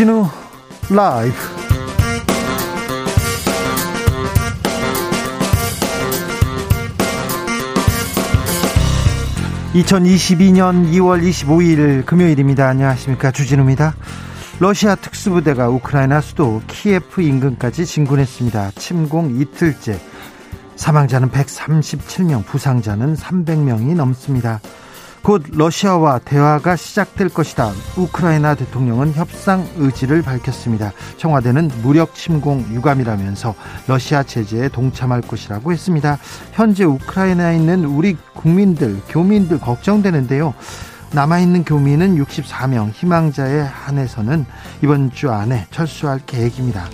주진우 라이브 (2022년 2월 25일) 금요일입니다. 안녕하십니까. 주진우입니다. 러시아 특수부대가 우크라이나 수도 키예프 인근까지 진군했습니다. 침공 이틀째. 사망자는 137명 부상자는 300명이 넘습니다 곧 러시아와 대화가 시작될 것이다. 우크라이나 대통령은 협상 의지를 밝혔습니다. 청와대는 무력 침공 유감이라면서 러시아 제재에 동참할 것이라고 했습니다. 현재 우크라이나에 있는 우리 국민들, 교민들 걱정되는데요. 남아있는 교민은 64명, 희망자에 한해서는 이번 주 안에 철수할 계획입니다.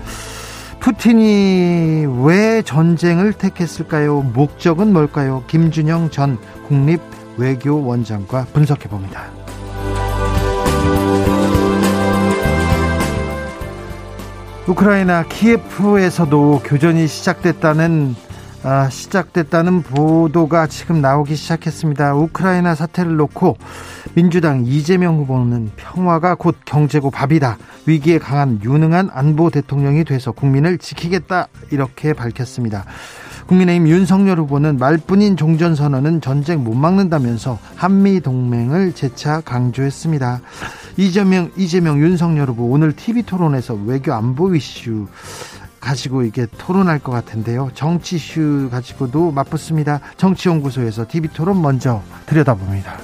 푸틴이 왜 전쟁을 택했을까요? 목적은 뭘까요? 김준영 전 국립 외교 원장과 분석해 봅니다. 우크라이나 키예프에서도 교전이 시작됐다는 아, 시작됐다는 보도가 지금 나오기 시작했습니다. 우크라이나 사태를 놓고 민주당 이재명 후보는 평화가 곧 경제고 밥이다. 위기에 강한 유능한 안보 대통령이 돼서 국민을 지키겠다. 이렇게 밝혔습니다. 국민의힘 윤석열 후보는 말뿐인 종전선언은 전쟁 못 막는다면서 한미 동맹을 재차 강조했습니다. 이재명, 이재명 윤석열 후보 오늘 TV 토론에서 외교 안보 이슈 가지고 이게 토론할 것 같은데요. 정치 이슈 가지고도 맞붙습니다. 정치연구소에서 TV 토론 먼저 들여다봅니다.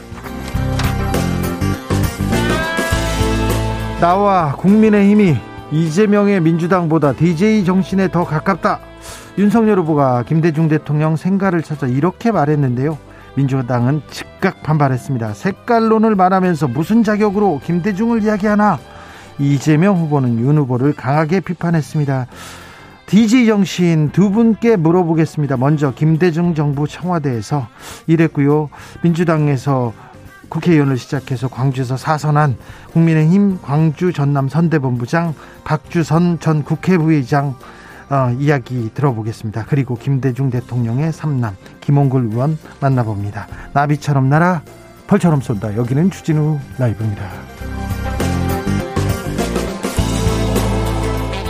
나와 국민의힘이 이재명의 민주당보다 DJ 정신에 더 가깝다. 윤석열 후보가 김대중 대통령 생가를 찾아 이렇게 말했는데요. 민주당은 즉각 반발했습니다. 색깔론을 말하면서 무슨 자격으로 김대중을 이야기하나? 이재명 후보는 윤 후보를 강하게 비판했습니다. DJ 정신 두 분께 물어보겠습니다. 먼저 김대중 정부 청와대에서 이랬고요. 민주당에서 국회의원을 시작해서 광주에서 사선한 국민의힘 광주 전남 선대본부장 박주선 전 국회부의장 어, 이야기 들어보겠습니다. 그리고 김대중 대통령의 삼남 김홍글 의원 만나봅니다. 나비처럼 날아 벌처럼 쏜다. 여기는 주진우 라이브입니다.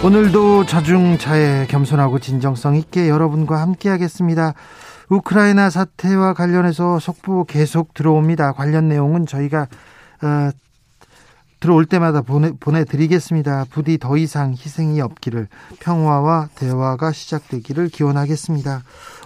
오늘도 자중차에 겸손하고 진정성 있게 여러분과 함께하겠습니다. 우크라이나 사태와 관련해서 속보 계속 들어옵니다. 관련 내용은 저희가 어, 들어올 때마다 보내, 보내드리겠습니다. 부디 더 이상 희생이 없기를 평화와 대화가 시작되기를 기원하겠습니다.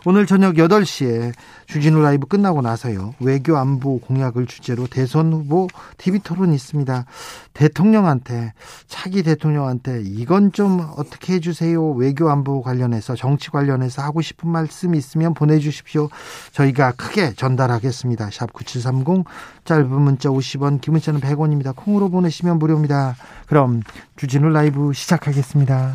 오늘 저녁 8시에 주진우 라이브 끝나고 나서요. 외교 안보 공약을 주제로 대선 후보 TV 토론이 있습니다. 대통령한테 차기 대통령한테 이건 좀 어떻게 해 주세요. 외교 안보 관련해서 정치 관련해서 하고 싶은 말씀 있으면 보내 주십시오. 저희가 크게 전달하겠습니다. 샵 9730 짧은 문자 50원, 긴 문자는 100원입니다. 콩으로 보내시면 무료입니다. 그럼 주진우 라이브 시작하겠습니다.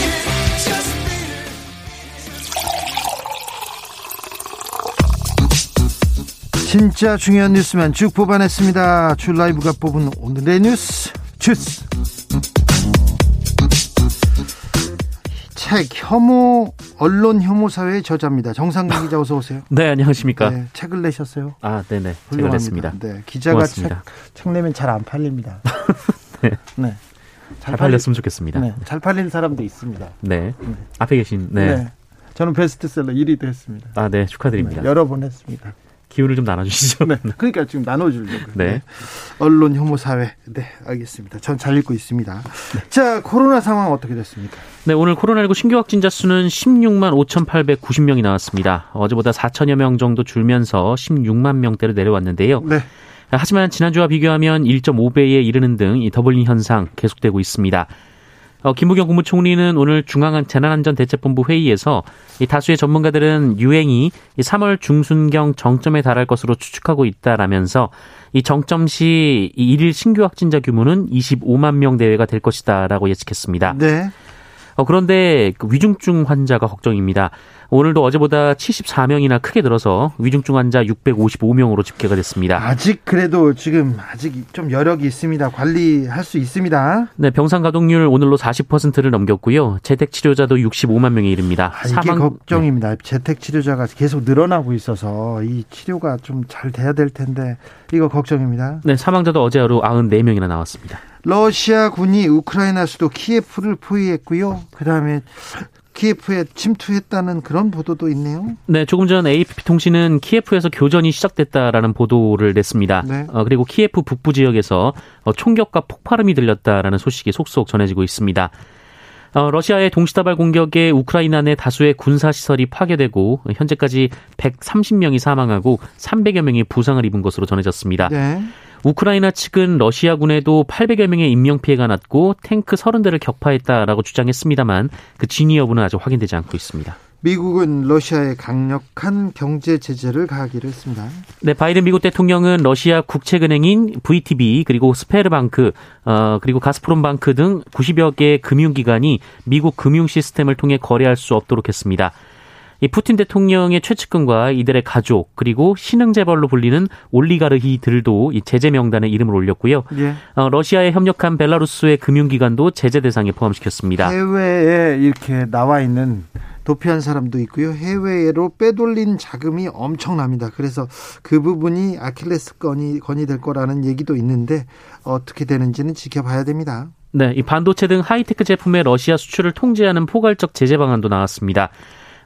진짜 중요한 뉴스만 쭉 뽑아냈습니다. 줄 라이브가 뽑은 오늘의 뉴스 주스. 책 혐오 언론 혐오 사회의 저자입니다. 정상근 기자 어서 오세요. 네 안녕하십니까. 네, 책을 내셨어요. 아 네네 책을 냈습니다. 네 기자가 책, 책, 내면 잘 안 팔립니다. 네. 네. 잘, 잘 팔렸으면 좋겠습니다. 네, 잘 팔리는 사람도 있습니다. 네. 네. 앞에 계신 네. 네. 저는 베스트셀러 1위도 했습니다. 아, 네. 축하드립니다. 네, 여러 번 했습니다. 기운을 좀 나눠주시죠. 네. 그러니까 지금 나눠주려고. 네. 언론 혐오 사회. 네, 알겠습니다. 전 잘 읽고 있습니다. 네. 자, 코로나 상황 어떻게 됐습니까? 네, 오늘 코로나19 신규 확진자 수는 16만 5,890명이 나왔습니다. 어제보다 4천여 명 정도 줄면서 16만 명대로 내려왔는데요. 네. 하지만 지난주와 비교하면 1.5배에 이르는 등 이 더블링 현상 계속되고 있습니다. 어, 김부경 국무총리는 오늘 중앙 재난안전대책본부 회의에서 이 다수의 전문가들은 유행이 3월 중순경 정점에 달할 것으로 추측하고 있다라면서 이 정점 시 일일 신규 확진자 규모는 25만 명 대회가 될 것이다라고 예측했습니다. 네. 어, 그런데 그 위중증 환자가 걱정입니다. 오늘도 어제보다 74명이나 크게 늘어서 위중증 환자 655명으로 집계가 됐습니다. 아직 그래도 지금 아직 좀 여력이 있습니다. 관리할 수 있습니다. 네, 병상 가동률 오늘로 40%를 넘겼고요. 재택 치료자도 65만 명에 이릅니다. 아, 이게 사망... 걱정입니다. 네. 재택 치료자가 계속 늘어나고 있어서 이 치료가 좀 잘 돼야 될 텐데 이거 걱정입니다. 네, 사망자도 어제 하루 94명이나 나왔습니다. 러시아 군이 우크라이나 수도 키예프를 포위했고요. 그다음에 키예프에 침투했다는 그런 보도도 있네요. 네, 조금 전 AFP 통신은 키예프에서 교전이 시작됐다라는 보도를 냈습니다. 네. 어, 그리고 키예프 북부 지역에서 어, 총격과 폭발음이 들렸다라는 소식이 속속 전해지고 있습니다. 어, 러시아의 동시다발 공격에 우크라이나 내 다수의 군사시설이 파괴되고 현재까지 130명이 사망하고 300여 명이 부상을 입은 것으로 전해졌습니다. 네. 우크라이나 측은 러시아군에도 800여 명의 인명 피해가 났고 탱크 30대를 격파했다라고 주장했습니다만 그 진위 여부는 아직 확인되지 않고 있습니다. 미국은 러시아에 강력한 경제 제재를 가하기로 했습니다. 네, 바이든 미국 대통령은 러시아 국책은행인 VTB 그리고 스베르방크 어, 그리고 가스프롬방크 등 90여 개의 금융기관이 미국 금융 시스템을 통해 거래할 수 없도록 했습니다. 이 푸틴 대통령의 최측근과 이들의 가족 그리고 신흥재벌로 불리는 올리가르히들도 이 제재 명단에 이름을 올렸고요. 예. 어, 러시아에 협력한 벨라루스의 금융기관도 제재 대상에 포함시켰습니다. 해외에 이렇게 나와 있는 도피한 사람도 있고요. 해외로 빼돌린 자금이 엄청납니다. 그래서 그 부분이 아킬레스건이 건이 될 거라는 얘기도 있는데 어떻게 되는지는 지켜봐야 됩니다. 네, 이 반도체 등 하이테크 제품의 러시아 수출을 통제하는 포괄적 제재 방안도 나왔습니다.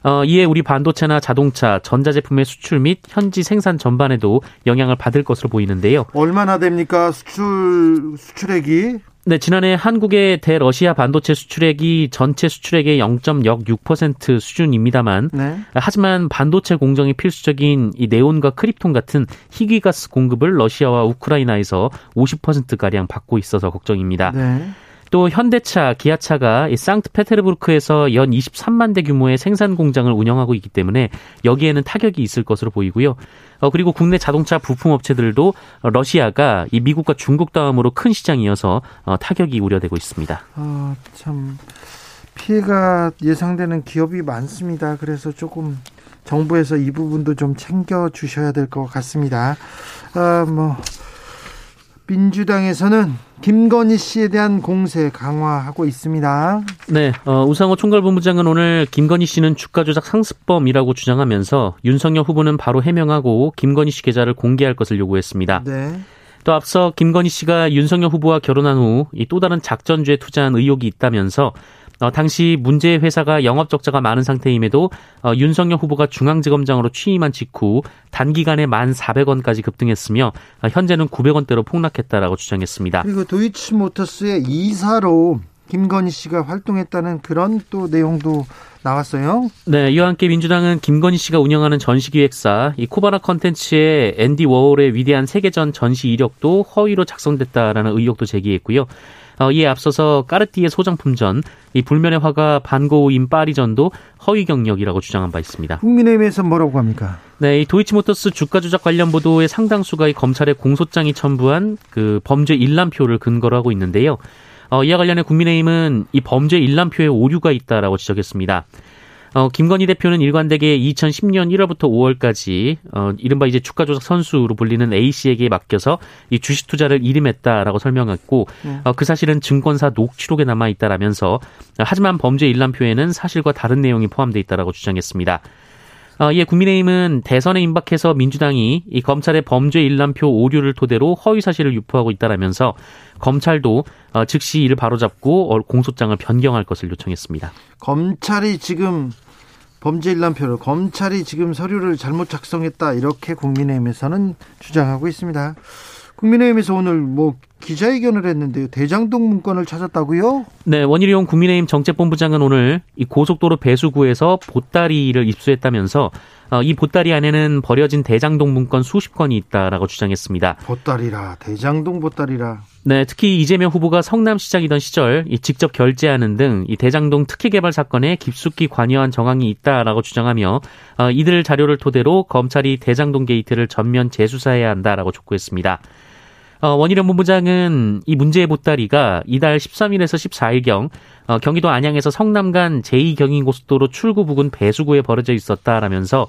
어, 이에 우리 반도체나 자동차, 전자제품의 수출 및 현지 생산 전반에도 영향을 받을 것으로 보이는데요. 얼마나 됩니까? 수출 수출액이? 네, 지난해 한국의 대러시아 반도체 수출액이 전체 수출액의 0.06% 수준입니다만, 네. 하지만 반도체 공정이 필수적인 이 네온과 크립톤 같은 희귀가스 공급을 러시아와 우크라이나에서 50%가량 받고 있어서 걱정입니다. 네. 또 현대차, 기아차가 이 상트페테르부르크에서 연 23만 대 규모의 생산 공장을 운영하고 있기 때문에 여기에는 타격이 있을 것으로 보이고요. 어, 그리고 국내 자동차 부품 업체들도 러시아가 이 미국과 중국 다음으로 큰 시장이어서 어, 타격이 우려되고 있습니다. 아, 참 피해가 예상되는 기업이 많습니다. 그래서 조금 정부에서 이 부분도 좀 챙겨 주셔야 될 것 같습니다. 아, 뭐 민주당에서는 김건희 씨에 대한 공세 강화하고 있습니다. 네, 어, 우상호 총괄본부장은 오늘 김건희 씨는 주가 조작 상습범이라고 주장하면서 윤석열 후보는 바로 해명하고 김건희 씨 계좌를 공개할 것을 요구했습니다. 네. 또 앞서 김건희 씨가 윤석열 후보와 결혼한 후 또 다른 작전주에 투자한 의혹이 있다면서 어, 당시 문제의 회사가 영업 적자가 많은 상태임에도 어, 윤석열 후보가 중앙지검장으로 취임한 직후 단기간에 만 400원까지 급등했으며 어, 현재는 900원대로 폭락했다라고 주장했습니다. 그리고 도이치모터스의 이사로 김건희 씨가 활동했다는 그런 또 내용도 나왔어요. 네, 이와 함께 민주당은 김건희 씨가 운영하는 전시기획사 이 코바나 컨텐츠의 앤디 워홀의 위대한 세계전 전시 이력도 허위로 작성됐다라는 의혹도 제기했고요. 어, 이에 앞서서 까르띠에 소장품전, 이 불면의 화가 반고우인 파리전도 허위 경력이라고 주장한 바 있습니다. 국민의힘에서 뭐라고 합니까? 네, 이 도이치모터스 주가 조작 관련 보도의 상당수가 이 검찰의 공소장이 첨부한 그 범죄 일람표를 근거로 하고 있는데요. 어, 이와 관련해 국민의힘은 이 범죄 일람표에 오류가 있다라고 지적했습니다. 어, 김건희 대표는 일관되게 2010년 1월부터 5월까지 어, 이른바 이제 주가 조작 선수로 불리는 A 씨에게 맡겨서 이 주식 투자를 이름했다라고 설명했고 네. 어, 그 사실은 증권사 녹취록에 남아 있다라면서 하지만 범죄 일람표에는 사실과 다른 내용이 포함되어 있다라고 주장했습니다. 어, 이에 국민의힘은 대선에 임박해서 민주당이 이 검찰의 범죄 일람표 오류를 토대로 허위 사실을 유포하고 있다라면서 검찰도 어, 즉시 이를 바로잡고 어, 공소장을 변경할 것을 요청했습니다. 검찰이 지금 범죄 일람표를 검찰이 지금 서류를 잘못 작성했다 이렇게 국민의힘에서는 주장하고 있습니다. 국민의힘에서 오늘 뭐 기자회견을 했는데요. 대장동 문건을 찾았다고요? 네, 원희룡 국민의힘 정책본부장은 오늘 이 고속도로 배수구에서 보따리를 입수했다면서 어, 이 보따리 안에는 버려진 대장동 문건 수십 건이 있다라고 주장했습니다. 보따리라, 대장동 보따리라. 네, 특히 이재명 후보가 성남시장이던 시절 이 직접 결제하는 등 이 대장동 특혜 개발 사건에 깊숙이 관여한 정황이 있다라고 주장하며 어, 이들 자료를 토대로 검찰이 대장동 게이트를 전면 재수사해야 한다라고 촉구했습니다. 어, 원희룡 본부장은 이 문제의 보따리가 이달 13일에서 14일경 어, 경기도 안양에서 성남 간 제2경인고속도로 출구 부근 배수구에 벌어져 있었다라면서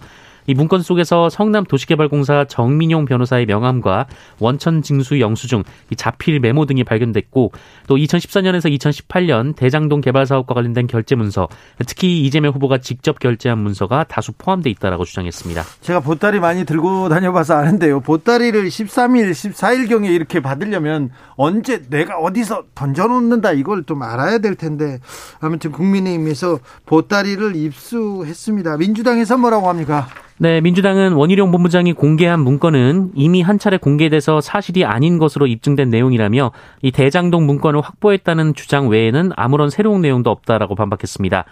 이 문건 속에서 성남 도시개발공사 정민용 변호사의 명함과 원천 징수 영수증, 자필 메모 등이 발견됐고 또 2014년에서 2018년 대장동 개발 사업과 관련된 결제 문서, 특히 이재명 후보가 직접 결제한 문서가 다수 포함돼 있다라고 주장했습니다. 제가 보따리 많이 들고 다녀봐서 아는데요. 보따리를 13일, 14일 경에 이렇게 받으려면 언제 내가 어디서 던져놓는다 이걸 좀 알아야 될 텐데 아무튼 국민의힘에서 보따리를 입수했습니다. 민주당에서 뭐라고 합니까? 네, 민주당은 원희룡 본부장이 공개한 문건은 이미 한 차례 공개돼서 사실이 아닌 것으로 입증된 내용이라며 이 대장동 문건을 확보했다는 주장 외에는 아무런 새로운 내용도 없다라고 반박했습니다.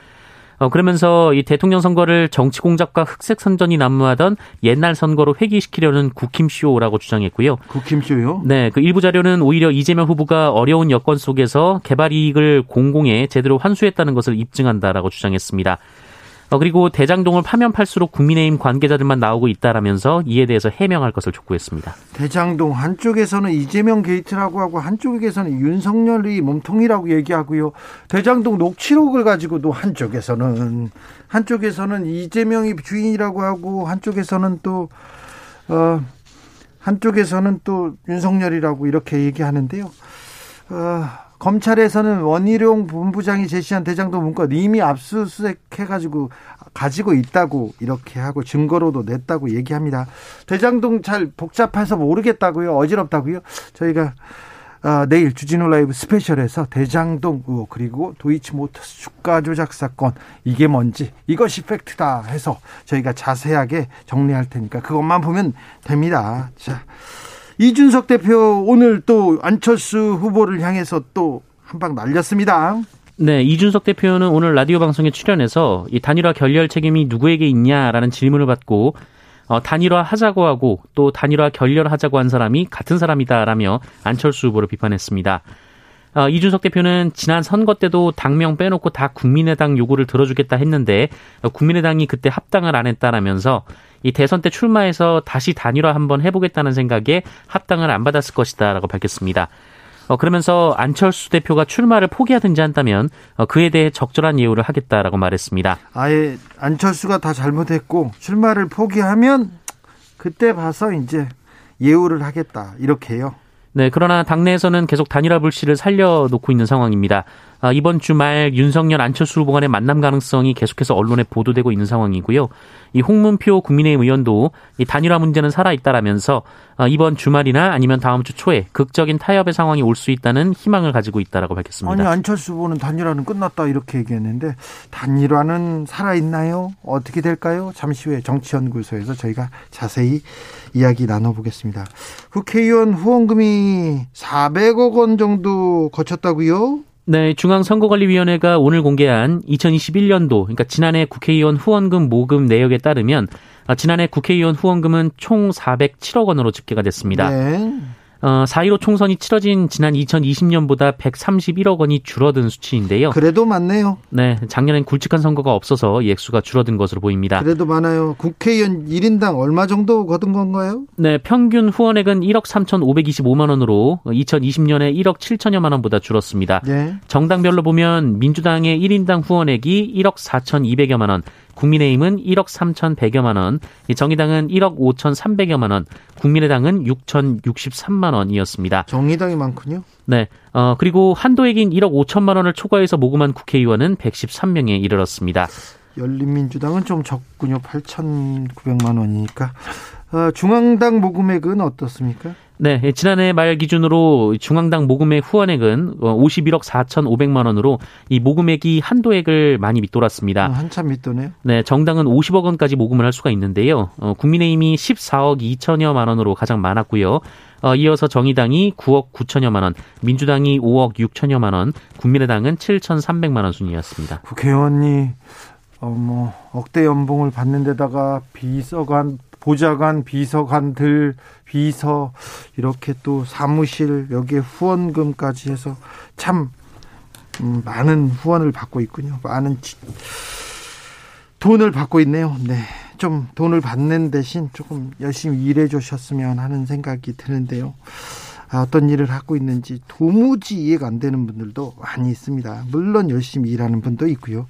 어, 그러면서 이 대통령 선거를 정치 공작과 흑색 선전이 난무하던 옛날 선거로 회귀시키려는 국힘쇼라고 주장했고요. 국힘쇼요? 네, 그 일부 자료는 오히려 이재명 후보가 어려운 여건 속에서 개발 이익을 공공에 제대로 환수했다는 것을 입증한다라고 주장했습니다. 어, 그리고 대장동을 파면 팔수록 국민의힘 관계자들만 나오고 있다라면서 이에 대해서 해명할 것을 촉구했습니다. 대장동 한쪽에서는 이재명 게이트라고 하고 한쪽에서는 윤석열이 몸통이라고 얘기하고요. 대장동 녹취록을 가지고도 한쪽에서는 한쪽에서는 이재명이 주인이라고 하고 한쪽에서는 또 어, 한쪽에서는 또 윤석열이라고 이렇게 얘기하는데요. 어, 검찰에서는 원희룡 본부장이 제시한 대장동 문건 이미 압수수색해가지고 가지고 있다고 이렇게 하고 증거로도 냈다고 얘기합니다. 대장동 잘 복잡해서 모르겠다고요. 어지럽다고요. 저희가 어, 내일 주진우 라이브 스페셜에서 대장동 의혹 그리고 도이치모터스 주가 조작 사건 이게 뭔지 이것이 팩트다 해서 저희가 자세하게 정리할 테니까 그것만 보면 됩니다. 자. 이준석 대표 오늘 또 안철수 후보를 향해서 또 한 방 날렸습니다. 네, 이준석 대표는 오늘 라디오 방송에 출연해서 이 단일화 결렬 책임이 누구에게 있냐라는 질문을 받고 어, 단일화 하자고 하고 또 단일화 결렬하자고 한 사람이 같은 사람이다라며 안철수 후보를 비판했습니다. 어, 이준석 대표는 지난 선거 때도 당명 빼놓고 다 국민의당 요구를 들어주겠다 했는데 어, 국민의당이 그때 합당을 안 했다라면서 이 대선 때 출마해서 다시 단일화 한번 해보겠다는 생각에 합당을 안 받았을 것이다라고 밝혔습니다. 어, 그러면서 안철수 대표가 출마를 포기하든지 한다면 어, 그에 대해 적절한 예우를 하겠다라고 말했습니다. 아예 안철수가 다 잘못했고 출마를 포기하면 그때 봐서 이제 예우를 하겠다 이렇게요. 네, 그러나 당내에서는 계속 단일화 불씨를 살려놓고 있는 상황입니다. 아, 이번 주말 윤석열 안철수 후보 간의 만남 가능성이 계속해서 언론에 보도되고 있는 상황이고요. 이 홍문표 국민의힘 의원도 이 단일화 문제는 살아있다라면서 아, 이번 주말이나 아니면 다음 주 초에 극적인 타협의 상황이 올 수 있다는 희망을 가지고 있다라고 밝혔습니다. 아니 안철수 후보는 단일화는 끝났다 이렇게 얘기했는데 단일화는 살아있나요? 어떻게 될까요? 잠시 후에 정치연구소에서 저희가 자세히 이야기 나눠보겠습니다. 국회의원 후원금이 400억 원 정도 거쳤다고요? 네, 중앙선거관리위원회가 오늘 공개한 2021년도, 그러니까 지난해 국회의원 후원금 모금 내역에 따르면 아, 지난해 국회의원 후원금은 총 407억 원으로 집계가 됐습니다. 네. 어, 4.15 총선이 치러진 지난 2020년보다 131억 원이 줄어든 수치인데요. 그래도 많네요. 네, 작년엔 굵직한 선거가 없어서 이 액수가 줄어든 것으로 보입니다. 그래도 많아요. 국회의원 1인당 얼마 정도 거둔 건가요? 네, 평균 후원액은 1억 3,525만 원으로 2020년에 1억 7천여만 원보다 줄었습니다. 네. 정당별로 보면 민주당의 1인당 후원액이 1억 4,200여만 원, 국민의힘은 1억 3,100여만 원, 정의당은 1억 5,300여만 원, 국민의당은 6,063만 원이었습니다. 정의당이 많군요. 네. 어, 그리고 한도액인 1억 5천만 원을 초과해서 모금한 국회의원은 113명에 이르렀습니다. 열린민주당은 좀 적군요. 8,900만 원이니까. 어, 중앙당 모금액은 어떻습니까? 네, 예, 지난해 말 기준으로 중앙당 모금액 후원액은 51억 어, 4,500만 원으로 이 모금액이 한도액을 많이 밑돌았습니다. 어, 한참 밑도네요. 네, 정당은 50억 원까지 모금을 할 수가 있는데요. 어, 국민의힘이 14억 2천여만 원으로 가장 많았고요. 어, 이어서 정의당이 9억 9천여만 원, 민주당이 5억 6천여만 원, 국민의당은 7,300만 원 순이었습니다. 국회의원이 어, 뭐 억대 연봉을 받는 데다가 비서관 보좌관, 비서관들, 비서 이렇게 또 사무실 여기에 후원금까지 해서 참 음, 많은 후원을 받고 있군요. 많은 지, 돈을 받고 있네요. 네. 좀 돈을 받는 대신 조금 열심히 일해 주셨으면 하는 생각이 드는데요. 아, 어떤 일을 하고 있는지 도무지 이해가 안 되는 분들도 많이 있습니다. 물론 열심히 일하는 분도 있고요.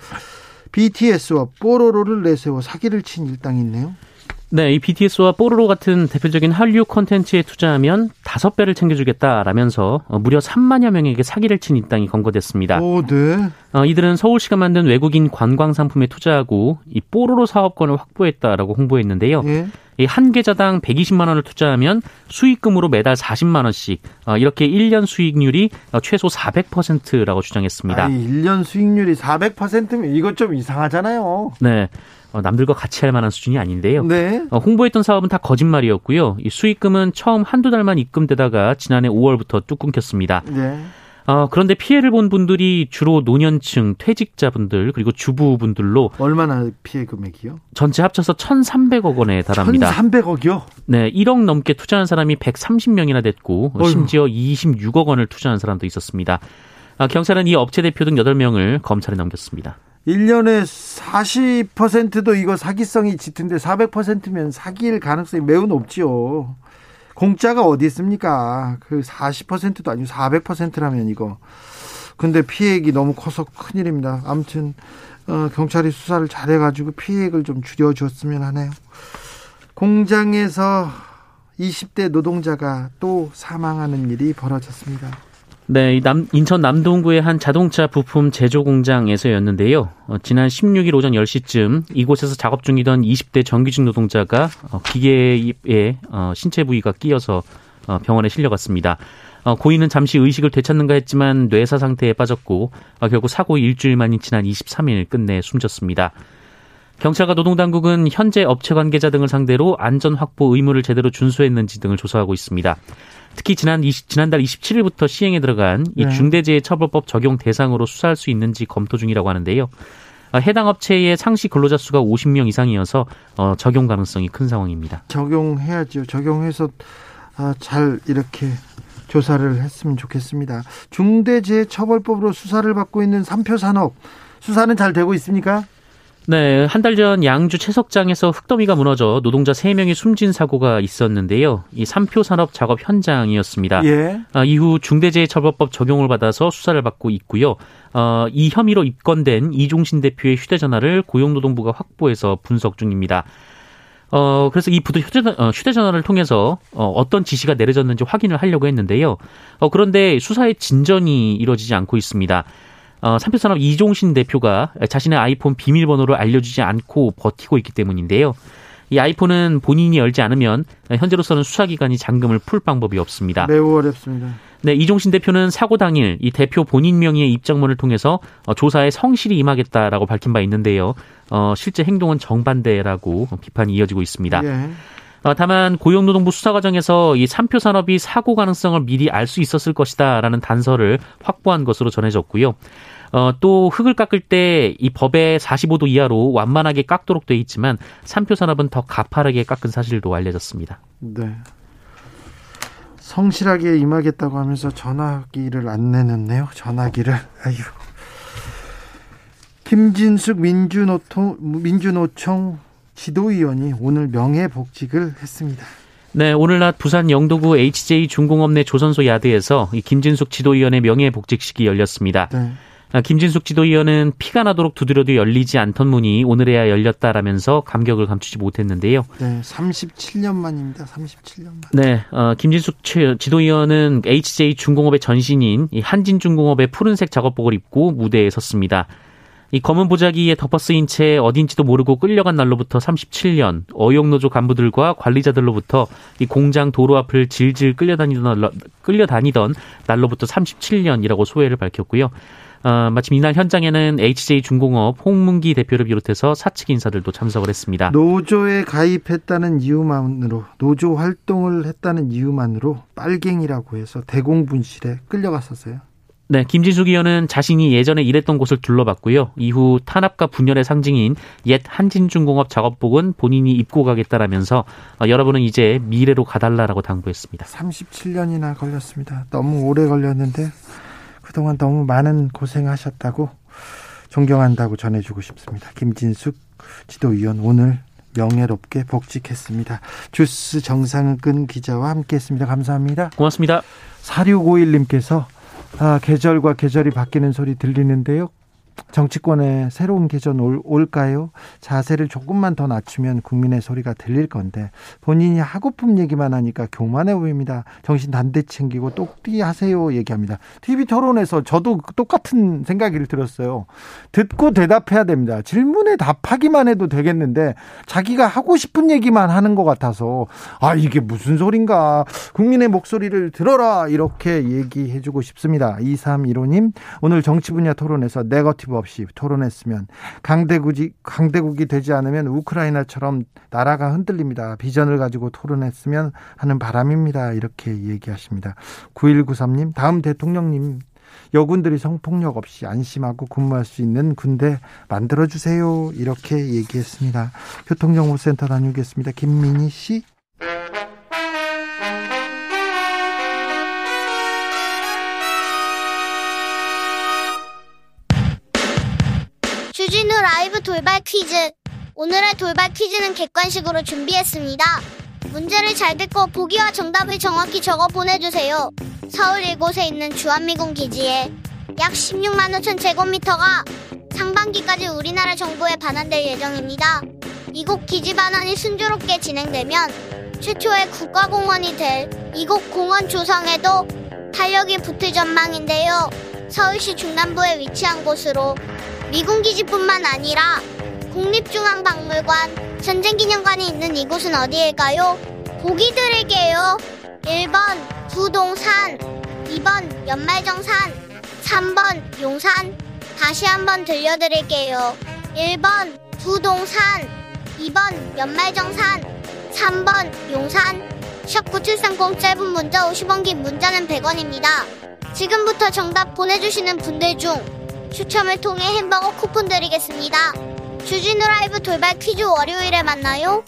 BTS와 뽀로로를 내세워 사기를 친 일당이 있네요. 네, 이 BTS와 뽀로로 같은 대표적인 한류 콘텐츠에 투자하면 다섯 배를 챙겨주겠다라면서 어, 무려 3만여 명에게 사기를 친 입당이 검거됐습니다. 오, 네. 어, 이들은 서울시가 만든 외국인 관광 상품에 투자하고 이 뽀로로 사업권을 확보했다라고 홍보했는데요. 예. 이한 계좌당 120만 원을 투자하면 수익금으로 매달 40만 원씩 어, 이렇게 1년 수익률이 어, 최소 400%라고 주장했습니다. 아니, 1년 수익률이 400%면 이것 좀 이상하잖아요. 네. 어, 남들과 같이 할 만한 수준이 아닌데요. 네. 어, 홍보했던 사업은 다 거짓말이었고요. 이 수익금은 처음 한두 달만 입금되다가 지난해 5월부터 뚝 끊겼습니다. 네. 어, 그런데 피해를 본 분들이 주로 노년층, 퇴직자분들, 그리고 주부분들로. 얼마나 피해 금액이요? 전체 합쳐서 1,300억 원에 달합니다. 1,300억이요? 네, 1억 넘게 투자한 사람이 130명이나 됐고, 어휴. 심지어 26억 원을 투자한 사람도 있었습니다. 아, 경찰은 이 업체 대표 등 8명을 검찰에 넘겼습니다. 1년에 40%도 이거 사기성이 짙은데 400%면 사기일 가능성이 매우 높지요. 공짜가 어디 있습니까? 그 40%도 아니고 400%라면 이거. 근데 피해액이 너무 커서 큰일입니다. 아무튼 어, 경찰이 수사를 잘해가지고 피해액을 좀 줄여줬으면 하네요. 공장에서 20대 노동자가 또 사망하는 일이 벌어졌습니다. 네, 남, 인천 남동구의 한 자동차 부품 제조 공장에서였는데요. 어, 지난 16일 오전 10시쯤 이곳에서 작업 중이던 20대 정규직 노동자가 어, 기계에 어, 신체 부위가 끼어서 어, 병원에 실려갔습니다. 어, 고인은 잠시 의식을 되찾는가 했지만 뇌사 상태에 빠졌고 어, 결국 사고 일주일 만인 지난 23일 끝내 숨졌습니다. 경찰과 노동당국은 현재 업체 관계자 등을 상대로 안전 확보 의무를 제대로 준수했는지 등을 조사하고 있습니다. 특히 지난 20, 지난달 27일부터 시행에 들어간 이 네. 중대재해처벌법 적용 대상으로 수사할 수 있는지 검토 중이라고 하는데요. 어, 해당 업체의 상시 근로자 수가 50명 이상이어서 어, 적용 가능성이 큰 상황입니다. 적용해야죠. 적용해서 아, 잘 이렇게 조사를 했으면 좋겠습니다. 중대재해처벌법으로 수사를 받고 있는 삼표 산업 수사는 잘 되고 있습니까? 네, 한 달 전 양주 채석장에서 흙더미가 무너져 노동자 3명이 숨진 사고가 있었는데요. 이 삼표 산업 작업 현장이었습니다. 예. 아, 이후 중대재해처벌법 적용을 받아서 수사를 받고 있고요. 어, 이 혐의로 입건된 이종신 대표의 휴대전화를 고용노동부가 확보해서 분석 중입니다. 어, 그래서 이 부도 휴대전화, 어, 휴대전화를 통해서 어, 어떤 지시가 내려졌는지 확인을 하려고 했는데요. 어, 그런데 수사의 진전이 이루어지지 않고 있습니다. 어, 삼표산업 이종신 대표가 자신의 아이폰 비밀번호를 알려주지 않고 버티고 있기 때문인데요. 이 아이폰은 본인이 열지 않으면 현재로서는 수사기관이 잔금을 풀 방법이 없습니다. 매우 어렵습니다. 네, 이종신 대표는 사고 당일 이 대표 본인 명의의 입장문을 통해서 어, 조사에 성실히 임하겠다라고 밝힌 바 있는데요. 어, 실제 행동은 정반대라고 비판이 이어지고 있습니다. 예. 어, 다만 고용노동부 수사 과정에서 이 삼표 산업이 사고 가능성을 미리 알 수 있었을 것이다라는 단서를 확보한 것으로 전해졌고요. 어, 또 흙을 깎을 때 이 법의 45도 이하로 완만하게 깎도록 돼 있지만 산표 산업은 더 가파르게 깎은 사실도 알려졌습니다. 네. 성실하게 임하겠다고 하면서 전화기를 안 내놓네요. 전화기를. 아유. 김진숙 민주노총, 민주노총 지도위원이 오늘 명예복직을 했습니다. 네, 오늘 낮 부산 영도구 HJ 중공업 내 조선소 야드에서 이 김진숙 지도위원의 명예복직식이 열렸습니다. 네. 아, 김진숙 지도위원은 피가 나도록 두드려도 열리지 않던 문이 오늘에야 열렸다라면서 감격을 감추지 못했는데요. 네, 37년 만입니다. 37년 만. 네, 어, 김진숙 지도위원은 HJ 중공업의 전신인 한진중공업의 푸른색 작업복을 입고 무대에 섰습니다. 이 검은 보자기에 덮어 쓰인 채 어딘지도 모르고 끌려간 날로부터 37년 어용노조 간부들과 관리자들로부터 이 공장 도로 앞을 질질 끌려다니던 끌려다니던 날로부터 37년이라고 소회를 밝혔고요. 어, 마침 이날 현장에는 HJ 중공업 홍문기 대표를 비롯해서 사측 인사들도 참석을 했습니다. 노조에 가입했다는 이유만으로 노조 활동을 했다는 이유만으로 빨갱이라고 해서 대공분실에 끌려갔었어요. 네, 김진숙 의원은 자신이 예전에 일했던 곳을 둘러봤고요. 이후 탄압과 분열의 상징인 옛 한진중공업 작업복은 본인이 입고 가겠다라면서 어, 여러분은 이제 미래로 가달라라고 당부했습니다. 37년이나 걸렸습니다. 너무 오래 걸렸는데 그동안 너무 많은 고생하셨다고 존경한다고 전해주고 싶습니다. 김진숙 지도위원 오늘 명예롭게 복직했습니다. 주스 정상근 기자와 함께했습니다. 감사합니다. 고맙습니다. 4651님께서 아, 계절과 계절이 바뀌는 소리 들리는데요. 정치권에 새로운 개전 올, 올까요? 자세를 조금만 더 낮추면 국민의 소리가 들릴 건데 본인이 하고픈 얘기만 하니까 교만해 보입니다. 정신 단대 챙기고 똑띠 하세요 얘기합니다. TV 토론에서 저도 똑같은 생각이 들었어요. 듣고 대답해야 됩니다. 질문에 답하기만 해도 되겠는데 자기가 하고 싶은 얘기만 하는 것 같아서 아 이게 무슨 소린가 국민의 목소리를 들어라 이렇게 얘기해주고 싶습니다. 2315님 오늘 정치 분야 토론에서 네거티 네 거티브 없이 토론했으면 강대국이 강대국이 되지 않으면 우크라이나처럼 나라가 흔들립니다. 비전을 가지고 토론했으면 하는 바람입니다. 이렇게 얘기하십니다. 9193님 다음 대통령님 여군들이 성폭력 없이 안심하고 근무할 수 있는 군대 만들어 주세요. 이렇게 얘기했습니다. 교통정보센터 다녀오겠습니다. 김민희 씨. 라이브 돌발 퀴즈. 오늘의 돌발 퀴즈는 객관식으로 준비했습니다. 문제를 잘 듣고 보기와 정답을 정확히 적어 보내주세요. 서울 이곳에 있는 주한미군 기지에 약 16만 5천 제곱미터가 상반기까지 우리나라 정부에 반환될 예정입니다. 이곳 기지 반환이 순조롭게 진행되면 최초의 국가공원이 될 이곳 공원 조성에도 탄력이 붙을 전망인데요. 서울시 중남부에 위치한 곳으로 미군 기지뿐만 아니라 국립중앙박물관, 전쟁기념관이 있는 이곳은 어디일까요? 보기 드릴게요. 1번 부동산, 2번 연말정산, 3번 용산. 다시 한번 들려드릴게요. 1번 부동산, 2번 연말정산, 3번 용산. 샵9730 짧은 문자 50원 긴 문자는 100원입니다. 지금부터 정답 보내주시는 분들 중 추첨을 통해 햄버거 쿠폰 드리겠습니다. 주진우 라이브 돌발 퀴즈 월요일에 만나요.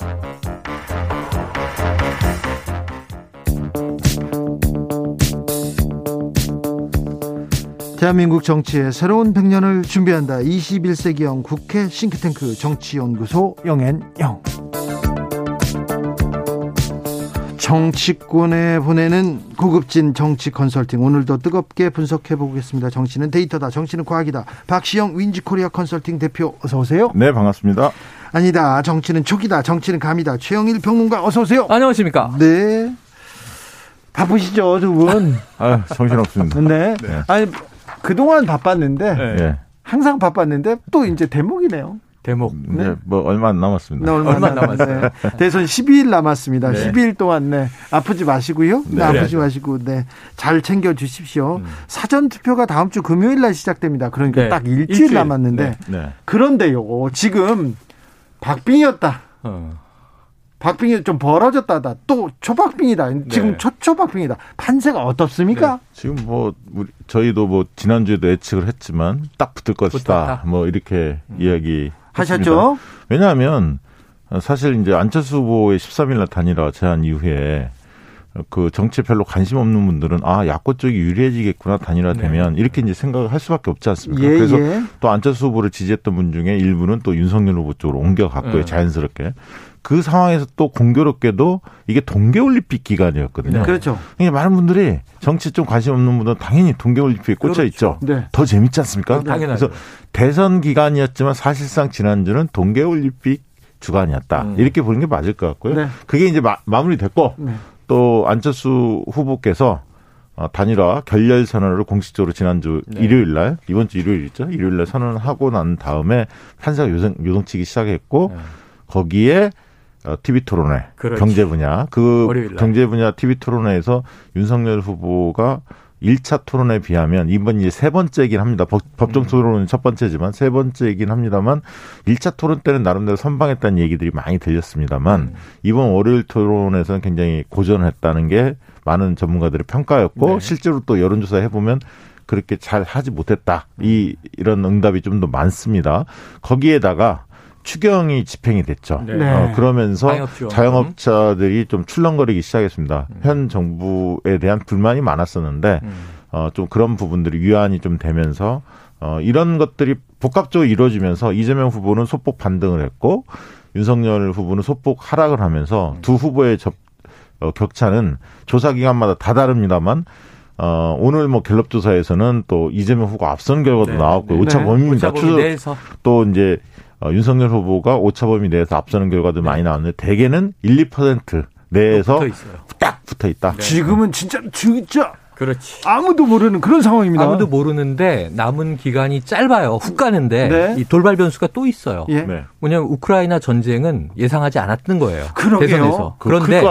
대한민국 정치의 새로운 100년을 준비한다. 21세기형 국회 싱크탱크 정치연구소 영앤영. 정치권에 보내는 고급진 정치 컨설팅 오늘도 뜨겁게 분석해 보겠습니다. 정치는 데이터다. 정치는 과학이다. 박시영 윈지코리아 컨설팅 대표 어서 오세요. 네 반갑습니다. 아니다. 정치는 촉이다. 정치는 감이다. 최영일 평론가 어서 오세요. 안녕하십니까? 네. 바쁘시죠 두 분? 아 정신 없습니다. 네. 네. 아니 그동안 바빴는데 네. 항상 바빴는데 또 이제 대목이네요. 대목. 네. 네. 뭐 얼마 안 남았습니다. 네, 얼마, 얼마 남았어요? 네. 대선 12일 남았습니다. 네. 12일 동안 네. 아프지 마시고요. 네. 아프지 마시고 네. 잘 챙겨 주십시오. 음. 사전 투표가 다음 주 금요일 날 시작됩니다. 그러니까 네. 딱 일주일, 일주일. 남았는데 그런데요. 지금 박빙이었다. 어. 박빙이 좀 벌어졌다다. 또 초박빙이다. 지금 네. 초초박빙이다. 판세가 어떻습니까? 네. 지금 뭐 우리 저희도 뭐 지난주에도 예측을 했지만 딱 붙을 것이다. 붙었다. 뭐 이렇게 음. 이야기 하셨죠? 왜냐하면 사실 이제 안철수 후보의 13일 날 단일화 제안 이후에 그 정치에 별로 관심 없는 분들은 아 야권 쪽이 유리해지겠구나 단일화 네. 되면 네. 이렇게 이제 생각을 할 수밖에 없지 않습니까? 예, 그래서 예. 또 안철수 후보를 지지했던 분 중에 일부는 또 윤석열 후보 쪽으로 옮겨갔고요 네. 자연스럽게 그 상황에서 또 공교롭게도 이게 동계올림픽 기간이었거든요. 네. 그렇죠. 그러니까 많은 분들이 정치 좀 관심 없는 분들은 당연히 동계올림픽에 꽂혀 그렇죠. 있죠. 네. 더 재밌지 않습니까? 당연하죠. 그래서 대선 기간이었지만 사실상 지난주는 동계올림픽 주간이었다. 음. 이렇게 보는 게 맞을 것 같고요. 네. 그게 이제 마, 무리됐고 네. 또 안철수 후보께서 어, 단일화 결렬 선언을 공식적으로 지난주 네. 일요일 날 이번 주 일요일 있죠. 일요일 날 선언을 하고 난 다음에 판사가 요동, 요동치기 시작했고 네. 거기에 어, TV 토론회 그렇지. 경제 분야 그 경제 분야 TV 토론회에서 윤석열 후보가 1차 토론에 비하면 이번 이제 세 번째이긴 합니다. 법, 정 음. 토론은 첫 번째지만 세 번째이긴 합니다만 1차 토론 때는 나름대로 선방했다는 얘기들이 많이 들렸습니다만 음. 이번 월요일 토론에서는 굉장히 고전했다는 게 많은 전문가들의 평가였고 네. 실제로 또 여론조사 해보면 그렇게 잘 하지 못했다. 이 이런 응답이 좀 더 많습니다. 거기에다가 추경이 집행이 됐죠. 네. 어, 그러면서 자영업자들이 좀 출렁거리기 시작했습니다. 음. 현 정부에 대한 불만이 많았었는데 음. 어, 좀 그런 부분들이 위안이 좀 되면서 어, 이런 것들이 복합적으로 이루어지면서 이재명 후보는 소폭 반등을 했고 윤석열 후보는 소폭 하락을 하면서 두 후보의 접, 어, 격차는 조사 기간마다 다 다릅니다만 어, 오늘 뭐 갤럽 조사에서는 또 이재명 후보가 앞선 결과도 네, 나왔고 네. 오차 범위 낮춰서 또 이제 어, 윤석열 후보가 오차 범위 내에서 앞서는 결과도 네. 많이 나왔는데 대개는 1, 2% 내에서 딱 붙어 있다. 네. 지금은 진짜 진짜 그렇지. 아무도 모르는 그런 상황입니다. 아무도 모르는데 남은 기간이 짧아요. 훅 가는데 네. 이 돌발 변수가 또 있어요. 예. 네. 뭐냐면 우크라이나 전쟁은 예상하지 않았던 거예요. 그러게요. 대선에서. 그런데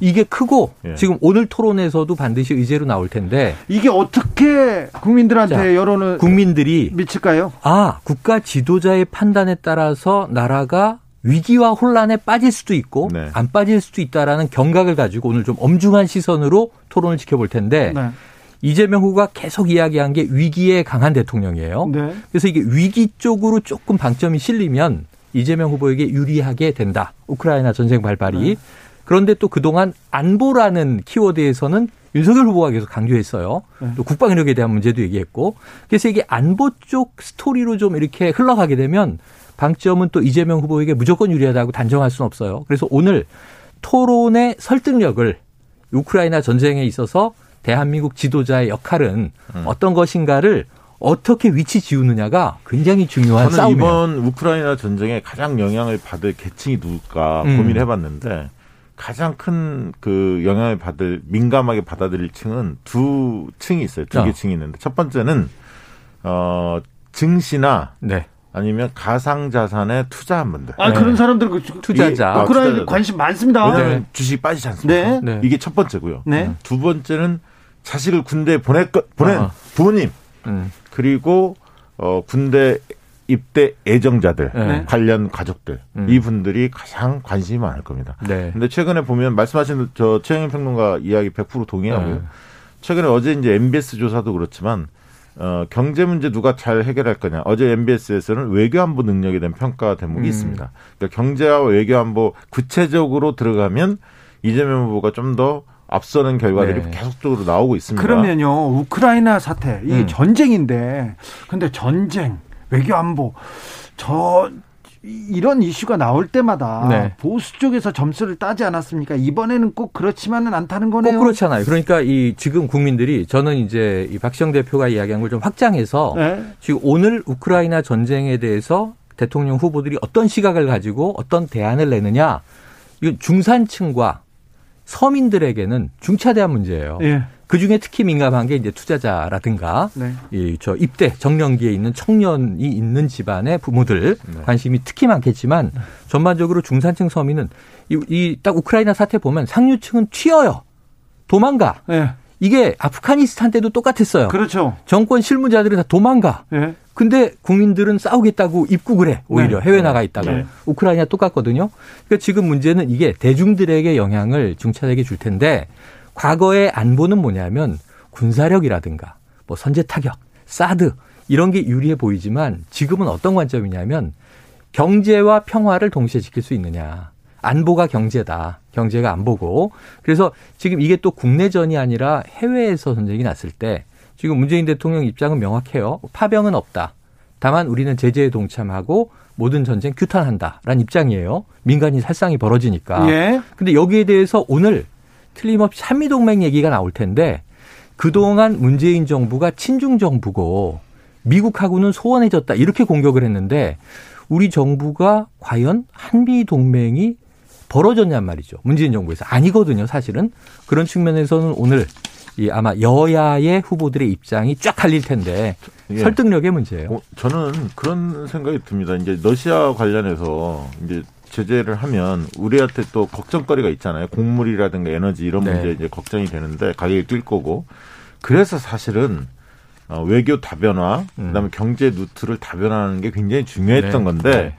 이게 크고 예. 지금 오늘 토론에서도 반드시 의제로 나올 텐데 이게 어떻게 국민들한테 자, 여론을 국민들이 미칠까요? 아 국가 지도자의 판단에 따라서 나라가 위기와 혼란에 빠질 수도 있고 네. 안 빠질 수도 있다라는 경각을 가지고 오늘 좀 엄중한 시선으로 토론을 지켜볼 텐데 네. 이재명 후보가 계속 이야기한 게 위기에 강한 대통령이에요. 네. 그래서 이게 위기 쪽으로 조금 방점이 실리면 이재명 후보에게 유리하게 된다. 우크라이나 전쟁 발발이. 네. 그런데 또 그동안 안보라는 키워드에서는 윤석열 후보가 계속 강조했어요. 네. 또 국방력에 대한 문제도 얘기했고. 그래서 이게 안보 쪽 스토리로 좀 이렇게 흘러가게 되면 방점은 또 이재명 후보에게 무조건 유리하다고 단정할 수는 없어요. 그래서 오늘 토론의 설득력을 우크라이나 전쟁에 있어서 대한민국 지도자의 역할은 음. 어떤 것인가를 어떻게 위치 지우느냐가 굉장히 중요한 저는 싸움이에요. 이번 우크라이나 전쟁에 가장 영향을 받을 계층이 누굴까 음. 고민해 봤는데 가장 큰 그 영향을 받을 민감하게 받아들일 층은 두 층이 있어요. 두 어. 개층이 있는데 첫 번째는 어 증시나 네. 아니면 가상 자산에 투자한 분들. 아 그런 네. 사람들 그 투자자. 아, 우크라이나 관심 많습니다. 왜냐하면 네. 주식 빠지지 않습니까? 네. 네. 이게 첫 번째고요. 네. 두 번째는 자식을 군대에 보낼 것 보낸 아. 부모님 음. 그리고 어 군대 입대 애정자들 네. 관련 가족들 음. 이분들이 가장 관심이 많을 겁니다. 네. 근데 최근에 보면 말씀하신 저 최영일 평론가 이야기 100% 동의하고요. 네. 최근에 어제 이제 MBS 조사도 그렇지만 어, 경제 문제 누가 잘 해결할 거냐. 어제 MBS에서는 외교안보 능력에 대한 평가 대목이 음. 있습니다. 그러니까 경제와 외교안보 구체적으로 들어가면 이재명 후보가 좀 더 앞서는 결과들이 네. 계속적으로 나오고 있습니다. 그러면요, 우크라이나 사태, 이게 음. 전쟁인데, 근데 전쟁, 외교안보, 저, 이런 이슈가 나올 때마다 네. 보수 쪽에서 점수를 따지 않았습니까? 이번에는 꼭 그렇지만은 않다는 거네요. 꼭 그렇잖아요. 그러니까 이 지금 국민들이 저는 이제 이 박시영 대표가 이야기한 걸 좀 확장해서 네. 지금 오늘 우크라이나 전쟁에 대해서 대통령 후보들이 어떤 시각을 가지고 어떤 대안을 내느냐 이건 중산층과 서민들에게는 중차대한 문제예요. 예. 그 중에 특히 민감한 게 이제 투자자라든가 네. 이저 입대 정년기에 있는 청년이 있는 집안의 부모들 네. 관심이 특히 많겠지만 전반적으로 중산층 서민은 이딱 우크라이나 사태 보면 상류층은 튀어요. 도망가. 네. 이게 아프가니스탄 때도 똑같았어요. 그렇죠. 정권 실무자들은 다 도망가. 네. 근데 국민들은 싸우겠다고 입국을 해. 오히려 네. 해외 나가 있다가. 네. 우크라이나 똑같거든요. 그러니까 지금 문제는 이게 대중들에게 영향을 중차되게 줄 텐데 과거의 안보는 뭐냐면 군사력이라든가 뭐 선제 타격, 사드 이런 게 유리해 보이지만 지금은 어떤 관점이냐면 경제와 평화를 동시에 지킬 수 있느냐. 안보가 경제다. 경제가 안보고. 그래서 지금 이게 또 국내전이 아니라 해외에서 전쟁이 났을 때 지금 문재인 대통령 입장은 명확해요. 파병은 없다. 다만 우리는 제재에 동참하고 모든 전쟁 규탄한다라는 입장이에요. 민간인 살상이 벌어지니까. 예. 근데 여기에 대해서 오늘 틀림없이 한미동맹 얘기가 나올 텐데 그동안 문재인 정부가 친중 정부고 미국하고는 소원해졌다 이렇게 공격을 했는데 우리 정부가 과연 한미 동맹이 벌어졌냔 말이죠. 문재인 정부에서 아니거든요, 사실은. 그런 측면에서는 오늘 이 아마 여야의 후보들의 입장이 쫙 갈릴 텐데 예. 설득력의 문제예요. 어, 저는 그런 생각이 듭니다. 이제 러시아 관련해서 이제 제재를 하면 우리한테 또 걱정거리가 있잖아요. 곡물이라든가 에너지 이런 네. 문제 이제 걱정이 되는데 가격이 뛸 거고. 그래서 사실은 어, 외교 다변화, 음. 그다음에 경제 루트를 다변화하는 게 굉장히 중요했던 네. 건데 네.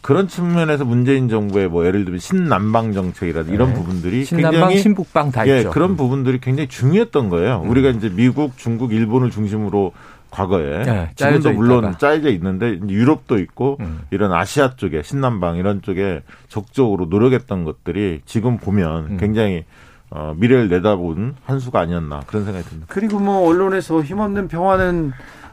그런 측면에서 문재인 정부의 뭐 예를 들면 신남방 정책이라든지 이런 네. 부분들이 신남방, 굉장히 신북방 다 예, 있죠. 그런 부분들이 굉장히 중요했던 거예요. 음. 우리가 이제 미국, 중국, 일본을 중심으로 과거에 네, 지금도 물론 있다가. 짜여져 있는데 유럽도 있고 음. 이런 아시아 쪽에 신남방 이런 쪽에 적극적으로 노력했던 것들이 지금 보면 음. 굉장히 어, 미래를 내다본 한 수가 아니었나 그런 생각이 듭니다. 그리고 뭐 언론에서 힘없는 평화는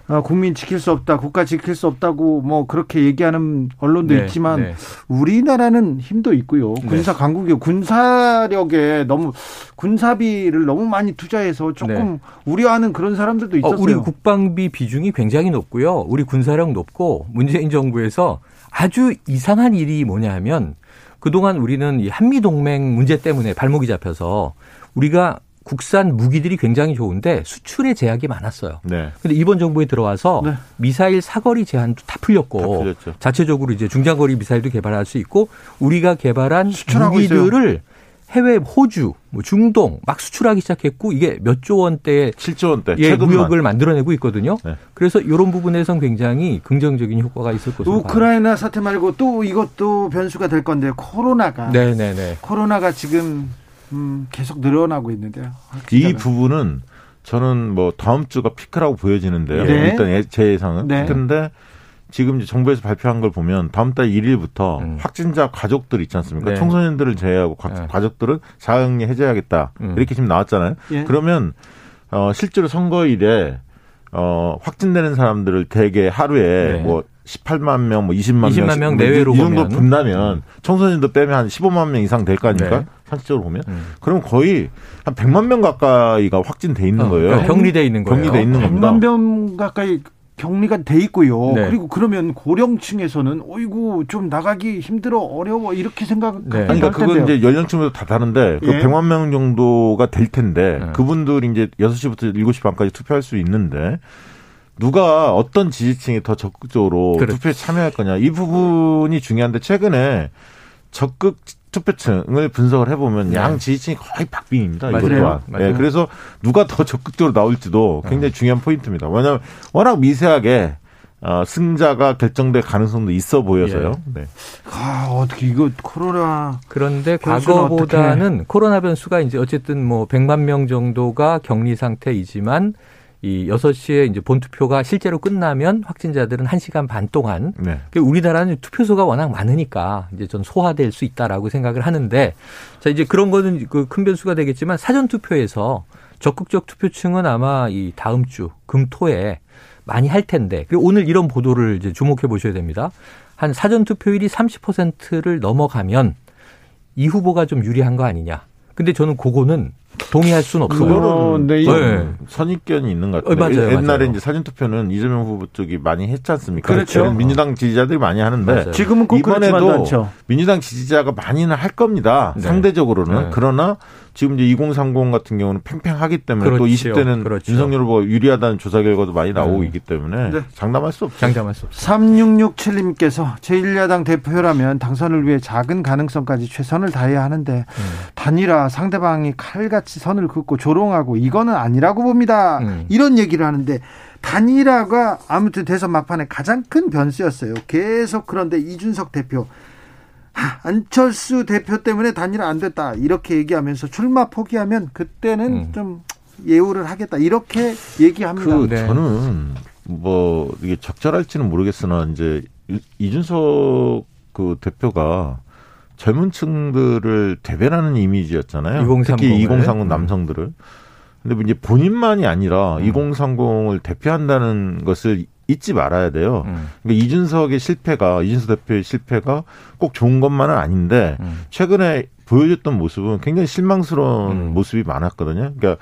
어, 국민 지킬 수 없다, 국가 지킬 수 없다고 뭐 그렇게 얘기하는 언론도 네, 있지만 네. 우리나라는 힘도 있고요. 네. 군사 강국이 군사력에 너무 군사비를 너무 많이 투자해서 조금 네. 우려하는 그런 사람들도 있었어요. 어, 우리 국방비 비중이 굉장히 높고요. 우리 군사력 높고 문재인 정부에서 아주 이상한 일이 뭐냐면 그동안 우리는 이 한미 동맹 문제 때문에 발목이 잡혀서 우리가 국산 무기들이 굉장히 좋은데 수출에 제약이 많았어요. 네. 근데 이번 정부에 들어와서 네. 미사일 사거리 제한도 다 풀렸고 다 자체적으로 이제 중장거리 미사일도 개발할 수 있고 우리가 개발한 무기들을 있어요. 해외 호주, 뭐 중동 막 수출하기 시작했고 이게 몇 조 원대의 7조 원대 예, 무역을 만들어내고 있거든요. 네. 그래서 이런 부분에선 굉장히 긍정적인 효과가 있을 것으로 우크라이나 사태 말고 또 이것도 변수가 될 건데 코로나가 네네네. 네, 네. 코로나가 지금 음, 계속 늘어나고 있는데요. 이 부분은 저는 뭐 다음 주가 피크라고 보여지는데요. 네. 일단 제 예상은. 네. 근데 지금 정부에서 발표한 걸 보면 다음 달 1일부터 음. 확진자 가족들 있지 않습니까? 네. 청소년들을 제외하고 네. 가족들은 자격리 해제하겠다. 음. 이렇게 지금 나왔잖아요. 예. 그러면 어 실제로 선거일에 어 확진되는 사람들을 대개 하루에 네. 뭐 18만 명, 뭐 20만, 20만 명 내외로 이 정도 분다면 청소년도 빼면 한 15만 명 이상 될 거 아닙니까? 네. 상식적으로 보면. 음. 그럼 거의 한 100만 명 가까이가 확진돼 있는 어, 거예요. 그러니까 격리돼 있는 거예요. 격리돼 있는 100만 겁니다. 명 가까이 격리가 돼 있고요. 네. 그리고 그러면 고령층에서는 어이구 좀 나가기 힘들어 어려워 이렇게 생각 네. 그러니까 그건 이제 연령층마다 다 다른데 그 예. 그 100만 명 정도가 될 텐데 네. 그분들이 이제 6시부터 7시 반까지 투표할 수 있는데 누가 어떤 지지층이 더 적극적으로 그렇죠. 투표에 참여할 거냐 이 부분이 중요한데 최근에 적극 투표층을 분석을 해보면 네. 양 지지층이 거의 박빙입니다. 이것 또한. 네, 그래서 누가 더 적극적으로 나올지도 굉장히 네. 중요한 포인트입니다. 왜냐하면 워낙 미세하게 어, 승자가 결정될 가능성도 있어 보여서요. 예. 네. 아, 어떻게 이거 코로나 그런데 과거보다는. 코로나 변수가 이제 어쨌든 뭐 100만 명 정도가 격리 상태이지만 이 6시에 이제 본 투표가 실제로 끝나면 확진자들은 1시간 반 동안 네. 그 우리나라는 투표소가 워낙 많으니까 이제 전 소화될 수 있다라고 생각을 하는데 자 이제 그런 거는 그 큰 변수가 되겠지만 사전 투표에서 적극적 투표층은 아마 이 다음 주 금토에 많이 할 텐데 그리고 오늘 이런 보도를 이제 주목해 보셔야 됩니다. 한 사전 투표율이 30%를 넘어가면 이 후보가 좀 유리한 거 아니냐. 근데 저는 그거는 동의할 수는 없어요. 그거는 네. 네. 선입견이 있는 것 같아요. 어, 맞아요, 옛날에 맞아요. 이제 사전투표는 이재명 후보 쪽이 많이 했지 않습니까? 그렇죠. 민주당 지지자들이 많이 하는데 맞아요. 지금은 이번에도 민주당 지지자가 많이는 할 겁니다. 네. 상대적으로는 네. 그러나 지금 이제 2030 같은 경우는 팽팽하기 때문에 그렇죠. 또 20대는 그렇죠. 윤석열 후보가 유리하다는 조사 결과도 많이 나오고 네. 있기 때문에 네. 장담할 수 없죠. 장담할 수 없죠. 3667님께서 제1야당 대표라면 당선을 위해 작은 가능성까지 최선을 다해야 하는데 음. 단일화 상대방이 칼같이 선을 긋고 조롱하고 이거는 아니라고 봅니다. 음. 이런 얘기를 하는데 단일화가 아무튼 대선 막판에 가장 큰 변수였어요. 계속 그런데 이준석 대표 안철수 대표 때문에 단일화 안 됐다 이렇게 얘기하면서 출마 포기하면 그때는 음. 좀 예우를 하겠다 이렇게 얘기합니다. 그 네. 저는 뭐 이게 적절할지는 모르겠으나 이제 이준석 그 대표가 젊은 층들을 대변하는 이미지였잖아요. 2030을. 특히 2030 음. 남성들을. 근데 이제 본인만이 아니라 음. 2030을 대표한다는 것을 잊지 말아야 돼요. 음. 그러니까 이준석의 실패가 이준석 대표의 실패가 꼭 좋은 것만은 아닌데 음. 최근에 보여줬던 모습은 굉장히 실망스러운 음. 모습이 많았거든요. 그러니까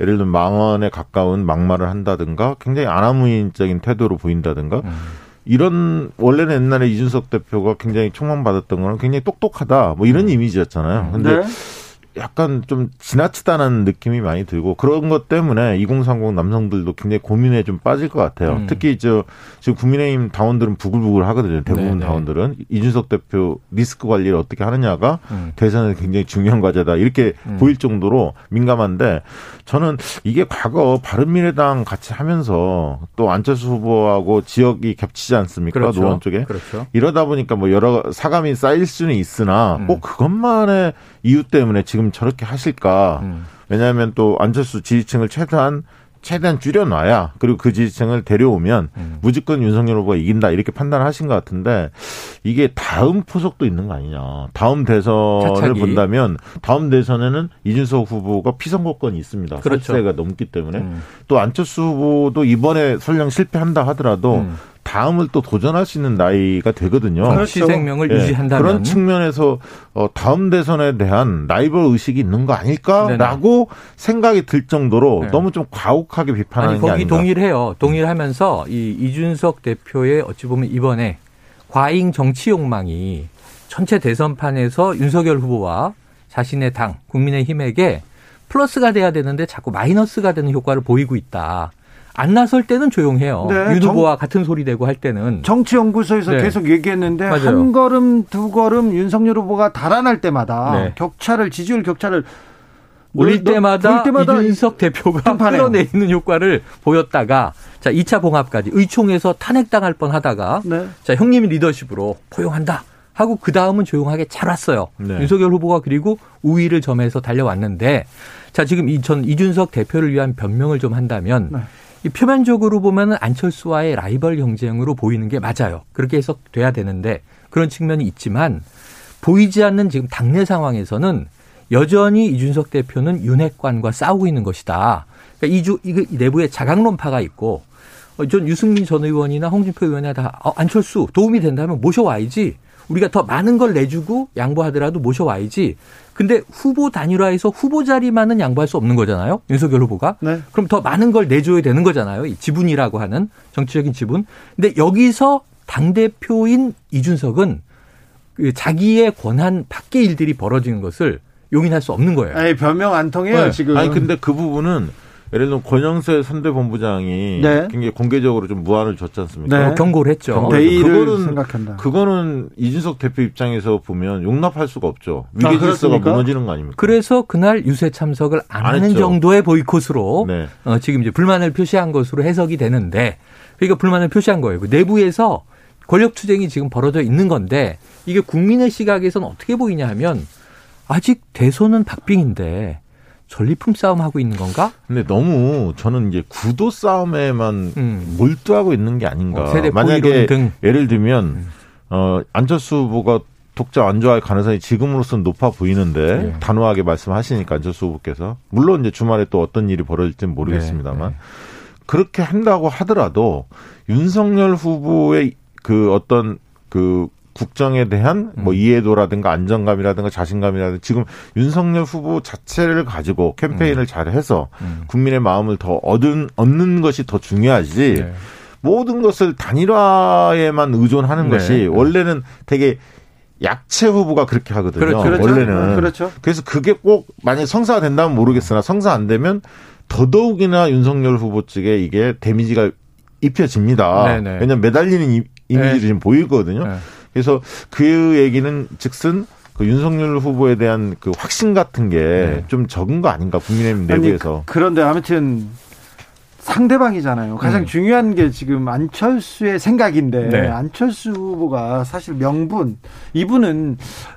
예를 들면 망언에 가까운 막말을 한다든가 굉장히 아나무인적인 태도로 보인다든가 음. 이런 원래는 옛날에 이준석 대표가 굉장히 총망받았던 거는 굉장히 똑똑하다 뭐 이런 음. 이미지였잖아요. 근데 네. 약간 좀 지나치다는 느낌이 많이 들고 그런 것 때문에 2030 남성들도 굉장히 고민에 좀 빠질 것 같아요. 음. 특히 저 지금 국민의힘 당원들은 부글부글 하거든요. 대부분 네네. 당원들은 이준석 대표 리스크 관리를 어떻게 하느냐가 음. 대선에 굉장히 중요한 과제다 이렇게 음. 보일 정도로 민감한데 저는 이게 과거 바른미래당 같이 하면서 또 안철수 후보하고 지역이 겹치지 않습니까? 그렇죠. 노원 쪽에 그렇죠. 이러다 보니까 뭐 여러 사감이 쌓일 수는 있으나 꼭 음. 그것만의 이유 때문에 지금 저렇게 하실까? 음. 왜냐하면 또 안철수 지지층을 최대한 최대한 줄여놔야 그리고 그 지지층을 데려오면 음. 무조건 윤석열 후보가 이긴다 이렇게 판단하신 것 같은데 이게 다음 포석도 있는 거 아니냐. 다음 대선을 차차기. 본다면 다음 대선에는 이준석 후보가 피선거권이 있습니다. 그렇죠. 세가 넘기 때문에 음. 또 안철수 후보도 이번에 설령 실패한다 하더라도 음. 다음을 또 도전할 수 있는 나이가 되거든요. 그렇죠. 생명을 네. 유지한다면 그런 측면에서 어, 다음 대선에 대한 라이벌 의식이 있는 거 아닐까라고 네네. 생각이 들 정도로 네. 너무 좀 과혹하게 비판하는 아니, 거기 게 아닌가. 동일해요. 동일하면서 이 이준석 대표의 어찌 보면 이번에 과잉 정치 욕망이 전체 대선판에서 윤석열 후보와 자신의 당 국민의힘에게 플러스가 돼야 되는데 자꾸 마이너스가 되는 효과를 보이고 있다. 안 나설 때는 조용해요. 네, 윤 후보와 같은 소리 되고 할 때는 정치연구소에서 네. 계속 얘기했는데 맞아요. 한 걸음 두 걸음 윤석열 후보가 달아날 때마다 네. 격차를 지지율 격차를 올릴 때마다, 때마다 이준석 대표가. 끌어내리는 효과를 보였다가 자 2차 봉합까지 의총에서 탄핵당할 뻔하다가 네. 자 형님 리더십으로 포용한다. 하고 그 다음은 조용하게 잘 왔어요. 네. 윤석열 후보가 그리고 우위를 점해서 달려왔는데 자 지금 이 전 이준석 대표를 위한 변명을 좀 한다면 네. 이 표면적으로 보면은 안철수와의 라이벌 경쟁으로 보이는 게 맞아요. 그렇게 해석돼야 되는데 그런 측면이 있지만 보이지 않는 지금 당내 상황에서는 여전히 이준석 대표는 윤핵관과 싸우고 있는 것이다. 그러니까 이주 이거 내부에 자강론파가 있고 어, 전 유승민 전 의원이나 홍준표 의원이나 다 어, 안철수 도움이 된다면 모셔와야지. 우리가 더 많은 걸 내주고 양보하더라도 모셔와야지. 근데 후보 단일화에서 후보 자리만은 양보할 수 없는 거잖아요. 윤석열 후보가. 네. 그럼 더 많은 걸 내줘야 되는 거잖아요. 이 지분이라고 하는 정치적인 지분. 근데 여기서 당대표인 이준석은 그 자기의 권한 밖의 일들이 벌어지는 것을 용인할 수 없는 거예요. 아니, 변명 안 통해요, 네. 지금. 아니, 근데 그 부분은 예를 들면 권영세 선대본부장이 네. 굉장히 공개적으로 좀 무한을 줬지 않습니까? 네. 어, 경고를 했죠. 그거는 생각한다. 그거는 이준석 대표 입장에서 보면 용납할 수가 없죠. 위계 아, 질서가 무너지는 거 아닙니까? 그래서 그날 유세 참석을 안, 안 하는 정도의 보이콧으로 네. 어, 지금 이제 불만을 표시한 것으로 해석이 되는데 그러니까 불만을 표시한 거예요. 그 내부에서 권력 투쟁이 지금 벌어져 있는 건데 이게 국민의 시각에서는 어떻게 보이냐 하면 아직 대선은 박빙인데 전리품 싸움 하고 있는 건가? 근데 너무 저는 이제 구도 싸움에만 음. 몰두하고 있는 게 아닌가. 어, 만약에 등. 예를 들면 음. 어 안철수 후보가 독자 안 좋아할 가능성이 지금으로서는 높아 보이는데 네. 단호하게 말씀하시니까 안철수 후보께서 물론 이제 주말에 또 어떤 일이 벌어질지는 모르겠습니다만 네. 네. 그렇게 한다고 하더라도 윤석열 후보의 그 어떤 그 국정에 대한 뭐 음. 이해도라든가 안정감이라든가 자신감이라든가 지금 윤석열 후보 자체를 가지고 캠페인을 음. 잘 해서 음. 국민의 마음을 더 얻은, 얻는 것이 더 중요하지 네. 모든 것을 단일화에만 의존하는 네. 것이 원래는 되게 약체 후보가 그렇게 하거든요. 그렇죠. 그렇죠. 원래는. 그렇죠. 그래서 그게 꼭 만약 성사가 된다면 모르겠으나 성사 안 되면 더더욱이나 윤석열 후보 측에 이게 데미지가 입혀집니다. 네네. 네. 왜냐하면 매달리는 이 미지를 네. 지금 보이거든요. 네. 그래서 그 얘기는 즉슨 그 윤석열 후보에 대한 그 확신 같은 게좀 네. 적은 거 아닌가 국민의힘 내부에서. 아니, 그런데 아무튼 상대방이잖아요. 가장 음. 중요한 게 지금 안철수의 생각인데 네. 안철수 후보가 사실 명분 이분은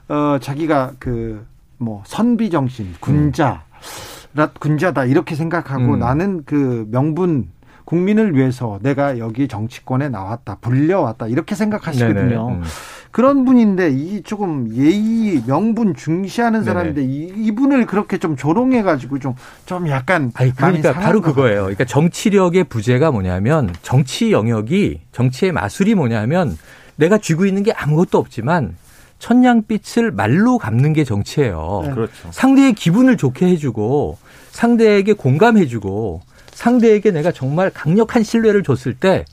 어 자기가 그 뭐 선비 정신 군자 음. 군자다 이렇게 생각하고 음. 나는 그 명분 국민을 위해서 내가 여기 정치권에 나왔다, 불려왔다 이렇게 생각하시거든요. 음. 그런 분인데 이 조금 예의 명분 중시하는 사람인데 이, 이분을 그렇게 좀 조롱해 가지고 좀 좀 약간 아니 그러니까 바로 그거예요. 그러니까 정치력의 부재가 뭐냐면 정치 영역이 정치의 마술이 뭐냐면 내가 쥐고 있는 게 아무것도 없지만 천냥빛을 말로 갚는 게 정치예요. 네. 그렇죠. 상대의 기분을 좋게 해주고 상대에게 공감해주고 상대에게 내가 정말 강력한 신뢰를 줬을 때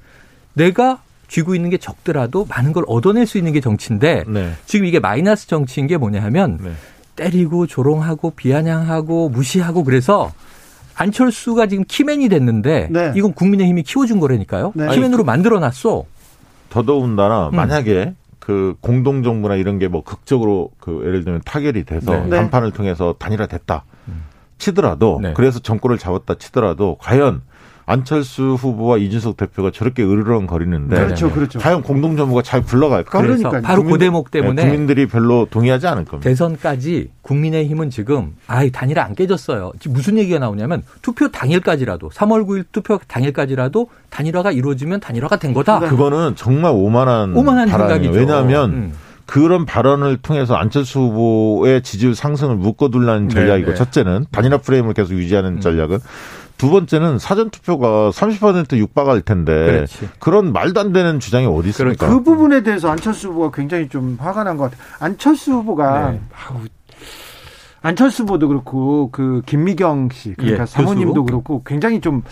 내가 쥐고 있는 게 적더라도 많은 걸 얻어낼 수 있는 게 정치인데 네. 지금 이게 마이너스 정치인 게 뭐냐 하면 네. 때리고 조롱하고 비아냥하고 무시하고 그래서 안철수가 지금 키맨이 됐는데 네. 이건 국민의힘이 키워준 거라니까요. 네. 키맨으로 만들어 놨어. 더더군다나 음. 만약에 그 공동정부나 이런 게 뭐 극적으로 그 예를 들면 타결이 돼서 네. 단판을 통해서 단일화 됐다. 음. 치더라도 네. 그래서 정권을 잡았다 치더라도 과연 안철수 후보와 이준석 대표가 저렇게 으르렁거리는데 그렇죠, 그렇죠. 과연 공동 정부가 잘 굴러갈까? 그러니까 바로 국민, 그 대목 때문에 네, 국민들이 별로 동의하지 않을 겁니다. 대선까지 국민의힘은 지금 아이 단일화 안 깨졌어요. 지금 무슨 얘기가 나오냐면 투표 당일까지라도 3월 9일 투표 당일까지라도 단일화가 이루어지면 단일화가 된 거다. 그거는 정말 오만한 오만한 생각이죠. 왜냐하면 음. 그런 발언을 통해서 안철수 후보의 지지율 상승을 묶어둘라는 네, 전략이고 네. 첫째는 단일화 프레임을 계속 유지하는 음. 전략은 두 번째는 사전 투표가 30% 육박할 텐데 그렇지. 그런 말도 안 되는 주장이 어디 있습니까? 그 부분에 대해서 안철수 후보가 굉장히 좀 화가 난 것 같아요. 안철수 후보가 네. 아우, 안철수 후보도 그렇고 그 김미경 씨 그러니까 예, 사모님도 그렇고 굉장히 좀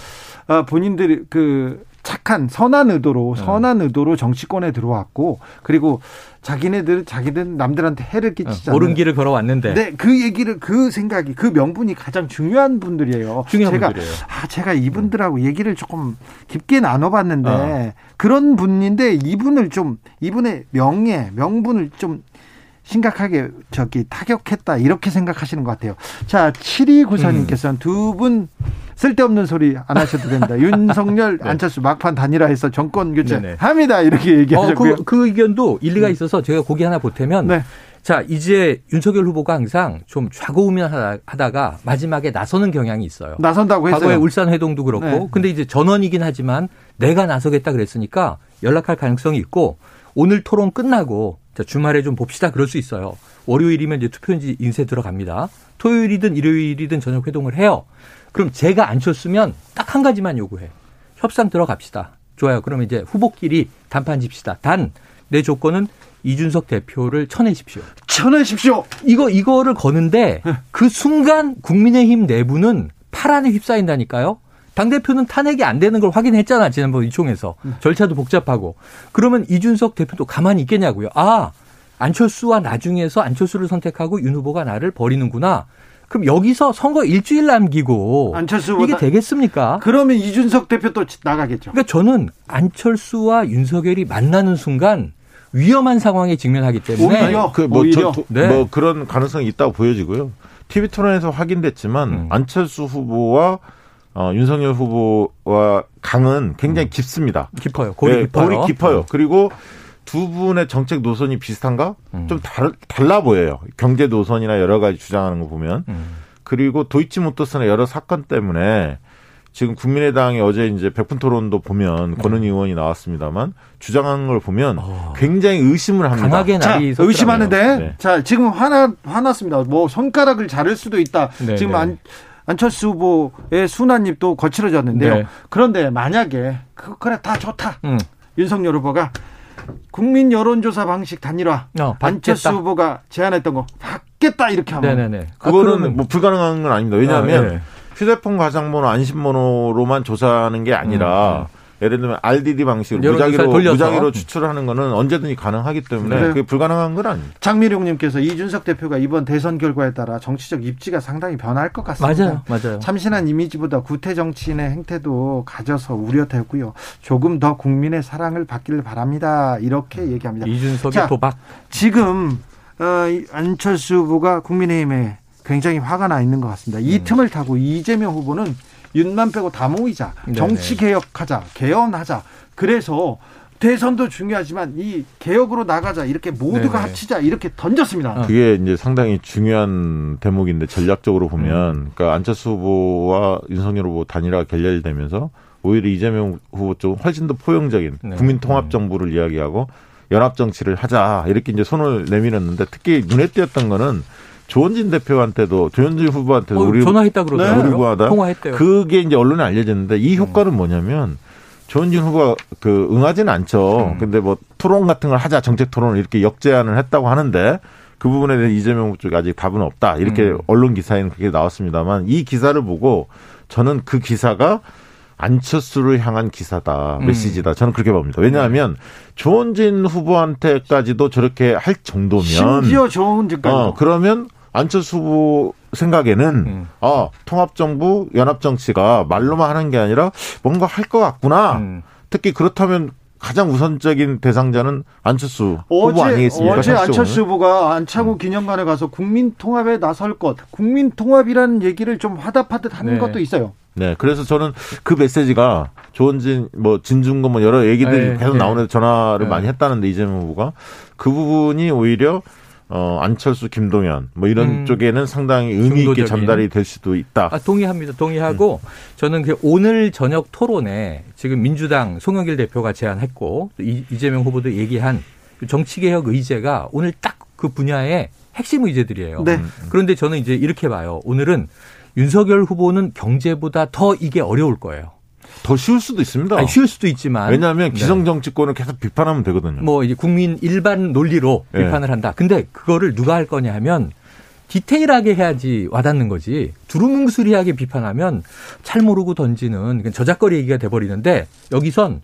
아, 본인들이 그 착한 선한 의도로 네. 선한 의도로 정치권에 들어왔고 그리고 자기네들 자기들 남들한테 해를 끼치지 않는 옳은 길을 걸어왔는데 네, 그 얘기를 그 생각이 그 명분이 가장 중요한 분들이에요. 중요한 제가 분들이에요. 아 제가 이분들하고 얘기를 조금 깊게 나눠봤는데 어. 그런 분인데 이분을 좀 이분의 명예 명분을 좀 심각하게 저기 타격했다 이렇게 생각하시는 것 같아요. 자, 7294님께서는 음. 두분 쓸데없는 소리 안 하셔도 됩니다. 윤석열, 네. 안철수 막판 단일화해서 정권 교체 네네. 합니다. 이렇게 얘기하셨고요. 어, 그, 그, 의견도 일리가 음. 있어서 제가 고기 하나 보태면 네. 자, 이제 윤석열 후보가 항상 좀 좌고우면 하다가 마지막에 나서는 경향이 있어요. 나선다고 했어요. 과거에 울산 회동도 그렇고. 네. 근데 이제 전원이긴 하지만 내가 나서겠다 그랬으니까 연락할 가능성이 있고 오늘 토론 끝나고 주말에 좀 봅시다 그럴 수 있어요. 월요일이면 이제 투표인지 인쇄 들어갑니다. 토요일이든 일요일이든 저녁 회동을 해요. 그럼 제가 안 쳤으면 딱 한 가지만 요구해. 협상 들어갑시다. 좋아요. 그러면 이제 후보끼리 단판 집시다. 단 내 조건은 이준석 대표를 쳐내십시오. 쳐내십시오. 이거 이거를 거는데 네. 그 순간 국민의힘 내부는 파란에 휩싸인다니까요. 당 대표는 탄핵이 안 되는 걸 확인했잖아 지난번 이총에서 네. 절차도 복잡하고 그러면 이준석 대표도 가만히 있겠냐고요. 아 안철수와 나중에서 안철수를 선택하고 윤 후보가 나를 버리는구나. 그럼 여기서 선거 일주일 남기고 안철수 이게 되겠습니까? 그러면 이준석 대표 또 나가겠죠. 그러니까 저는 안철수와 윤석열이 만나는 순간 위험한 상황에 직면하기 때문에 오히려 그뭐 네. 뭐 그런 가능성이 있다고 보여지고요. TV 토론에서 확인됐지만 음. 안철수 후보와 어, 윤석열 후보와 강은 굉장히 음. 깊습니다. 깊어요. 골이 네, 깊어요. 골이 깊어요. 그리고 두 분의 정책 노선이 비슷한가? 음. 좀 달, 달라 보여요. 경제 노선이나 여러 가지 주장하는 거 보면. 음. 그리고 도이치모터스나 여러 사건 때문에 지금 국민의당이 어제 이제 백분 토론도 보면 네. 권은희 의원이 나왔습니다만 주장하는 걸 보면 어. 굉장히 의심을 합니다. 강하게 날이 자, 의심하는데 네. 자 지금 화나 화났습니다. 뭐 손가락을 자를 수도 있다. 네, 지금 네. 안 안철수 후보의 순환입도 거칠어졌는데요. 네. 그런데 만약에 그, 그래 다 좋다. 음. 윤석열 후보가 국민 여론조사 방식 단일화 어, 안철수 후보가 제안했던 거 받겠다 이렇게 하면 네네네. 그거는 아, 뭐 불가능한 건 아닙니다. 왜냐하면 아, 네. 휴대폰 가상번호 안심번호로만 조사하는 게 아니라 음, 음. 예를 들면 RDD 방식으로 무작위로 무작위로 추출하는 거는 언제든지 가능하기 때문에 네. 그게 불가능한 건 아닙니다. 장미룡님께서 이준석 대표가 이번 대선 결과에 따라 정치적 입지가 상당히 변할 것 같습니다. 맞아요, 맞아요. 참신한 이미지보다 구태 정치인의 행태도 가져서 우려되고요. 조금 더 국민의 사랑을 받기를 바랍니다. 이렇게 음. 얘기합니다. 이준석의 자, 도박. 지금 어, 안철수 후보가 국민의힘에 굉장히 화가 나 있는 것 같습니다. 이 음. 틈을 타고 이재명 후보는 윤만 빼고 다 모이자. 정치 개혁하자. 개헌하자. 그래서 대선도 중요하지만 이 개혁으로 나가자 이렇게 모두가 네네. 합치자 이렇게 던졌습니다. 어. 그게 이제 상당히 중요한 대목인데 전략적으로 보면 음. 그러니까 안철수 후보와 윤석열 후보 단일화 결렬되면서 오히려 이재명 후보 쪽 훨씬 더 포용적인 네. 국민 통합 정부를 이야기하고 연합 정치를 하자 이렇게 이제 손을 내밀었는데 특히 눈에 띄었던 거는 조원진 대표한테도 조원진 후보한테도 어, 우리 전화했다 그러더라고요. 우리 후보하다. 통화했대요. 그게 이제 언론에 알려졌는데 이 음. 효과는 뭐냐면 조원진 후보가 그 응하지는 않죠. 음. 근데 뭐 토론 같은 걸 하자 정책 토론을 이렇게 역제안을 했다고 하는데 그 부분에 대해 이재명 쪽에 아직 답은 없다. 이렇게 음. 언론 기사에는 그게 나왔습니다만 이 기사를 보고 저는 그 기사가 안철수를 향한 기사다, 음. 메시지다. 저는 그렇게 봅니다. 왜냐하면 조원진 후보한테까지도 저렇게 할 정도면 심지어 조원진까지 어, 그러면 안철수 후보 생각에는 음. 아 통합정부 연합정치가 말로만 하는 게 아니라 뭔가 할 것 같구나. 음. 특히 그렇다면 가장 우선적인 대상자는 안철수 어제, 후보 아니겠습니까? 어제 안철수 후보가 안창호 음. 기념관에 가서 국민 통합에 나설 것, 국민 통합이라는 얘기를 좀 화답하듯 하는 네. 것도 있어요. 네, 그래서 저는 그 메시지가 조원진, 뭐 진중권 뭐 여러 얘기들이 네, 계속 네. 나오는 전화를 네. 많이 했다는데 이재명 후보가 그 부분이 오히려 어, 안철수, 김동연 뭐 이런 음, 쪽에는 상당히 의미 있게 전달이 될 수도 있다. 아, 동의합니다. 동의하고 음. 저는 그 오늘 저녁 토론에 지금 민주당 송영길 대표가 제안했고 이, 이재명 후보도 얘기한 그 정치개혁 의제가 오늘 딱 그 분야의 핵심 의제들이에요. 네. 그런데 저는 이제 이렇게 봐요. 오늘은 윤석열 후보는 경제보다 더 이게 어려울 거예요. 더 쉬울 수도 있습니다. 아니, 쉬울 수도 있지만 왜냐하면 네. 기성 정치권을 계속 비판하면 되거든요. 뭐 이제 국민 일반 논리로 네. 비판을 한다. 근데 그거를 누가 할 거냐 하면 디테일하게 해야지 와닿는 거지. 두루뭉술이하게 비판하면 잘 모르고 던지는 저작거리 얘기가 돼버리는데 여기선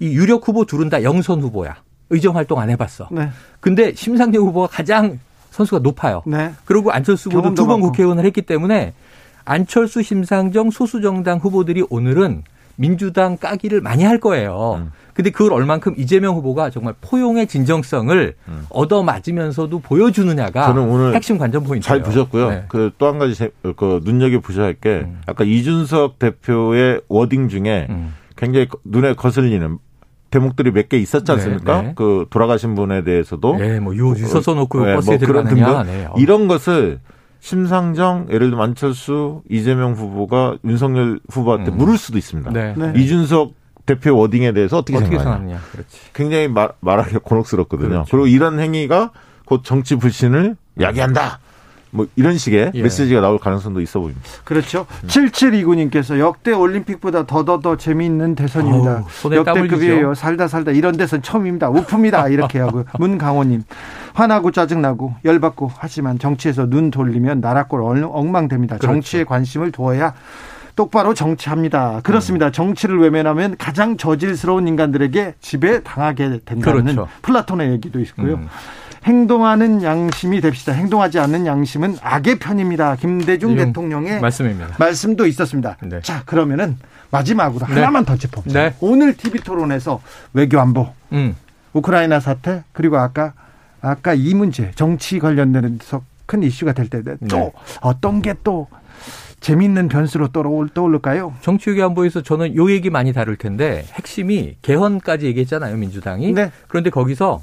이 유력 후보 둘은 다 영선 후보야. 의정 활동 안 해봤어. 네. 근데 심상정 후보가 가장 선수가 높아요. 네. 그리고 안철수 후보도 두 번 국회의원을 했기 때문에 안철수, 심상정 소수정당 후보들이 오늘은 민주당 까기를 많이 할 거예요. 음. 근데 그걸 얼만큼 이재명 후보가 정말 포용의 진정성을 음. 얻어 맞으면서도 보여주느냐가 저는 오늘 핵심 관전 포인트예요. 잘 보셨고요. 네. 그또 한 가지 그 눈여겨 보셔야 할게 음. 아까 이준석 대표의 워딩 중에 음. 굉장히 눈에 거슬리는 대목들이 몇 개 있었지 네, 않습니까? 네, 네. 그 돌아가신 분에 대해서도 네, 뭐 유호 써놓고 네, 버스에 뭐 들어가느냐 네. 어. 이런 것을 심상정, 예를 들면 안철수, 이재명 후보가 윤석열 후보한테 음. 물을 수도 있습니다. 네. 네. 이준석 대표 워딩에 대해서 어떻게, 어떻게 생각하느냐. 그렇지. 굉장히 말, 말하기가 곤혹스럽거든요. 그렇죠. 그리고 이런 행위가 곧 정치 불신을 야기한다. 뭐 이런 식의 예. 메시지가 나올 가능성도 있어 보입니다. 그렇죠. 음. 7729님께서 역대 올림픽보다 더더더 재미있는 대선입니다. 어우, 역대급이에요. 살다 살다 이런 대선 처음입니다. 우프입니다. 이렇게 하고 문강호님 화나고 짜증나고 열받고 하지만 정치에서 눈 돌리면 나라꼴 엉망됩니다. 그렇죠. 정치에 관심을 두어야 똑바로 정치합니다. 그렇습니다. 음. 정치를 외면하면 가장 저질스러운 인간들에게 지배 당하게 된다는 그렇죠. 플라톤의 얘기도 있고요. 음. 행동하는 양심이 됩시다. 행동하지 않는 양심은 악의 편입니다. 김대중 대통령의 말씀입니다. 말씀도 있었습니다. 네. 자, 그러면은 마지막으로 네. 하나만 더 짚어보죠. 네. 오늘 TV 토론에서 외교 안보, 음. 우크라이나 사태, 그리고 아까 아까 이 문제 정치 관련돼서 큰 이슈가 될 때도 네. 어떤 게또 재밌는 변수로 떠올, 떠오를까요? 정치 외교 안보에서 저는 요 얘기 많이 다룰 텐데 핵심이 개헌까지 얘기했잖아요 민주당이. 네. 그런데 거기서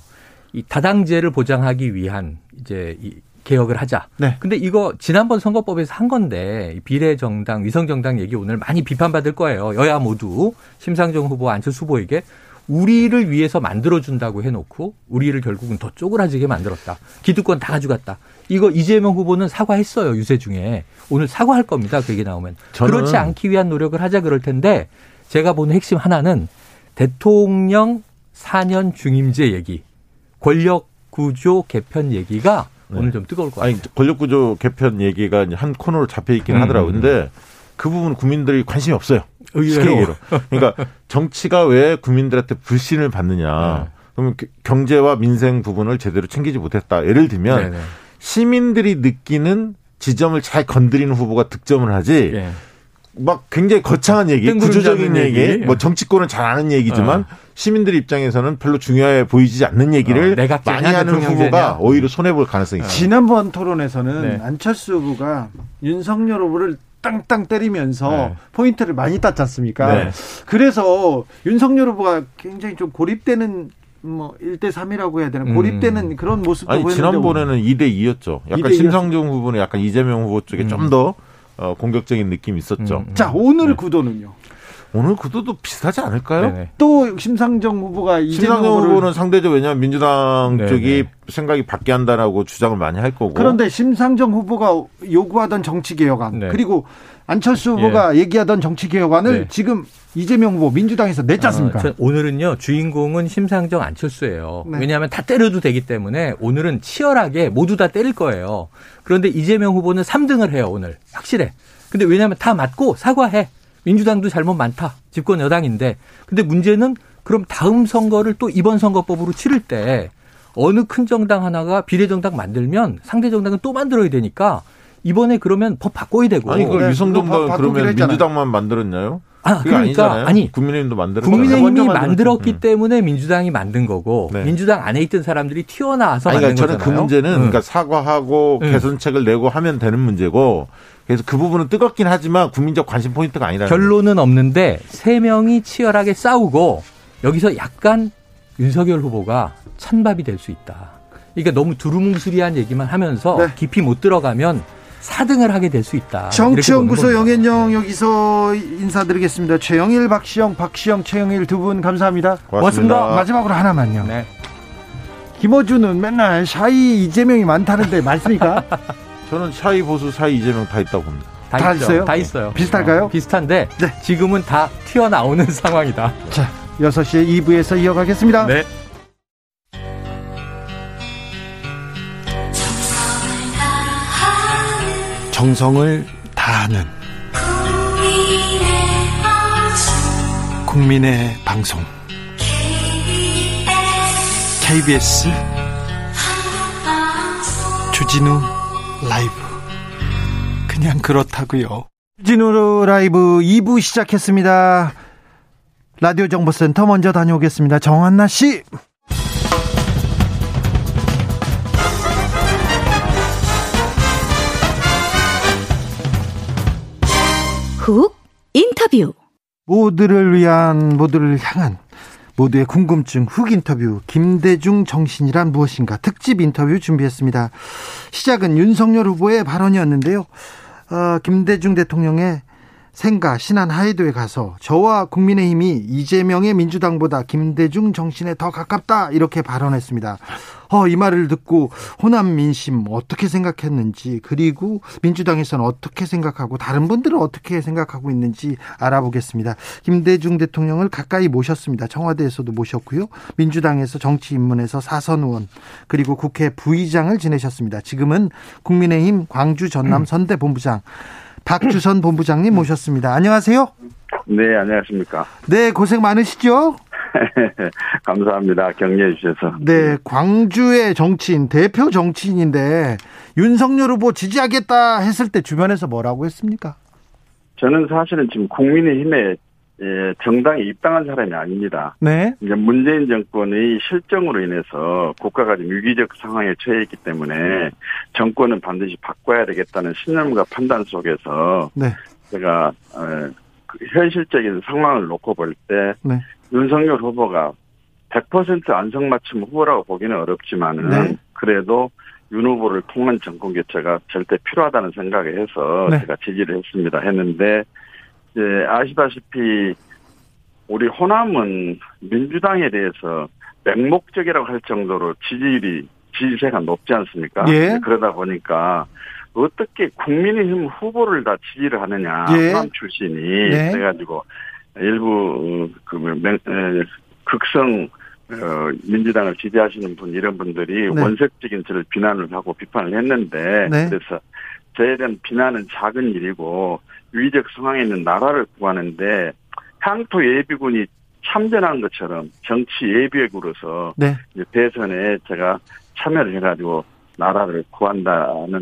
이 다당제를 보장하기 위한 이제 이 개혁을 하자. 네. 근데 이거 지난번 선거법에서 한 건데 비례정당, 위성정당 얘기 오늘 많이 비판받을 거예요. 여야 모두 심상정 후보, 안철수 후보에게 우리를 위해서 만들어준다고 해놓고 우리를 결국은 더 쪼그라지게 만들었다. 기득권 다 가져갔다. 이거 이재명 후보는 사과했어요. 유세 중에. 오늘 사과할 겁니다. 그 얘기 나오면. 그렇지 않기 위한 노력을 하자 그럴 텐데 제가 보는 핵심 하나는 대통령 4년 중임제 얘기. 권력 구조 개편 얘기가 네. 오늘 좀 뜨거울 것 같아요. 아니, 권력 구조 개편 얘기가 한 코너로 잡혀 있긴 음. 하더라고요. 근데 그 부분 국민들이 관심이 없어요. 의외로. 그러니까 정치가 왜 국민들한테 불신을 받느냐. 네. 그러면 경제와 민생 부분을 제대로 챙기지 못했다. 예를 들면 네네. 네. 시민들이 느끼는 지점을 잘 건드리는 후보가 득점을 하지. 네. 막 굉장히 거창한 얘기, 구조적인 얘기, 얘기, 뭐 정치권은 잘 아는 얘기지만 어. 시민들 입장에서는 별로 중요해 보이지 않는 얘기를 어, 많이 하는 후보가 오히려 손해 볼 가능성이 있어요. 지난번 토론에서는 네. 안철수 후보가 윤석열 후보를 땅땅 때리면서 네. 포인트를 많이 땄지 않습니까? 네. 그래서 윤석열 후보가 굉장히 좀 고립되는 뭐 1대 3이라고 해야 되나 고립되는 음. 그런 모습도 아니, 지난번에는 2대 2였죠. 약간 2대 심상정 후보는 약간 이재명 후보 쪽에 음. 좀더 어, 공격적인 느낌이 있었죠. 음, 음. 자, 오늘 네. 구도는요? 오늘 구도도 비슷하지 않을까요? 네네. 또 심상정 후보가 심상정 후보는 상대적 왜냐하면 민주당 네네. 쪽이 생각이 바뀌게 한다라고 주장을 많이 할 거고. 그런데 심상정 후보가 요구하던 정치 개혁안 네. 그리고 안철수 후보가 예. 얘기하던 정치 개혁안을 네. 지금 이재명 후보 민주당에서 냈지 않습니까? 아, 오늘은요 주인공은 심상정 안철수예요. 네. 왜냐하면 다 때려도 되기 때문에 오늘은 치열하게 모두 다 때릴 거예요. 그런데 이재명 후보는 3등을 해요 오늘 확실해. 근데 왜냐하면 다 맞고 사과해. 민주당도 잘못 많다. 집권 여당인데. 근데 문제는 그럼 다음 선거를 또 이번 선거법으로 치를 때 어느 큰 정당 하나가 비례정당 만들면 상대 정당은 또 만들어야 되니까 이번에 그러면 법 바꿔야 되고. 아니, 그 네, 위성정당 그러면 민주당만 만들었나요? 아, 그러니까 아니잖아요. 아니 국민의힘도 만들 국민의힘이 만들었기 음. 때문에 민주당이 만든 거고 네. 민주당 안에 있던 사람들이 튀어나와서 아니, 그러니까 만든 저는 그 문제는 음. 그러니까 사과하고 음. 개선책을 내고 하면 되는 문제고 그래서 그 부분은 뜨겁긴 하지만 국민적 관심 포인트가 아니라 결론은 없는데 세 명이 치열하게 싸우고 여기서 약간 윤석열 후보가 찬밥이 될 수 있다. 그러니까 너무 두루뭉술이한 얘기만 하면서 네. 깊이 못 들어가면 4등을 하게 될 수 있다. 정치연구소 영앤영 여기서 인사드리겠습니다. 최영일, 박시영, 박시영, 최영일 두 분 감사합니다. 고맙습니다. 고맙습니다. 마지막으로 하나만요. 네. 김어준은 맨날 샤이 이재명이 많다는데 맞습니까? 저는 샤이 보수, 샤이 이재명 다 있다고 봅니다. 다, 다 있어요? 다 있어요. 비슷할까요? 어, 비슷한데 네. 지금은 다 튀어나오는 상황이다. 자, 6시에 2부에서 이어가겠습니다. 네. 정성을 다하는 국민의 방송 KBS 주진우 라이브 그냥 그렇다고요. 주진우 라이브 2부 시작했습니다. 라디오 정보센터 먼저 다녀오겠습니다. 정한나 씨. 훅 인터뷰 모두를 위한 모두를 향한 모두의 궁금증 훅 인터뷰 김대중 정신이란 무엇인가 특집 인터뷰 준비했습니다. 시작은 윤석열 후보의 발언이었는데요. 어, 김대중 대통령의 생가 신안 하이도에 가서 저와 국민의힘이 이재명의 민주당보다 김대중 정신에 더 가깝다 이렇게 발언했습니다. 어, 이 말을 듣고 호남 민심 어떻게 생각했는지 그리고 민주당에서는 어떻게 생각하고 다른 분들은 어떻게 생각하고 있는지 알아보겠습니다. 김대중 대통령을 가까이 모셨습니다. 청와대에서도 모셨고요. 민주당에서 정치 입문에서 사선 의원 그리고 국회 부의장을 지내셨습니다. 지금은 국민의힘 광주 전남 선대 본부장 박주선 본부장님 모셨습니다. 안녕하세요. 네, 안녕하십니까. 네, 고생 많으시죠? 감사합니다. 격려해 주셔서. 네, 광주의 정치인, 대표 정치인인데 윤석열 후보 지지하겠다 했을 때 주변에서 뭐라고 했습니까? 저는 사실은 지금 국민의힘에 예, 정당에 입당한 사람이 아닙니다. 네. 이제 문재인 정권의 실정으로 인해서 국가가 지금 위기적 상황에 처해 있기 때문에 정권은 반드시 바꿔야 되겠다는 신념과 판단 속에서 네. 제가 어, 그 현실적인 상황을 놓고 볼때 네. 윤석열 후보가 100% 안성맞춤 후보라고 보기는 어렵지만은 네. 그래도 윤 후보를 통한 정권 교체가 절대 필요하다는 생각에 해서 네. 제가 지지를 했습니다. 했는데 이제 아시다시피 우리 호남은 민주당에 대해서 맹목적이라고 할 정도로 지지율이 지지세가 높지 않습니까? 예. 그러다 보니까 어떻게 국민의힘 후보를 다 지지를 하느냐 예. 호남 출신이 네. 그래가지고 일부 그 극성 어, 민주당을 지지하시는 분 이런 분들이 네. 원색적인 저를 비난을 하고 비판을 했는데 네. 그래서 저에 대한 비난은 작은 일이고 위적 상황에 있는 나라를 구하는데 향토 예비군이 참전한 것처럼 정치 예비역으로서 네. 대선에 제가 참여를 해가지고 나라를 구한다는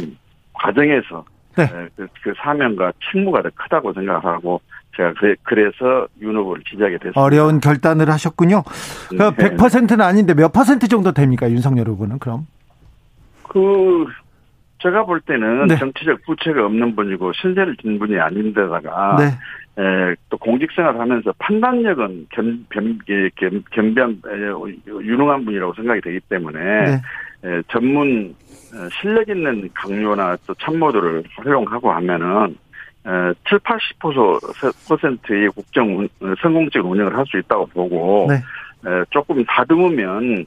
과정에서 네. 그, 그, 사명과 책무가 더 크다고 생각하고 제가 그래, 서 윤 후보를 지지하게 됐습니다. 어려운 결단을 하셨군요. 그 네. 100%는 아닌데 몇 퍼센트 정도 됩니까 윤석열 후보는 그럼? 그 제가 볼 때는 네. 정치적 부채가 없는 분이고 신세를 진 분이 아닌데다가 네. 에, 또 공직생활 하면서 판단력은 겸, 겸, 겸, 겸변, 유능한 분이라고 생각이 되기 때문에, 네. 에, 전문, 실력 있는 강요나 또 참모들을 활용하고 하면은, 에, 7, 80%의 국정, 성공적 운영을 할 수 있다고 보고, 네. 에, 조금 다듬으면,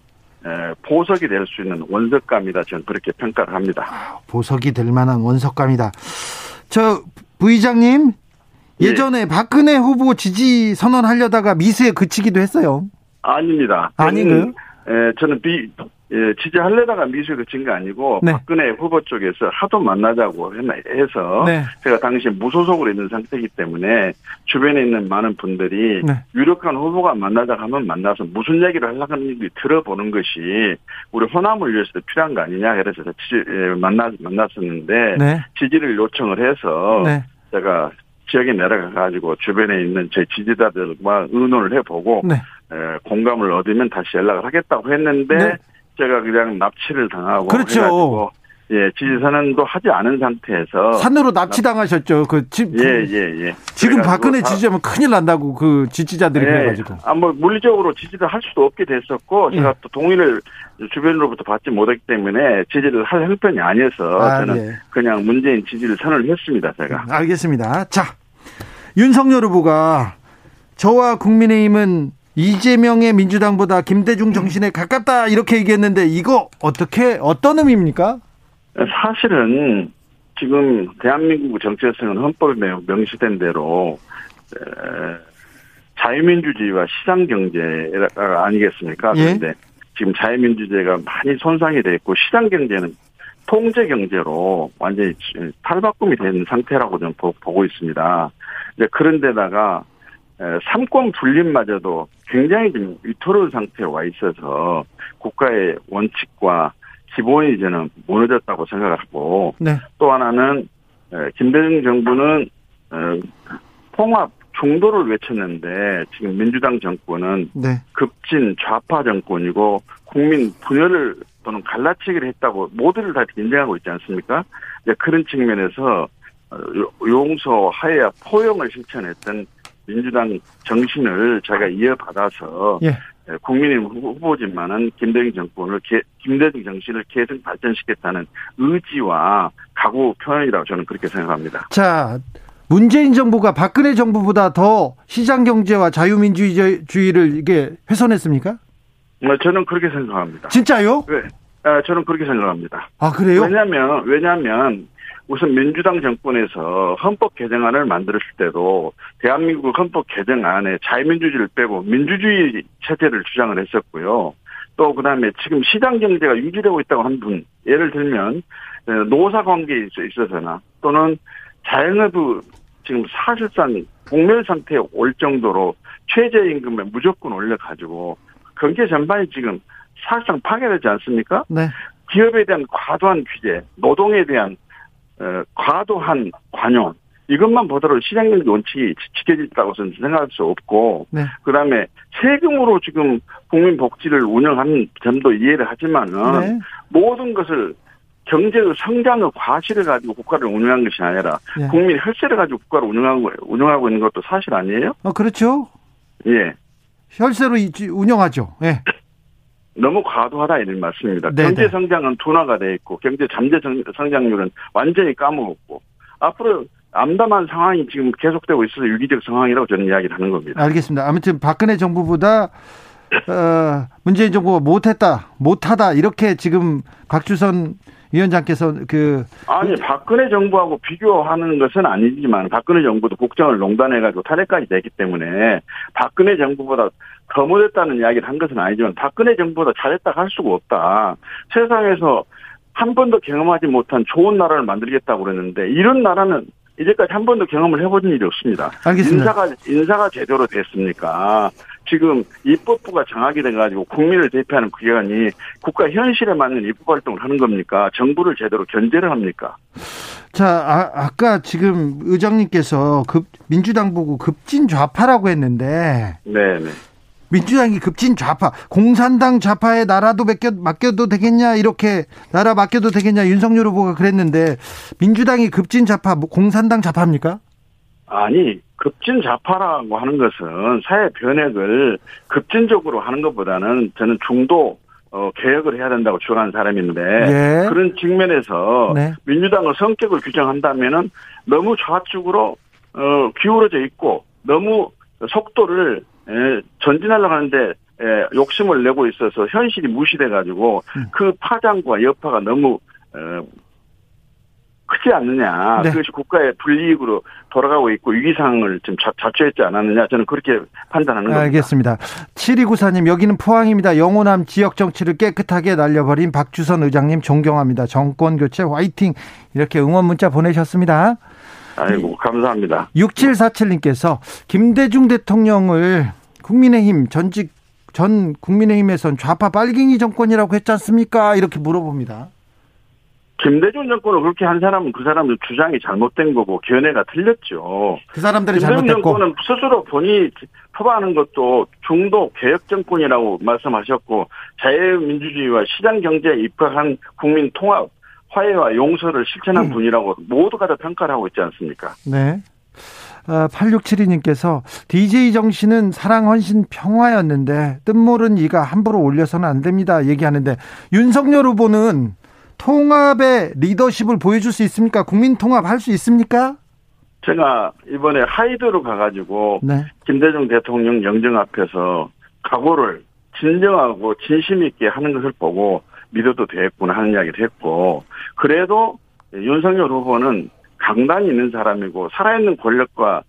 보석이 될 수 있는 원석감이다. 저는 그렇게 평가를 합니다. 아, 보석이 될 만한 원석감이다. 저 부의장님 예. 예전에 예. 박근혜 후보 지지 선언하려다가 미수에 그치기도 했어요. 아닙니다. 에, 저는 비, 예, 지지하려다가 미수에 그친 게 아니고 네. 박근혜 후보 쪽에서 하도 만나자고 해서 네. 제가 당시 무소속으로 있는 상태이기 때문에 주변에 있는 많은 분들이 네. 유력한 후보가 만나자 하면 만나서 무슨 얘기를 하려고 하는지 들어보는 것이 우리 호남을 위해서도 필요한 거 아니냐 그래서 지지, 예, 만나 만났었는데 네. 지지를 요청을 해서 네. 제가 지역에 내려가 가지고 주변에 있는 제 지지자들과 의논을 해보고 네. 에, 공감을 얻으면 다시 연락을 하겠다고 했는데 네. 제가 그냥 납치를 당하고 그렇죠. 해가지고 예, 지지 선언도 하지 않은 상태에서 산으로 납치당하셨죠. 그 집, 예, 예, 예. 지금 박근혜 지지자면 큰일 난다고 그 지지자들이 예, 그래가지고. 아, 뭐 물리적으로 지지를 할 수도 없게 됐었고 예. 제가 또 동의를 주변으로부터 받지 못했기 때문에 지지를 할 형편이 아니어서 아, 저는 예. 그냥 문재인 지지를 선언을 했습니다. 제가. 음, 알겠습니다. 자, 윤석열 후보가 저와 국민의힘은 이재명의 민주당보다 김대중 정신에 가깝다 이렇게 얘기했는데 이거 어떻게 어떤 의미입니까? 사실은 지금 대한민국 정체성은 헌법에 명시된 대로 자유민주주의와 시장경제가 아니겠습니까? 예? 그런데 지금 자유민주주의가 많이 손상이 돼 있고 시장경제는 통제 경제로 완전히 탈바꿈이 된 상태라고 저는 보고 있습니다. 그런데다가 삼권 분립마저도 굉장히 좀 위태로운 상태에 와 있어서 국가의 원칙과 기본이 저는 무너졌다고 생각을 하고 네. 또 하나는 김대중 정부는 통합 중도를 외쳤는데 지금 민주당 정권은 네. 급진 좌파 정권이고 국민 분열을 또는 갈라치기를 했다고 모두를 다 인정하고 있지 않습니까? 그런 측면에서 어, 용서, 하야, 포용을 실천했던 민주당 정신을 제가 이어받아서 예. 예, 국민의힘 후보지만은 김대중 정권을 김대중 정신을 계속 발전시켰다는 의지와 각오 표현이라고 저는 그렇게 생각합니다. 자, 문재인 정부가 박근혜 정부보다 더 시장 경제와 자유민주주의를 이게 훼손했습니까? 네, 저는 그렇게 생각합니다. 진짜요? 네, 아, 저는 그렇게 생각합니다. 아 그래요? 왜냐하면 왜냐하면 우선 민주당 정권에서 헌법 개정안을 만들었을 때도 대한민국 헌법 개정안에 자유민주주의를 빼고 민주주의 체제를 주장을 했었고요. 또 그다음에 지금 시장 경제가 유지되고 있다고 한 분 예를 들면 노사 관계에 있어서나 또는 자영업부 지금 사실상 공멸 상태에 올 정도로 최저임금에 무조건 올려가지고 경제 전반이 지금 사실상 파괴되지 않습니까? 네. 기업에 대한 과도한 규제, 노동에 대한 어, 과도한 관용 이것만 보더라도 시장경제 원칙이 지켜졌다고 저는 생각할 수 없고 네. 그다음에 세금으로 지금 국민 복지를 운영하는 점도 이해를 하지만은 네. 모든 것을 경제의 성장의 과실을 가지고 국가를 운영한 것이 아니라 네. 국민 혈세를 가지고 국가를 운영하고 운영하고 있는 것도 사실 아니에요? 어 그렇죠. 예. 혈세로 운영하죠. 예. 너무 과도하다 이런 말씀입니다. 네네. 경제 성장은 둔화가 돼 있고 경제 잠재 성장률은 완전히 까먹었고 앞으로 암담한 상황이 지금 계속되고 있어서 위기적 상황이라고 저는 이야기를 하는 겁니다. 알겠습니다. 아무튼 박근혜 정부보다 어, 문재인 정부가 못했다, 못하다 이렇게 지금 박주선 위원장께서 그 아니 박근혜 정부하고 비교하는 것은 아니지만 박근혜 정부도 국정을 농단해가지고 탄핵까지 됐기 때문에 박근혜 정부보다 더 못했다는 이야기를 한 것은 아니지만 박근혜 정부보다 잘했다 할 수가 없다. 세상에서 한 번도 경험하지 못한 좋은 나라를 만들겠다고 그랬는데 이런 나라는 이제까지 한 번도 경험을 해본 일이 없습니다. 알겠습니다. 인사가 인사가 제대로 됐습니까? 지금 입법부가 정하게 돼가지고 국민을 대표하는 기관이 국가 현실에 맞는 입법 활동을 하는 겁니까? 정부를 제대로 견제를 합니까? 자, 아, 아까 지금 의장님께서 급 민주당 보고 급진 좌파라고 했는데, 네, 네. 민주당이 급진 좌파, 공산당 좌파에 나라도 맡겨, 맡겨도 되겠냐, 이렇게 나라 맡겨도 되겠냐, 윤석열 후보가 그랬는데, 민주당이 급진 좌파, 뭐 공산당 좌파입니까? 아니, 급진 좌파라고 하는 것은 사회 변혁을 급진적으로 하는 것보다는 저는 중도 어, 개혁을 해야 된다고 주장하는 사람인데 예. 그런 측면에서 네. 민주당의 성격을 규정한다면은 너무 좌측으로 어, 기울어져 있고 너무 속도를 에, 전진하려고 하는데 에, 욕심을 내고 있어서 현실이 무시돼 가지고 음. 그 파장과 여파가 너무 어, 크지 않느냐. 네. 그것이 국가의 불이익으로 돌아가고 있고 위기상을 좀 자, 자초했지 않았느냐. 저는 그렇게 판단하는 겁니다. 알겠습니다. 7294님 여기는 포항입니다. 영호남 지역 정치를 깨끗하게 날려버린 박주선 의장님 존경합니다. 정권 교체 화이팅 이렇게 응원 문자 보내셨습니다. 아이고 감사합니다. 6747님께서 김대중 대통령을 국민의힘 전직 전 국민의힘에선 좌파 빨갱이 정권이라고 했지 않습니까? 이렇게 물어봅니다. 김대중 정권을 그렇게 한 사람은 그 사람의 주장이 잘못된 거고 견해가 틀렸죠. 그 사람들이 잘못됐고. 김대중 정권은 스스로 본인이 표방하는 것도 중도 개혁 정권이라고 말씀하셨고 자유민주주의와 시장 경제에 입각한 국민 통합 화해와 용서를 실천한 음. 분이라고 모두가 다 평가를 하고 있지 않습니까? 네. 8672님께서 어, DJ 정신은 사랑, 헌신, 평화였는데 뜻모른 이가 함부로 올려서는 안 됩니다. 얘기하는데 윤석열 후보는 통합의 리더십을 보여줄 수 있습니까? 국민 통합 할 수 있습니까? 제가 이번에 하이드로 가가지고 네. 김대중 대통령 영정 앞에서 각오를 진정하고 진심 있게 하는 것을 보고 믿어도 되겠구나 하는 이야기를 했고 그래도 윤석열 후보는 강단이 있는 사람이고 살아있는 권력과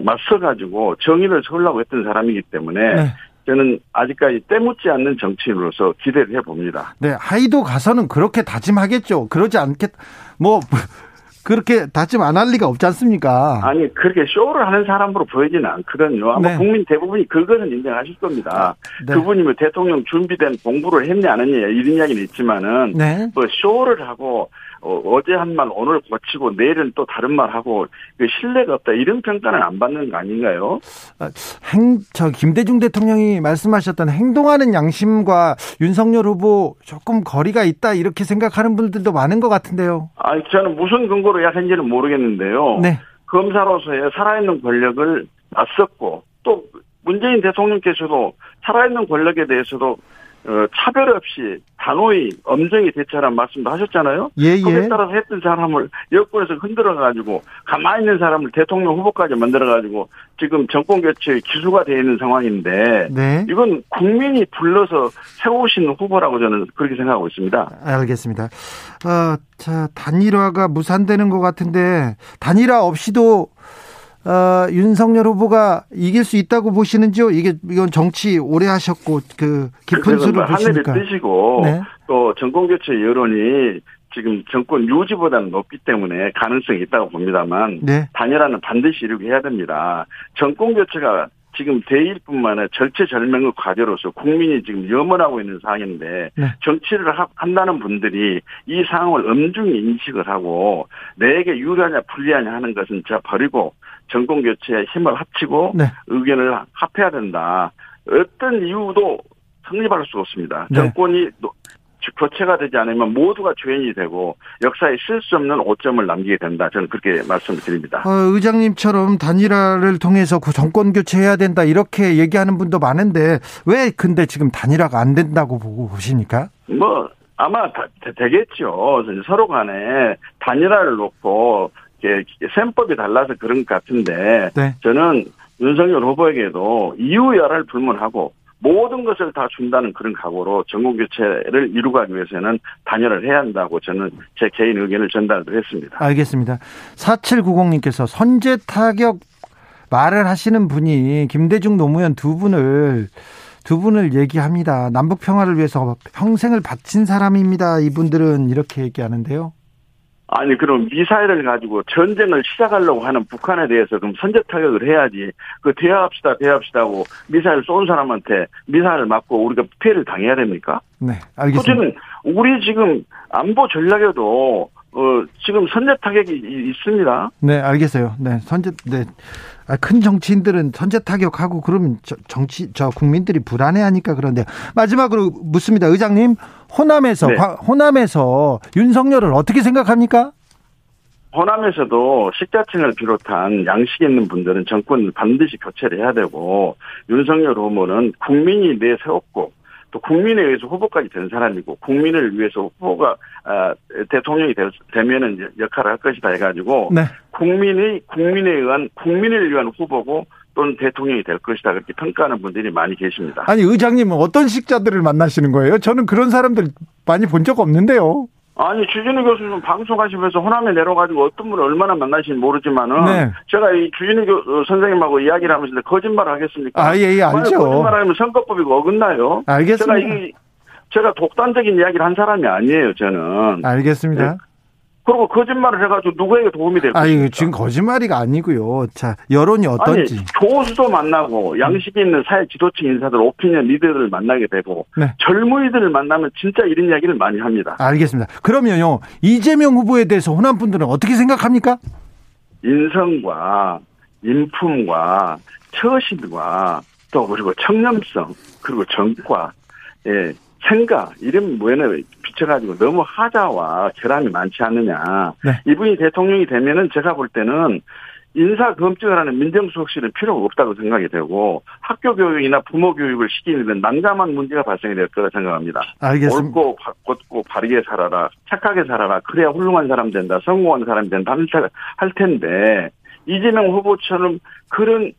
맞서가지고 정의를 세우려고 했던 사람이기 때문에 네. 저는 아직까지 때묻지 않는 정치인으로서 기대를 해봅니다. 네, 하이도 가서는 그렇게 다짐하겠죠. 그러지 않겠, 뭐, 그렇게 다짐 안 할 리가 없지 않습니까? 아니, 그렇게 쇼를 하는 사람으로 보이지는 않거든요. 아마 네. 국민 대부분이 그거는 인정하실 겁니다. 네. 그분이 뭐 대통령 준비된 공부를 했냐, 안 했냐, 이런 이야기는 있지만은, 네. 뭐 쇼를 하고, 어, 제 한 말 오늘 고치고 내일은 또 다른 말 하고 그 신뢰가 없다 이런 평가는 안 받는 거 아닌가요? 아, 행, 저 김대중 대통령이 말씀하셨던 행동하는 양심과 윤석열 후보 조금 거리가 있다 이렇게 생각하는 분들도 많은 것 같은데요. 아, 저는 무슨 근거로 약한지는 모르겠는데요. 네. 검사로서의 살아있는 권력을 맞섰고 또 문재인 대통령께서도 살아있는 권력에 대해서도 어, 차별 없이 단호히 엄정히 대처하는 말씀도 하셨잖아요. 예, 예. 그에 따라서 했던 사람을 여권에서 흔들어가지고 가만히 있는 사람을 대통령 후보까지 만들어가지고 지금 정권 교체의 기수가 되어 있는 상황인데 네. 이건 국민이 불러서 세우신 후보라고 저는 그렇게 생각하고 있습니다. 알겠습니다. 어, 자 단일화가 무산되는 것 같은데 단일화 없이도 어, 윤석열 후보가 이길 수 있다고 보시는지요? 이게 이건 정치 오래 하셨고 그 깊은 수를 보시니까. 하늘을 뜨시고 네. 또 정권 교체 여론이 지금 정권 유지보다는 높기 때문에 가능성이 있다고 봅니다만 네. 단일화는 반드시 이루게 해야 됩니다. 정권 교체가 지금 대일뿐만 아니라 절체절명의 과제로서 국민이 지금 염원하고 있는 상황인데 네. 정치를 하, 한다는 분들이 이 상황을 엄중히 인식을 하고 내게 유리하냐 불리하냐 하는 것은 자 버리고 정권 교체에 힘을 합치고 네. 의견을 합해야 된다. 어떤 이유도 성립할 수 없습니다. 네. 정권이 교체가 되지 않으면 모두가 죄인이 되고 역사에 쓸수 없는 오점을 남기게 된다. 저는 그렇게 말씀을 드립니다. 어, 의장님처럼 단일화를 통해서 그 정권 교체해야 된다 이렇게 얘기하는 분도 많은데 왜 근데 지금 단일화가 안 된다고 보고 보십니까? 뭐 아마 다, 되겠죠. 서로 간에 단일화를 놓고 셈법이 달라서 그런 것 같은데 네. 저는 윤석열 후보에게도 이유 여를 불문하고 모든 것을 다 준다는 그런 각오로 정권 교체를 이루기 위해서는 단열을 해야 한다고 저는 제 개인 의견을 전달을 했습니다. 알겠습니다. 4790님께서 선제 타격 말을 하시는 분이 김대중 노무현 두 분을 두 분을 얘기합니다. 남북 평화를 위해서 평생을 바친 사람입니다. 이분들은 이렇게 얘기하는데요. 아니 그럼 미사일을 가지고 전쟁을 시작하려고 하는 북한에 대해서 그럼 선제 타격을 해야지 그 대화합시다 대화합시다 하고 미사일 쏜 사람한테 미사일을 맞고 우리가 피해를 당해야 됩니까? 네 알겠습니다. 우리 지금 안보 전략에도 어 지금 선제 타격이 있습니다. 네 알겠어요. 네 선제 네. 아, 큰 정치인들은 선제 타격하고 그러면 정치 저 국민들이 불안해하니까 그런데 마지막으로 묻습니다, 의장님 호남에서 네. 호남에서 윤석열을 어떻게 생각합니까? 호남에서도 식자층을 비롯한 양식 있는 분들은 정권을 반드시 교체를 해야 되고 윤석열 후보는 국민이 내세웠고 또 국민에 의해서 후보까지 된 사람이고 국민을 위해서 후보가 아, 대통령이 될, 되면은 역할을 할 것이다 해가지고 네. 국민의 국민에 의한 국민을 위한 후보고 또는 대통령이 될 것이다 그렇게 평가하는 분들이 많이 계십니다. 아니 의장님은 어떤 식자들을 만나시는 거예요? 저는 그런 사람들 많이 본 적 없는데요. 아니 주진우 교수님 방송하시면서 호남에 내려가지고 어떤 분을 얼마나 만나시는지 모르지만은 네. 제가 이 주진우 교, 어, 선생님하고 이야기를 하면서 거짓말 하겠습니까? 아예 예, 알죠. 거짓말하면 선거법이 어긋나요. 알겠습니다. 제가 이 제가 독단적인 이야기를 한 사람이 아니에요. 저는 알겠습니다. 네. 그리고 거짓말을 해가지고 누구에게 도움이 될까? 아니 지금 거짓말이가 아니고요. 자 여론이 어떤지. 아니, 교수도 만나고 양식 있는 사회 지도층 인사들, 오피니언 리더를 만나게 되고 네. 젊은이들을 만나면 진짜 이런 이야기를 많이 합니다. 알겠습니다. 그러면요 이재명 후보에 대해서 호남 분들은 어떻게 생각합니까? 인성과 인품과 처신과 또 그리고 청렴성 그리고 정과 예 생각 이런 모연에 비춰가지고 너무 하자와 결함이 많지 않느냐. 네. 이분이 대통령이 되면은 제가 볼 때는 인사 검증을 하는 민정수석실은 필요가 없다고 생각이 되고 학교 교육이나 부모 교육을 시키는 난감한 문제가 발생이 될 거라 생각합니다. 알겠습니다. 옳고 바꿨고 바르게 살아라, 착하게 살아라, 그래야 훌륭한 사람 된다, 성공한 사람이 된다 할 텐데 이재명 후보처럼 그런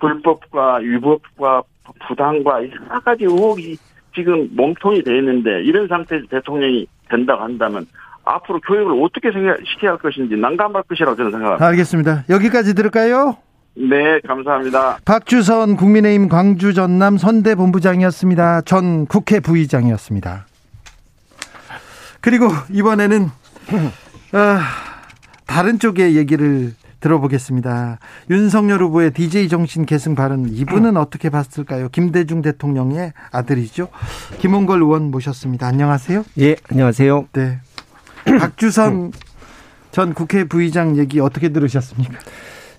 불법과 위법과 부당과 여러 가지 의혹이 지금 몸통이 돼 있는데 이런 상태에서 대통령이 된다고 한다면 앞으로 교육을 어떻게 시켜야 할 것인지 난감할 것이라고 저는 생각합니다. 알겠습니다. 여기까지 들을까요? 네, 감사합니다. 박주선 국민의힘 광주 전남 선대 본부장이었습니다. 전 국회 부의장이었습니다. 그리고 이번에는 어, 다른 쪽의 얘기를 들어보겠습니다. 윤석열 후보의 DJ 정신 계승 발언 이분은 어떻게 봤을까요? 김대중 대통령의 아들이죠. 김홍걸 의원 모셨습니다. 안녕하세요. 예, 안녕하세요. 네. 박주선 전 국회 부의장 얘기 어떻게 들으셨습니까?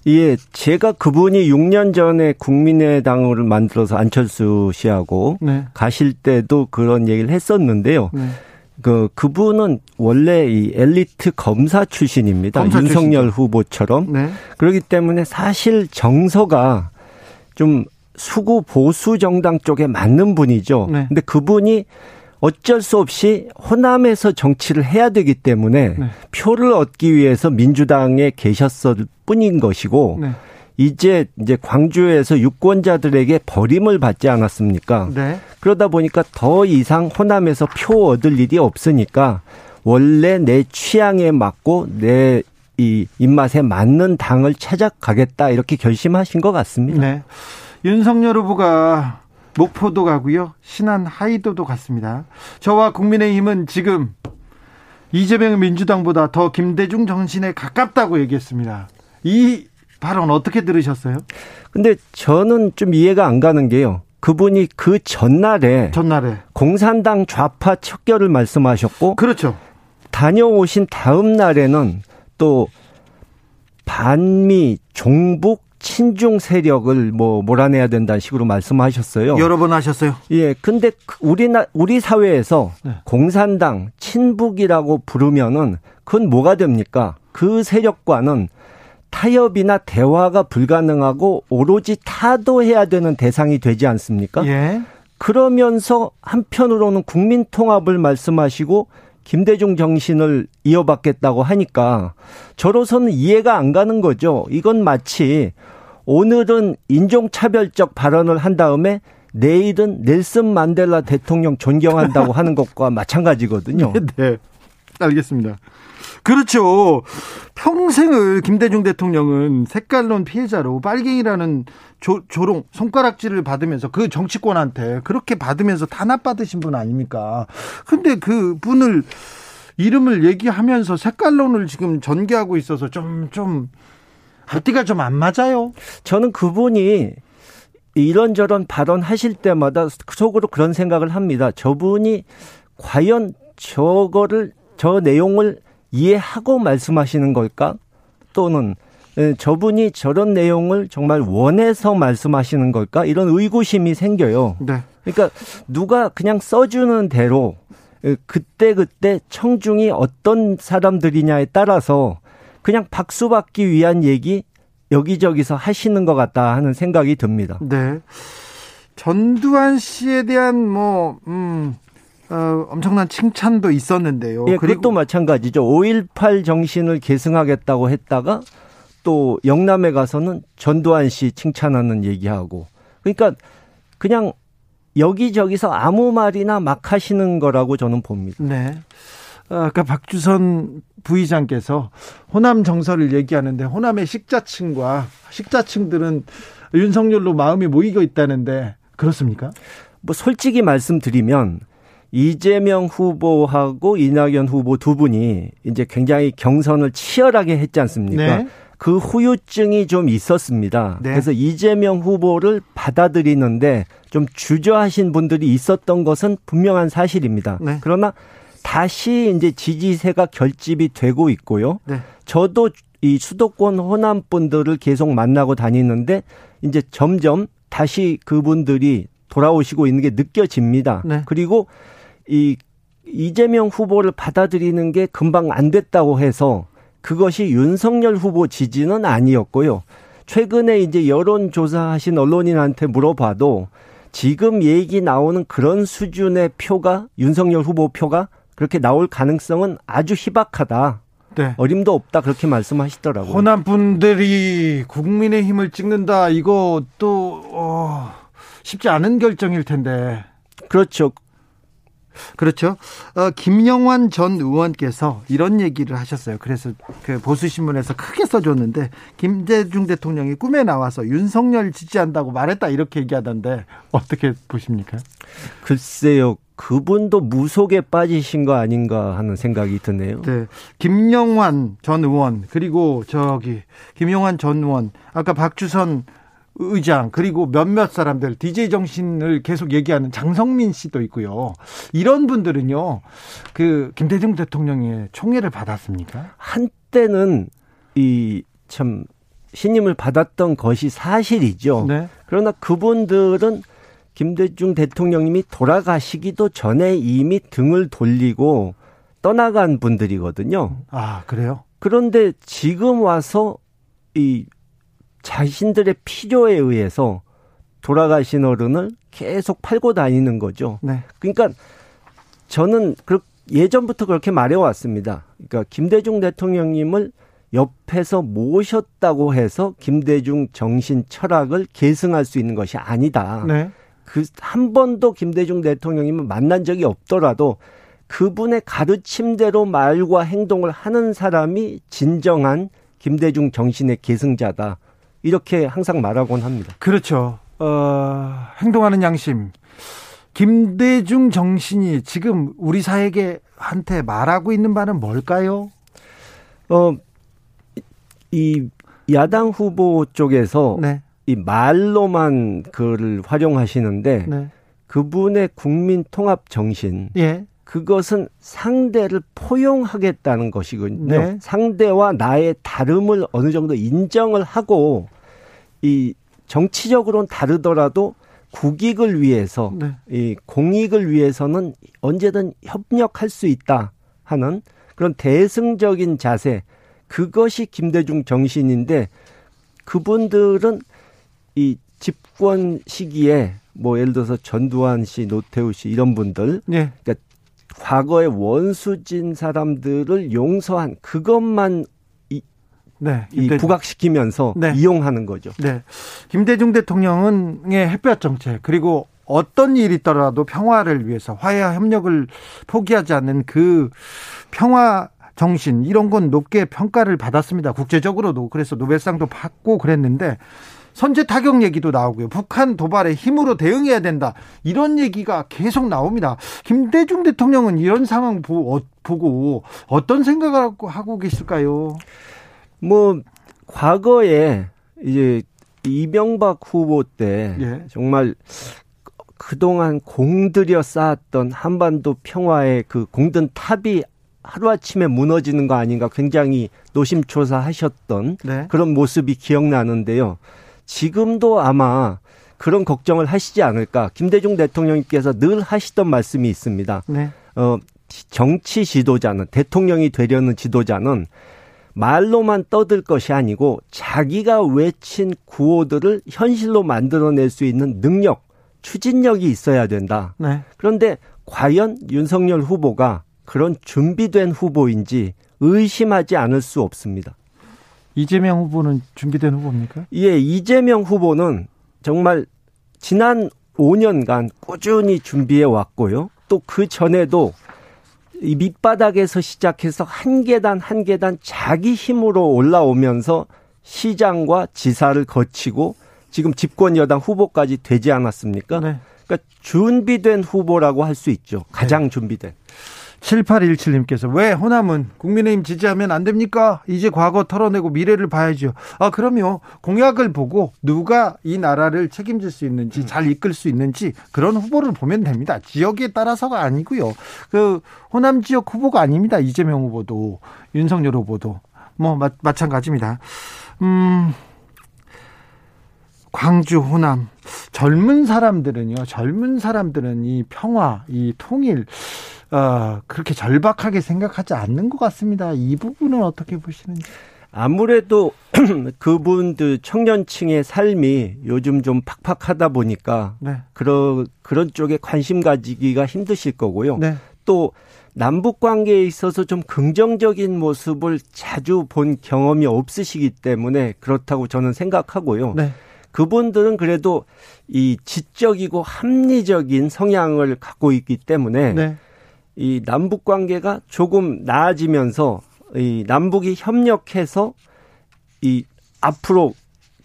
예, 제가 그분이 6년 전에 국민의당을 만들어서 안철수 씨하고 네. 가실 때도 그런 얘기를 했었는데요. 네. 그 그분은 원래 이 엘리트 검사 출신입니다. 검사 윤석열 출신이죠. 후보처럼. 네. 그렇기 때문에 사실 정서가 좀 수구 보수 정당 쪽에 맞는 분이죠. 네. 근데 그분이 어쩔 수 없이 호남에서 정치를 해야 되기 때문에 네. 표를 얻기 위해서 민주당에 계셨을 뿐인 것이고 네. 이제 이제 광주에서 유권자들에게 버림을 받지 않았습니까? 네. 그러다 보니까 더 이상 호남에서 표 얻을 일이 없으니까 원래 내 취향에 맞고 내 이 입맛에 맞는 당을 찾아가겠다 이렇게 결심하신 것 같습니다. 네. 윤석열 후보가 목포도 가고요. 신안 하이도도 갔습니다. 저와 국민의힘은 지금 이재명 민주당보다 더 김대중 정신에 가깝다고 얘기했습니다. 이 발언 어떻게 들으셨어요? 근데 저는 좀 이해가 안 가는 게요. 그분이 그 전날에 전날에 공산당 좌파 척결을 말씀하셨고 그렇죠. 다녀오신 다음 날에는 또 반미 종북 친중 세력을 뭐 몰아내야 된다는 식으로 말씀하셨어요. 여러 번 하셨어요. 예. 근데 우리나 우리 사회에서 네. 공산당 친북이라고 부르면은 그건 뭐가 됩니까? 그 세력과는 타협이나 대화가 불가능하고 오로지 타도해야 되는 대상이 되지 않습니까? 예. 그러면서 한편으로는 국민 통합을 말씀하시고 김대중 정신을 이어받겠다고 하니까 저로서는 이해가 안 가는 거죠. 이건 마치 오늘은 인종차별적 발언을 한 다음에 내일은 넬슨 만델라 대통령 존경한다고 하는 것과 마찬가지거든요. 네, 네. 알겠습니다. 그렇죠. 평생을 김대중 대통령은 색깔론 피해자로 빨갱이라는 조, 조롱, 손가락질을 받으면서 그 정치권한테 그렇게 받으면서 탄압받으신 분 아닙니까? 근데 그 분을 이름을 얘기하면서 색깔론을 지금 전개하고 있어서 좀, 좀, 앞뒤가 좀 안 맞아요. 저는 그분이 이런저런 발언하실 때마다 속으로 그런 생각을 합니다. 저분이 과연 저거를, 저 내용을 이해하고 말씀하시는 걸까? 또는 예, 저분이 저런 내용을 정말 원해서 말씀하시는 걸까? 이런 의구심이 생겨요. 네. 그러니까 누가 그냥 써주는 대로 예, 그때 그때 청중이 어떤 사람들이냐에 따라서 그냥 박수 받기 위한 얘기 여기저기서 하시는 것 같다 하는 생각이 듭니다. 네. 전두환 씨에 대한 뭐, 음, 어, 엄청난 칭찬도 있었는데요. 예, 그리고 또 마찬가지죠. 5.18 정신을 계승하겠다고 했다가 또 영남에 가서는 전두환 씨 칭찬하는 얘기하고. 그러니까 그냥 여기저기서 아무 말이나 막 하시는 거라고 저는 봅니다. 네. 아까 박주선 부의장께서 호남 정서를 얘기하는데 호남의 식자층과 식자층들은 윤석열로 마음이 모이고 있다는데 그렇습니까? 뭐 솔직히 말씀드리면 이재명 후보하고 이낙연 후보 두 분이 이제 굉장히 경선을 치열하게 했지 않습니까? 네. 그 후유증이 좀 있었습니다. 네. 그래서 이재명 후보를 받아들이는데 좀 주저하신 분들이 있었던 것은 분명한 사실입니다. 네. 그러나 다시 이제 지지세가 결집이 되고 있고요. 네. 저도 이 수도권 호남 분들을 계속 만나고 다니는데 이제 점점 다시 그분들이 돌아오시고 있는 게 느껴집니다. 네. 그리고 이 이재명 후보를 받아들이는 게 금방 안 됐다고 해서 그것이 윤석열 후보 지지는 아니었고요. 최근에 이제 여론조사하신 언론인한테 물어봐도 지금 얘기 나오는 그런 수준의 표가 윤석열 후보 표가 그렇게 나올 가능성은 아주 희박하다. 네. 어림도 없다 그렇게 말씀하시더라고요. 호남 분들이 국민의 힘을 찍는다 이거 또 어, 쉽지 않은 결정일 텐데. 그렇죠. 그렇죠. 어, 김영환 전 의원께서 이런 얘기를 하셨어요. 그래서 그 보수신문에서 크게 써줬는데 김대중 대통령이 꿈에 나와서 윤석열 지지한다고 말했다 이렇게 얘기하던데 어떻게 보십니까? 글쎄요. 그분도 무속에 빠지신 거 아닌가 하는 생각이 드네요. 네. 김영환 전 의원 그리고 저기 김영환 전 의원 아까 박주선 의장 그리고 몇몇 사람들 DJ 정신을 계속 얘기하는 장성민 씨도 있고요. 이런 분들은요. 그 김대중 대통령의 총애를 받았습니까? 한때는 이 참 신임을 받았던 것이 사실이죠. 네. 그러나 그분들은 김대중 대통령님이 돌아가시기도 전에 이미 등을 돌리고 떠나간 분들이거든요. 아, 그래요? 그런데 지금 와서 이 자신들의 필요에 의해서 돌아가신 어른을 계속 팔고 다니는 거죠. 네. 그러니까 저는 그 예전부터 그렇게 말해왔습니다. 그러니까 김대중 대통령님을 옆에서 모셨다고 해서 김대중 정신 철학을 계승할 수 있는 것이 아니다. 네. 그한 번도 김대중 대통령님을 만난 적이 없더라도 그분의 가르침대로 말과 행동을 하는 사람이 진정한 김대중 정신의 계승자다. 이렇게 항상 말하곤 합니다. 그렇죠. 어, 행동하는 양심. 김대중 정신이 지금 우리 사회계 한테 말하고 있는 바는 뭘까요? 어, 이 야당 후보 쪽에서 네. 이 말로만 그를 활용하시는데 네. 그분의 국민 통합 정신. 예. 그것은 상대를 포용하겠다는 것이군요. 네. 상대와 나의 다름을 어느 정도 인정을 하고 이 정치적으로는 다르더라도 국익을 위해서 네. 이 공익을 위해서는 언제든 협력할 수 있다 하는 그런 대승적인 자세 그것이 김대중 정신인데 그분들은 이 집권 시기에 뭐 예를 들어서 전두환 씨, 노태우 씨 이런 분들 네. 그러니까 과거의 원수진 사람들을 용서한 그것만 네, 이 부각시키면서 네. 이용하는 거죠. 네. 김대중 대통령은의 햇볕 정책 그리고 어떤 일이 있더라도 평화를 위해서 화해와 협력을 포기하지 않는 그 평화 정신 이런 건 높게 평가를 받았습니다. 국제적으로도 그래서 노벨상도 받고 그랬는데 선제 타격 얘기도 나오고요. 북한 도발에 힘으로 대응해야 된다. 이런 얘기가 계속 나옵니다. 김대중 대통령은 이런 상황 어, 보고 어떤 생각을 하고 계실까요? 뭐 과거에 이제 이명박 후보 때 예. 정말 그동안 공들여 쌓았던 한반도 평화의 그 공든 탑이 하루아침에 무너지는 거 아닌가 굉장히 노심초사하셨던 네. 그런 모습이 기억나는데요. 지금도 아마 그런 걱정을 하시지 않을까. 김대중 대통령님께서 늘 하시던 말씀이 있습니다. 네. 어, 정치 지도자는, 대통령이 되려는 지도자는 말로만 떠들 것이 아니고 자기가 외친 구호들을 현실로 만들어낼 수 있는 능력, 추진력이 있어야 된다. 네. 그런데 과연 윤석열 후보가 그런 준비된 후보인지 의심하지 않을 수 없습니다. 이재명 후보는 준비된 후보입니까? 예, 이재명 후보는 정말 지난 5년간 꾸준히 준비해 왔고요. 또 그 전에도 이 밑바닥에서 시작해서 한 계단 한 계단 자기 힘으로 올라오면서 시장과 지사를 거치고 지금 집권 여당 후보까지 되지 않았습니까? 네. 그러니까 준비된 후보라고 할 수 있죠. 가장 네. 준비된. 7817님께서 왜 호남은 국민의힘 지지하면 안 됩니까? 이제 과거 털어내고 미래를 봐야죠. 아, 그럼요. 공약을 보고 누가 이 나라를 책임질 수 있는지 음. 잘 이끌 수 있는지 그런 후보를 보면 됩니다. 지역에 따라서가 아니고요. 그 호남 지역 후보가 아닙니다. 이재명 후보도 윤석열 후보도 뭐 마, 마찬가지입니다. 음. 광주, 호남 젊은 사람들은요. 젊은 사람들은 이 평화, 이 통일 어, 그렇게 절박하게 생각하지 않는 것 같습니다. 이 부분은 어떻게 보시는지? 아무래도 그분들 청년층의 삶이 요즘 좀 팍팍하다 보니까 네. 그런 그런 쪽에 관심 가지기가 힘드실 거고요. 네. 또 남북 관계에 있어서 좀 긍정적인 모습을 자주 본 경험이 없으시기 때문에 그렇다고 저는 생각하고요. 네. 그분들은 그래도 이 지적이고 합리적인 성향을 갖고 있기 때문에 네. 이 남북 관계가 조금 나아지면서 이 남북이 협력해서 이 앞으로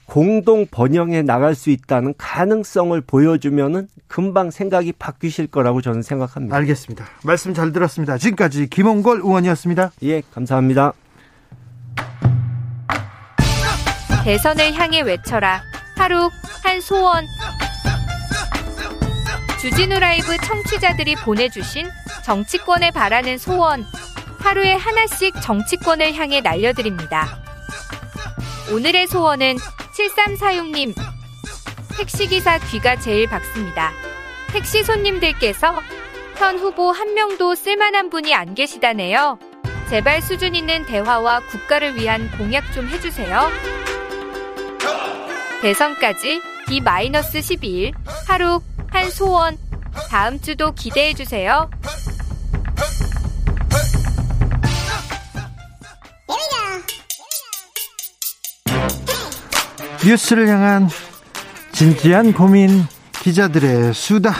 공동 번영해 나갈 수 있다는 가능성을 보여주면은 금방 생각이 바뀌실 거라고 저는 생각합니다. 알겠습니다. 말씀 잘 들었습니다. 지금까지 김원걸 의원이었습니다. 예, 감사합니다. 대선을 향해 외쳐라. 하루 한 소원. 주진우 라이브 청취자들이 보내주신 정치권에 바라는 소원 하루에 하나씩 정치권을 향해 날려드립니다. 오늘의 소원은 7346님 택시기사 귀가 제일 박습니다. 택시 손님들께서 현 후보 한 명도 쓸만한 분이 안 계시다네요. 제발 수준 있는 대화와 국가를 위한 공약 좀 해주세요. 대선까지 D-12일 하루 한 소원 다음 주도 기대해주세요. 뉴스를 향한 진지한 고민 기자들의 수다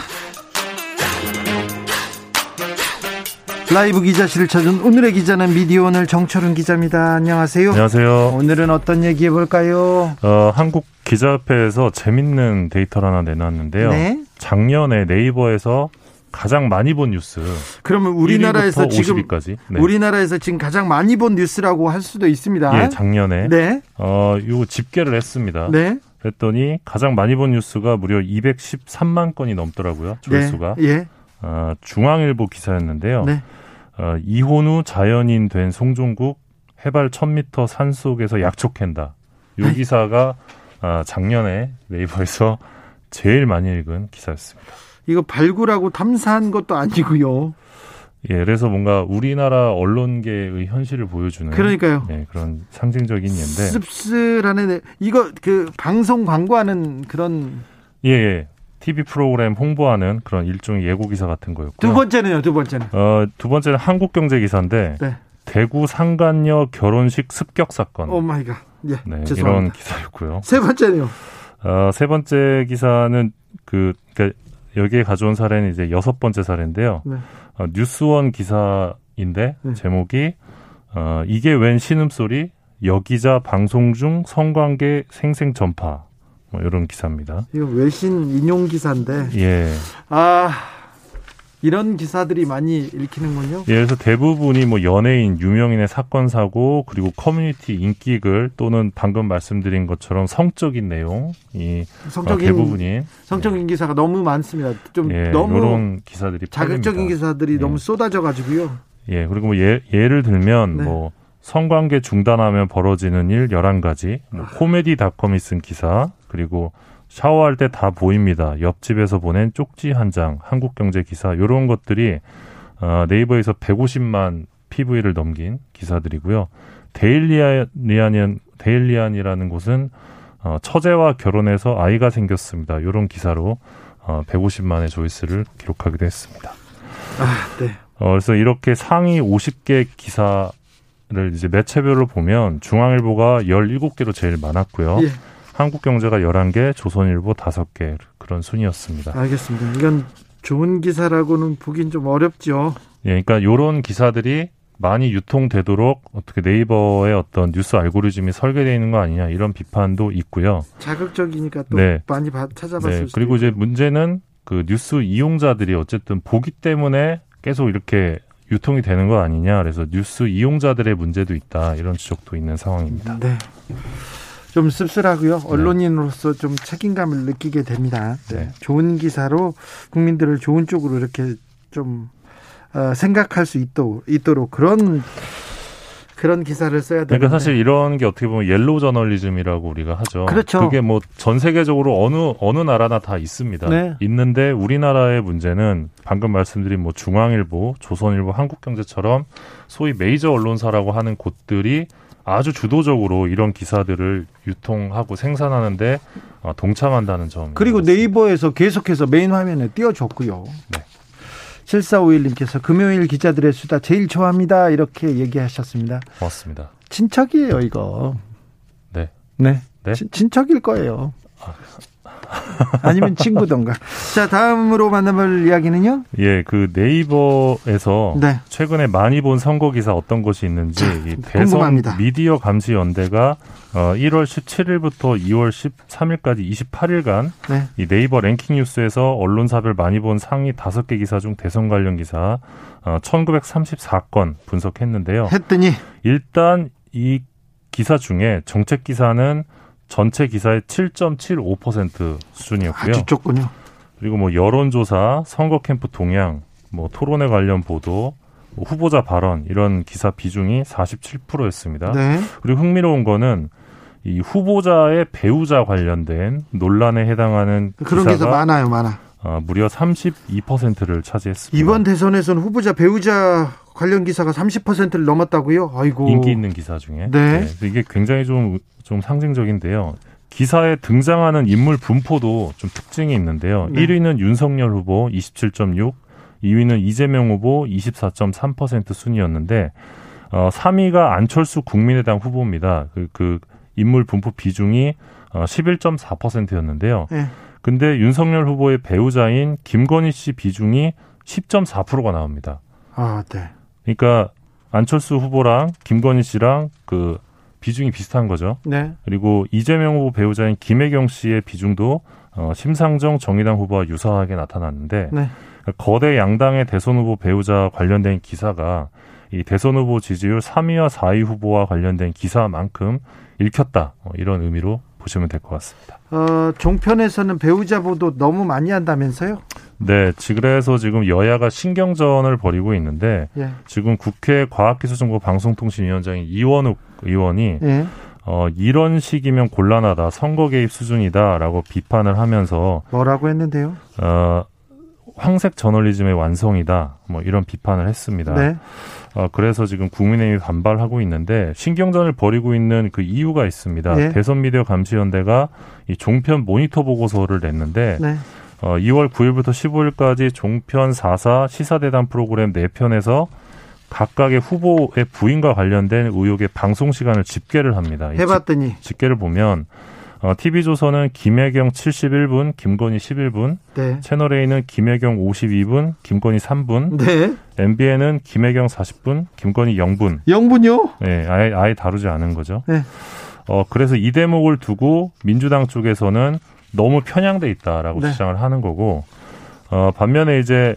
라이브 기자실을 찾은 오늘의 기자는 미디어 오늘 정철운 기자입니다. 안녕하세요. 안녕하세요. 오늘은 어떤 얘기 해볼까요? 어, 한국 기자협회에서 재밌는 데이터를 하나 내놨는데요. 네? 작년에 네이버에서 가장 많이 본 뉴스. 그러면 우리나라에서 지금 네. 우리나라에서 지금 가장 많이 본 뉴스라고 할 수도 있습니다. 예, 작년에. 네. 어, 요 집계를 했습니다. 네. 그랬더니 가장 많이 본 뉴스가 무려 213만 건이 넘더라고요. 조회수가. 네. 예. 어, 중앙일보 기사였는데요. 네. 어, 이혼 후 자연인 된 송종국 해발 1000m 산 속에서 약촉한다. 요 네. 기사가 아, 작년에 네이버에서 제일 많이 읽은 기사였습니다. 이거 발굴하고 탐사한 것도 아니고요. 예, 그래서 뭔가 우리나라 언론계의 현실을 보여주는 그러니까요. 네, 그런 상징적인 예인데 씁쓸하네. 이거 그 방송 광고하는 그런 예, 예. TV 프로그램 홍보하는 그런 일종의 예고 기사 같은 거였고요. 두 번째는요, 두 번째는. 어, 두 번째는 한국경제 기사인데 네. 대구 상간녀 결혼식 습격 사건. oh my god. 예. 네, 이런 기사였고요. 세 번째는요. 어, 세 번째 기사는 그 그러니까 여기에 가져온 사례는 이제 여섯 번째 사례인데요. 네. 어, 뉴스원 기사인데 네. 제목이 어, 이게 웬 신음소리 여기자 방송 중 성관계 생생 전파 뭐 이런 기사입니다. 이거 외신 인용 기사인데. 예. 아 이런 기사들이 많이 읽히는군요. 예, 그래서 대부분이 뭐 연예인, 유명인의 사건 사고 그리고 커뮤니티 인기글 또는 방금 말씀드린 것처럼 성적인 내용 이 성적인 어, 대부분이 성적인 예. 기사가 너무 많습니다. 좀 예, 너무 이런 기사들이 자극적인 팔립니다. 기사들이 예. 너무 쏟아져 가지고요. 예, 그리고 뭐 예, 예를 들면 네. 뭐 성관계 중단하면 벌어지는 일 11가지, 뭐 코미디닷컴이 쓴 기사, 그리고 샤워할 때 다 보입니다. 옆집에서 보낸 쪽지 한 장, 한국경제 기사 이런 것들이 어, 네이버에서 150만 PV를 넘긴 기사들이고요. 데일리안이라는 데일리안이라는 곳은 어, 처제와 결혼해서 아이가 생겼습니다. 이런 기사로 어, 150만의 조회수를 기록하기도 했습니다. 아, 네. 어, 그래서 이렇게 상위 50개 기사를 이제 매체별로 보면 중앙일보가 17개로 제일 많았고요. 예. 한국경제가 11개, 조선일보 5개 그런 순이었습니다. 알겠습니다. 이건 좋은 기사라고는 보긴 좀 어렵죠. 예, 그러니까 이런 기사들이 많이 유통되도록 어떻게 네이버의 어떤 뉴스 알고리즘이 설계되어 있는 거 아니냐 이런 비판도 있고요. 자극적이니까 또 네. 많이 찾아봤을 네. 그리고 이제 문제는 그 뉴스 이용자들이 어쨌든 보기 때문에 계속 이렇게 유통이 되는 거 아니냐. 그래서 뉴스 이용자들의 문제도 있다. 이런 지적도 있는 상황입니다. 네. 좀 씁쓸하고요. 네. 언론인으로서 좀 책임감을 느끼게 됩니다. 네. 좋은 기사로 국민들을 좋은 쪽으로 이렇게 좀 어, 생각할 수 있도록, 있도록 그런 그런 기사를 써야 되는데. 그러니까 사실 이런 게 어떻게 보면 옐로우 저널리즘이라고 우리가 하죠. 그렇죠. 그게 뭐 전 세계적으로 어느 어느 나라나 다 있습니다. 네. 있는데 우리나라의 문제는 방금 말씀드린 뭐 중앙일보, 조선일보, 한국경제처럼 소위 메이저 언론사라고 하는 곳들이 아주 주도적으로 이런 기사들을 유통하고 생산하는데 어, 동참한다는 점. 그리고 네이버에서 계속해서 메인 화면에 띄워줬고요. 네. 7451님께서 금요일 기자들의 수다 제일 좋아합니다. 이렇게 얘기하셨습니다. 고맙습니다. 친척이에요, 이거. 네. 네. 네? 친, 친척일 거예요. 아, 아니면 친구던가. 자, 다음으로 만나볼 이야기는요? 예, 그 네이버에서 네. 최근에 많이 본 선거 기사 어떤 것이 있는지 이 대선 궁금합니다. 미디어 감시 연대가 어 1월 17일부터 2월 13일까지 28일간 네. 이 네이버 랭킹 뉴스에서 언론사별 많이 본 상위 5개 기사 중 대선 관련 기사 어 1934건 분석했는데요. 했더니 일단 이 기사 중에 정책 기사는 전체 기사의 7.75% 수준이었고요. 아주 적군요. 그리고 뭐 여론조사, 선거 캠프 동향, 뭐 토론회 관련 보도, 뭐 후보자 발언 이런 기사 비중이 47%였습니다. 네. 그리고 흥미로운 거는 이 후보자의 배우자 관련된 논란에 해당하는 그런 기사 많아요, 많아. 어, 무려 32%를 차지했습니다. 이번 대선에서는 후보자 배우자 관련 기사가 30%를 넘었다고요? 아이고. 인기 있는 기사 중에. 네. 네. 이게 굉장히 좀, 좀 상징적인데요. 기사에 등장하는 인물 분포도 좀 특징이 있는데요. 네. 1위는 윤석열 후보 27.6, 2위는 이재명 후보 24.3% 순이었는데, 어, 3위가 안철수 국민의당 후보입니다. 그, 그 인물 분포 비중이 어, 11.4%였는데요. 네. 근데 윤석열 후보의 배우자인 김건희 씨 비중이 10.4%가 나옵니다. 아, 네. 그러니까 안철수 후보랑 김건희 씨랑 그 비중이 비슷한 거죠. 네. 그리고 이재명 후보 배우자인 김혜경 씨의 비중도 어, 심상정 정의당 후보와 유사하게 나타났는데 네. 그러니까 거대 양당의 대선 후보 배우자 관련된 기사가 이 대선 후보 지지율 3위와 4위 후보와 관련된 기사만큼 읽혔다 어, 이런 의미로 보시면 될 것 같습니다. 어, 종편에서는 배우자 보도 너무 많이 한다면서요? 네, 그래서 지금 여야가 신경전을 벌이고 있는데 예. 지금 국회 과학기술정보 방송통신위원장인 이원욱 의원이 예. 어, 이런 식이면 곤란하다, 선거 개입 수준이다라고 비판을 하면서 뭐라고 했는데요? 어, 황색 저널리즘의 완성이다, 뭐 이런 비판을 했습니다. 네. 어, 그래서 지금 국민의힘이 반발하고 있는데 신경전을 벌이고 있는 그 이유가 있습니다. 네. 대선 미디어 감시연대가 이 종편 모니터 보고서를 냈는데 네. 어, 2월 9일부터 15일까지 종편 4사 시사대담 프로그램 4편에서 각각의 후보의 부인과 관련된 의혹의 방송 시간을 집계를 합니다. 해봤더니 집계를 보면 어, TV조선은 김혜경 71분, 김건희 11분, 네. 채널A는 김혜경 52분, 김건희 3분, 네. MBN은 김혜경 40분, 김건희 0분. 0분요? 네, 아예, 아예 다루지 않은 거죠. 네. 어, 그래서 이 대목을 두고 민주당 쪽에서는 너무 편향돼 있다라고 네. 주장을 하는 거고, 어, 반면에 이제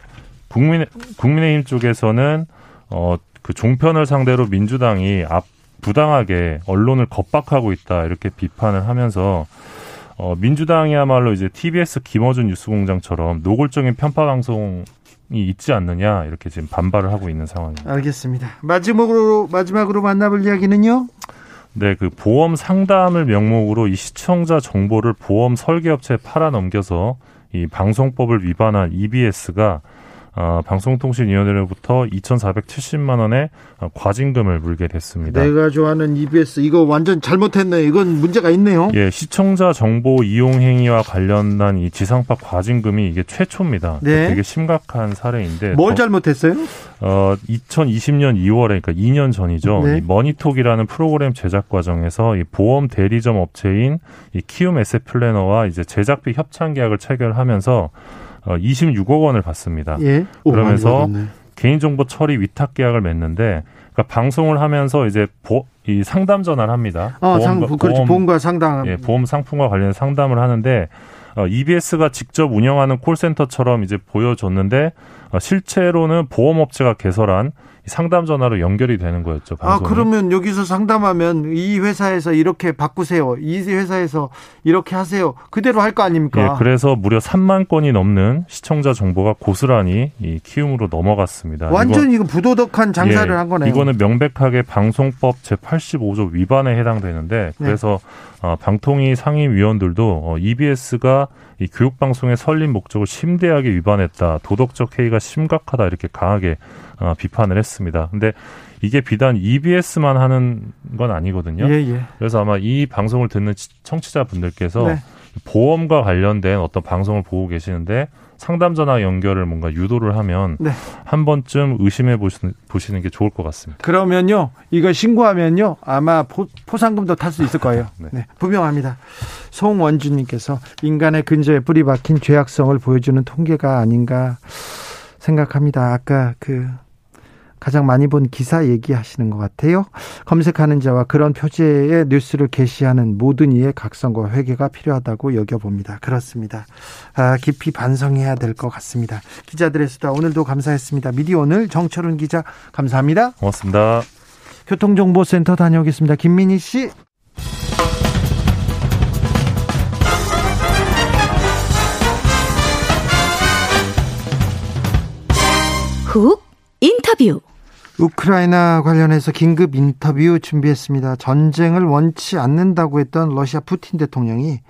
국민, 국민의힘 쪽에서는 어, 그 종편을 상대로 민주당이 앞 부당하게 언론을 겁박하고 있다 이렇게 비판을 하면서 어, 민주당이야말로 이제 TBS 김어준 뉴스공장처럼 노골적인 편파 방송이 있지 않느냐 이렇게 지금 반발을 하고 있는 상황입니다. 알겠습니다. 마지막으로 마지막으로 만나볼 이야기는요. 네, 그 보험 상담을 명목으로 이 시청자 정보를 보험 설계업체에 팔아 넘겨서 이 방송법을 위반한 EBS가 어, 방송통신위원회로부터 2,470만 원의 과징금을 물게 됐습니다. 내가 좋아하는 EBS 이거 완전 잘못했네. 이건 문제가 있네요. 예, 시청자 정보 이용 행위와 관련한 이 지상파 과징금이 이게 최초입니다. 네. 되게 심각한 사례인데 뭘 잘못했어요? 어, 2020년 2월에 그러니까 2년 전이죠. 네. 이 머니톡이라는 프로그램 제작 과정에서 이 보험 대리점 업체인 이 키움 에셋 플래너와 이제 제작비 협찬 계약을 체결하면서 어, 26억 원을 받습니다. 예? 오, 그러면서 개인정보 처리 위탁 계약을 맺는데 그러니까 방송을 하면서 이제 보, 이 상담 전화를 합니다. 어, 보험, 상, 그렇지, 보험, 보험 과 상담. 예, 보험 상품과 관련 상담을 하는데 어, EBS가 직접 운영하는 콜센터처럼 이제 보여줬는데 어, 실제로는 보험업체가 개설한 상담 전화로 연결이 되는 거였죠. 아, 방송이. 아 그러면 여기서 상담하면 이 회사에서 이렇게 바꾸세요. 이 회사에서 이렇게 하세요. 그대로 할 거 아닙니까? 예, 그래서 무려 3만 건이 넘는 시청자 정보가 고스란히 이 키움으로 넘어갔습니다. 완전 이거 부도덕한 장사를 예, 한 거네요. 이거는 명백하게 방송법 제 85조 위반에 해당되는데 네. 그래서 네. 어, 방통위 상임위원들도 어, EBS가 이 교육 방송의 설립 목적을 심대하게 위반했다. 도덕적 해이가 심각하다. 이렇게 강하게 어, 비판을 했습니다. 근데 이게 비단 EBS만 하는 건 아니거든요. 예, 예. 그래서 아마 이 방송을 듣는 청취자분들께서 네. 보험과 관련된 어떤 방송을 보고 계시는데 상담 전화 연결을 뭔가 유도를 하면 네. 한 번쯤 의심해 보시는, 보시는 게 좋을 것 같습니다. 그러면요, 이거 신고하면요, 아마 포, 상금도 탈 수 있을 거예요. 네. 네, 분명합니다. 송원주님께서 인간의 근저에 뿌리 박힌 죄악성을 보여주는 통계가 아닌가 생각합니다. 아까 그 가장 많이 본 기사 얘기하시는 것 같아요. 검색하는 자와 그런 표제의 뉴스를 게시하는 모든 이의 각성과 회개가 필요하다고 여겨봅니다. 그렇습니다. 아, 깊이 반성해야 될 것 같습니다. 기자들의 수다 오늘도 감사했습니다. 미디어 오늘 정철은 기자 감사합니다. 고맙습니다. 교통정보센터 다녀오겠습니다. 김민희 씨. 훅 인터뷰 우크라이나 관련해서 긴급 인터뷰 준비했습니다. 전쟁을 원치 않는다고 했던 러시아 푸틴 대통령이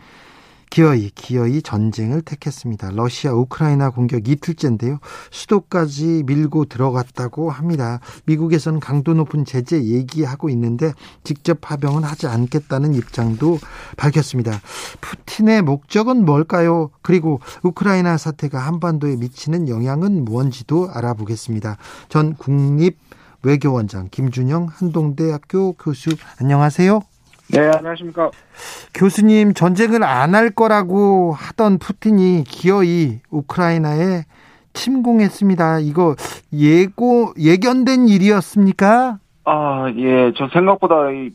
기어이 기어이 전쟁을 택했습니다. 러시아 우크라이나 공격 이틀째인데요. 수도까지 밀고 들어갔다고 합니다. 미국에서는 강도 높은 제재 얘기하고 있는데 직접 파병은 하지 않겠다는 입장도 밝혔습니다. 푸틴의 목적은 뭘까요? 그리고 우크라이나 사태가 한반도에 미치는 영향은 뭔지도 알아보겠습니다. 전 국립 외교원장 김준영 한동대학교 교수 안녕하세요. 네, 안녕하십니까. 교수님, 전쟁을 안 할 거라고 하던 푸틴이 기어이 우크라이나에 침공했습니다. 이거 예고, 예견된 일이었습니까? 아, 예. 저 생각보다 이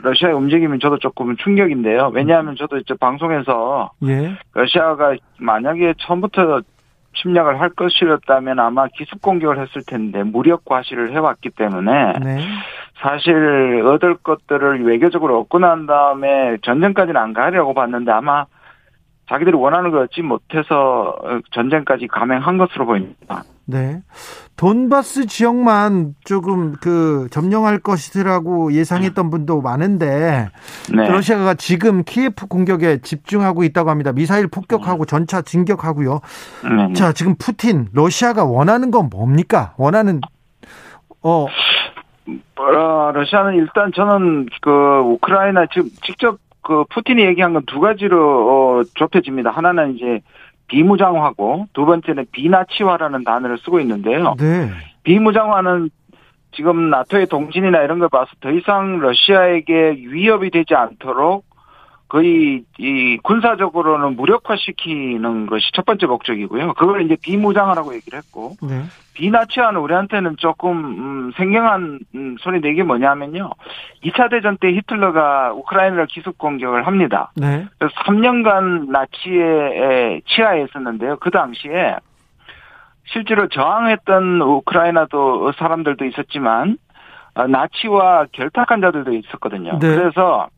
러시아의 움직임이 저도 조금 충격인데요. 왜냐하면 저도 이제 방송에서 예. 러시아가 만약에 처음부터 침략을 할 것이었다면 아마 기습 공격을 했을 텐데 무력 과시를 해왔기 때문에 네. 사실 얻을 것들을 외교적으로 얻고 난 다음에 전쟁까지는 안 가려고 봤는데 아마 자기들이 원하는 걸 얻지 못해서 전쟁까지 감행한 것으로 보입니다. 네. 돈바스 지역만 조금 그 점령할 것이라고 예상했던 분도 많은데 네. 러시아가 지금 키예프 공격에 집중하고 있다고 합니다. 미사일 폭격하고 전차 진격하고요. 네. 자, 지금 푸틴 러시아가 원하는 건 뭡니까? 원하는 어 어, 러시아는 일단 저는 그 우크라이나 지금 직접 그 푸틴이 얘기한 건 두 가지로 어, 좁혀집니다. 하나는 이제 비무장화고 두 번째는 비나치화라는 단어를 쓰고 있는데요. 네. 비무장화는 지금 나토의 동진이나 이런 걸 봐서 더 이상 러시아에게 위협이 되지 않도록 거의 이 군사적으로는 무력화시키는 것이 첫 번째 목적이고요. 그걸 이제 비무장화라고 얘기를 했고 네. 비나치화는 우리한테는 조금 음, 생경한 음, 소리 내게 뭐냐면요. 2차 대전 때 히틀러가 우크라이나를 기습 공격을 합니다. 네. 그래서 3년간 나치의 치하에 있었는데요. 그 당시에 실제로 저항했던 우크라이나도 사람들도 있었지만 어, 나치와 결탁한 자들도 있었거든요. 네. 그래서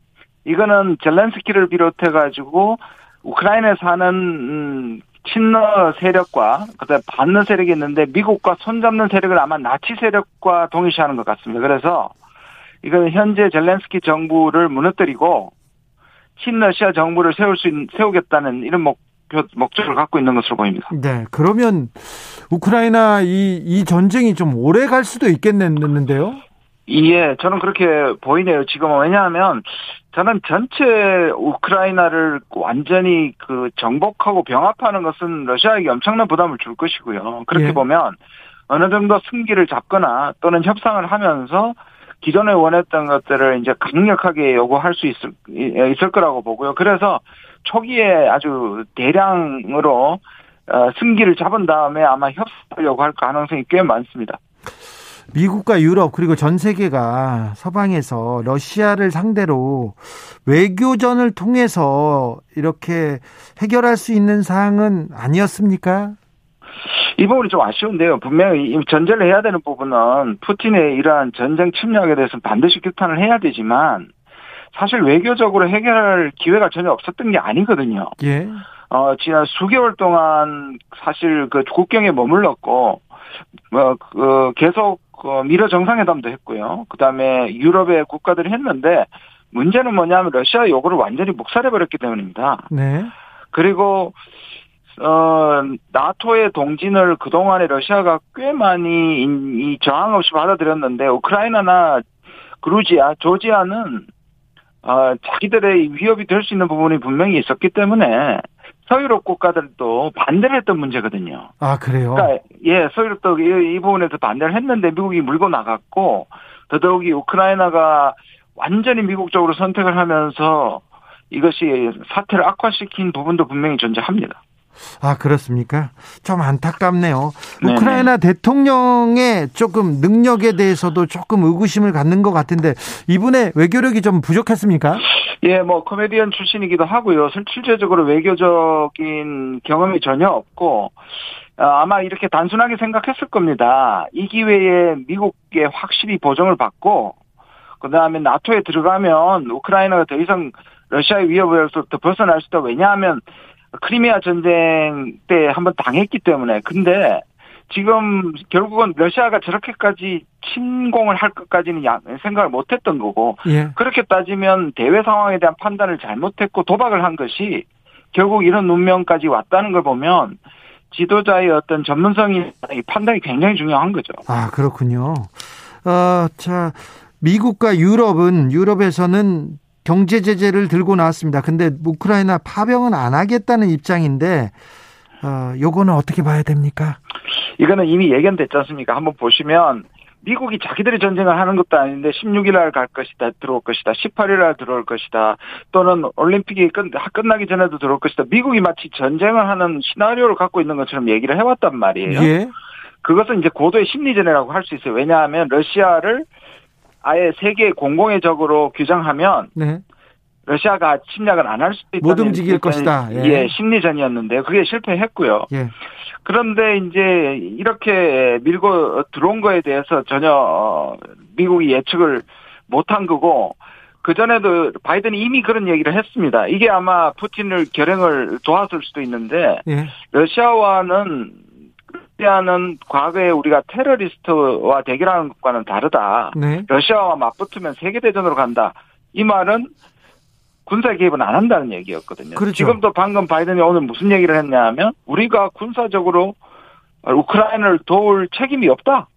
이거는 젤렌스키를 비롯해 가지고 우크라이나에 사는 음, 친러 세력과 그다음에 받는 세력이 있는데 미국과 손잡는 세력을 아마 나치 세력과 동일시하는 것 같습니다. 그래서 이거는 현재 젤렌스키 정부를 무너뜨리고 친러시아 정부를 세울 수 있는, 세우겠다는 이런 목 목적을 갖고 있는 것으로 보입니다. 네, 그러면 우크라이나 이, 이 전쟁이 좀 오래 갈 수도 있겠는데요? 예, 저는 그렇게 보이네요. 지금은 왜냐하면 저는 전체 우크라이나를 완전히 그 정복하고 병합하는 것은 러시아에게 엄청난 부담을 줄 것이고요. 그렇게 예. 보면 어느 정도 승기를 잡거나 또는 협상을 하면서 기존에 원했던 것들을 이제 강력하게 요구할 수 있을, 있을 거라고 보고요. 그래서 초기에 아주 대량으로 어, 승기를 잡은 다음에 아마 협상을 요구할 가능성이 꽤 많습니다. 미국과 유럽 그리고 전 세계가 서방에서 러시아를 상대로 외교전을 통해서 이렇게 해결할 수 있는 사항은 아니었습니까? 이 부분이 좀 아쉬운데요. 분명히 전제를 해야 되는 부분은 푸틴의 이러한 전쟁 침략에 대해서는 반드시 규탄을 해야 되지만 사실 외교적으로 해결할 기회가 전혀 없었던 게 아니거든요. 예. 어, 지난 수개월 동안 사실 그 국경에 머물렀고, 뭐, 그, 계속, 그 미러 정상회담도 했고요. 그 다음에 유럽의 국가들이 했는데, 문제는 뭐냐면 러시아 요구를 완전히 묵살해버렸기 때문입니다. 네. 그리고, 어, 나토의 동진을 그 동안에 러시아가 꽤 많이 이 저항 없이 받아들였는데, 우크라이나나 그루지아, 조지아는 어, 자기들의 위협이 될 수 있는 부분이 분명히 있었기 때문에 서유럽 국가들도 반대를 했던 문제거든요. 아, 그래요? 그러니까, 예, 서유럽도 이, 이 부분에서 반대를 했는데 미국이 물고 나갔고, 더더욱이 우크라이나가 완전히 미국 적으로 선택을 하면서 이것이 사태를 악화시킨 부분도 분명히 존재합니다. 아, 그렇습니까? 좀 안타깝네요. 네네. 우크라이나 대통령의 조금 능력에 대해서도 조금 의구심을 갖는 것 같은데 이분의 외교력이 좀 부족했습니까? 예, 뭐 코미디언 출신이기도 하고요. 실질적으로 외교적인 경험이 전혀 없고 어, 아마 이렇게 단순하게 생각했을 겁니다. 이 기회에 미국에 확실히 보정을 받고 그다음에 나토에 들어가면 우크라이나가 더 이상 러시아의 위협에서부터 벗어날 수 있다. 왜냐하면 크리미아 전쟁 때 한번 당했기 때문에 근데 지금 결국은 러시아가 저렇게까지 침공을 할 것까지는 생각을 못했던 거고 예. 그렇게 따지면 대외 상황에 대한 판단을 잘못했고 도박을 한 것이 결국 이런 운명까지 왔다는 걸 보면 지도자의 어떤 전문성이 판단이 굉장히 중요한 거죠. 아 그렇군요. 어, 자 미국과 유럽은 유럽에서는 경제 제재를 들고 나왔습니다. 근데 우크라이나 파병은 안 하겠다는 입장인데 어, 요거는 어떻게 봐야 됩니까? 이거는 이미 예견됐지 않습니까? 한번 보시면 미국이 자기들이 전쟁을 하는 것도 아닌데 16일 날 갈 것이다, 들어올 것이다, 18일 날 들어올 것이다, 또는 올림픽이 끝, 나기 전에도 들어올 것이다. 미국이 마치 전쟁을 하는 시나리오를 갖고 있는 것처럼 얘기를 해왔단 말이에요. 예. 그것은 이제 고도의 심리전이라고 할 수 있어요. 왜냐하면 러시아를 아예 세계 공공의 적으로 규정하면 네. 러시아가 침략을 안 할 수도 있다. 못 움직일 것이다. 예. 예, 심리전이었는데 그게 실패했고요. 예. 그런데 이제 이렇게 밀고 들어온 거에 대해서 전혀 어, 미국이 예측을 못한 거고 그 전에도 바이든이 이미 그런 얘기를 했습니다. 이게 아마 푸틴을 결행을 도왔을 수도 있는데 예. 러시아와는 러시아는 과거에 우리가 테러리스트와 대결하는 것과는 다르다. 네. 러시아와 맞붙으면 세계대전으로 간다. 이 말은 군사 개입은 안 한다는 얘기였거든요. 그렇죠. 지금도 방금 바이든이 오늘 무슨 얘기를 했냐 하면 우리가 군사적으로 우크라이나를 도울 책임이 없다.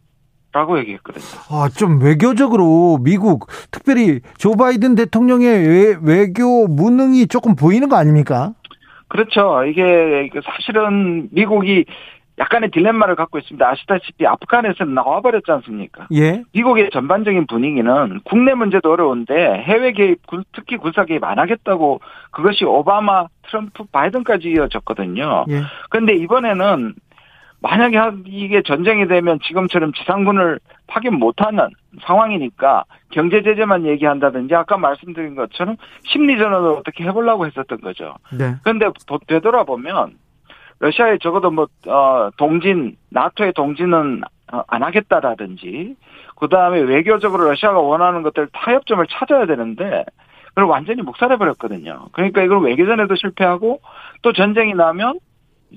라고 얘기했거든요. 아, 좀 외교적으로 미국, 특별히 조 바이든 대통령의 외, 외교 무능이 조금 보이는 거 아닙니까? 그렇죠. 이게 사실은 미국이 약간의 딜레마를 갖고 있습니다. 아시다시피 아프간에서는 나와버렸지 않습니까? 예. 미국의 전반적인 분위기는 국내 문제도 어려운데 해외 개입, 특히 군사 개입 안 하겠다고 그것이 오바마, 트럼프, 바이든까지 이어졌거든요. 예. 그런데 이번에는 만약에 이게 전쟁이 되면 지금처럼 지상군을 파견 못하는 상황이니까 경제 제재만 얘기한다든지 아까 말씀드린 것처럼 심리전을 어떻게 해보려고 했었던 거죠. 네. 그런데 되돌아보면 러시아에 적어도 뭐, 어, 동진, 나토의 동진은 어, 안 하겠다라든지, 그 다음에 외교적으로 러시아가 원하는 것들 타협점을 찾아야 되는데, 그걸 완전히 묵살해버렸거든요. 그러니까 이걸 외교전에도 실패하고, 또 전쟁이 나면,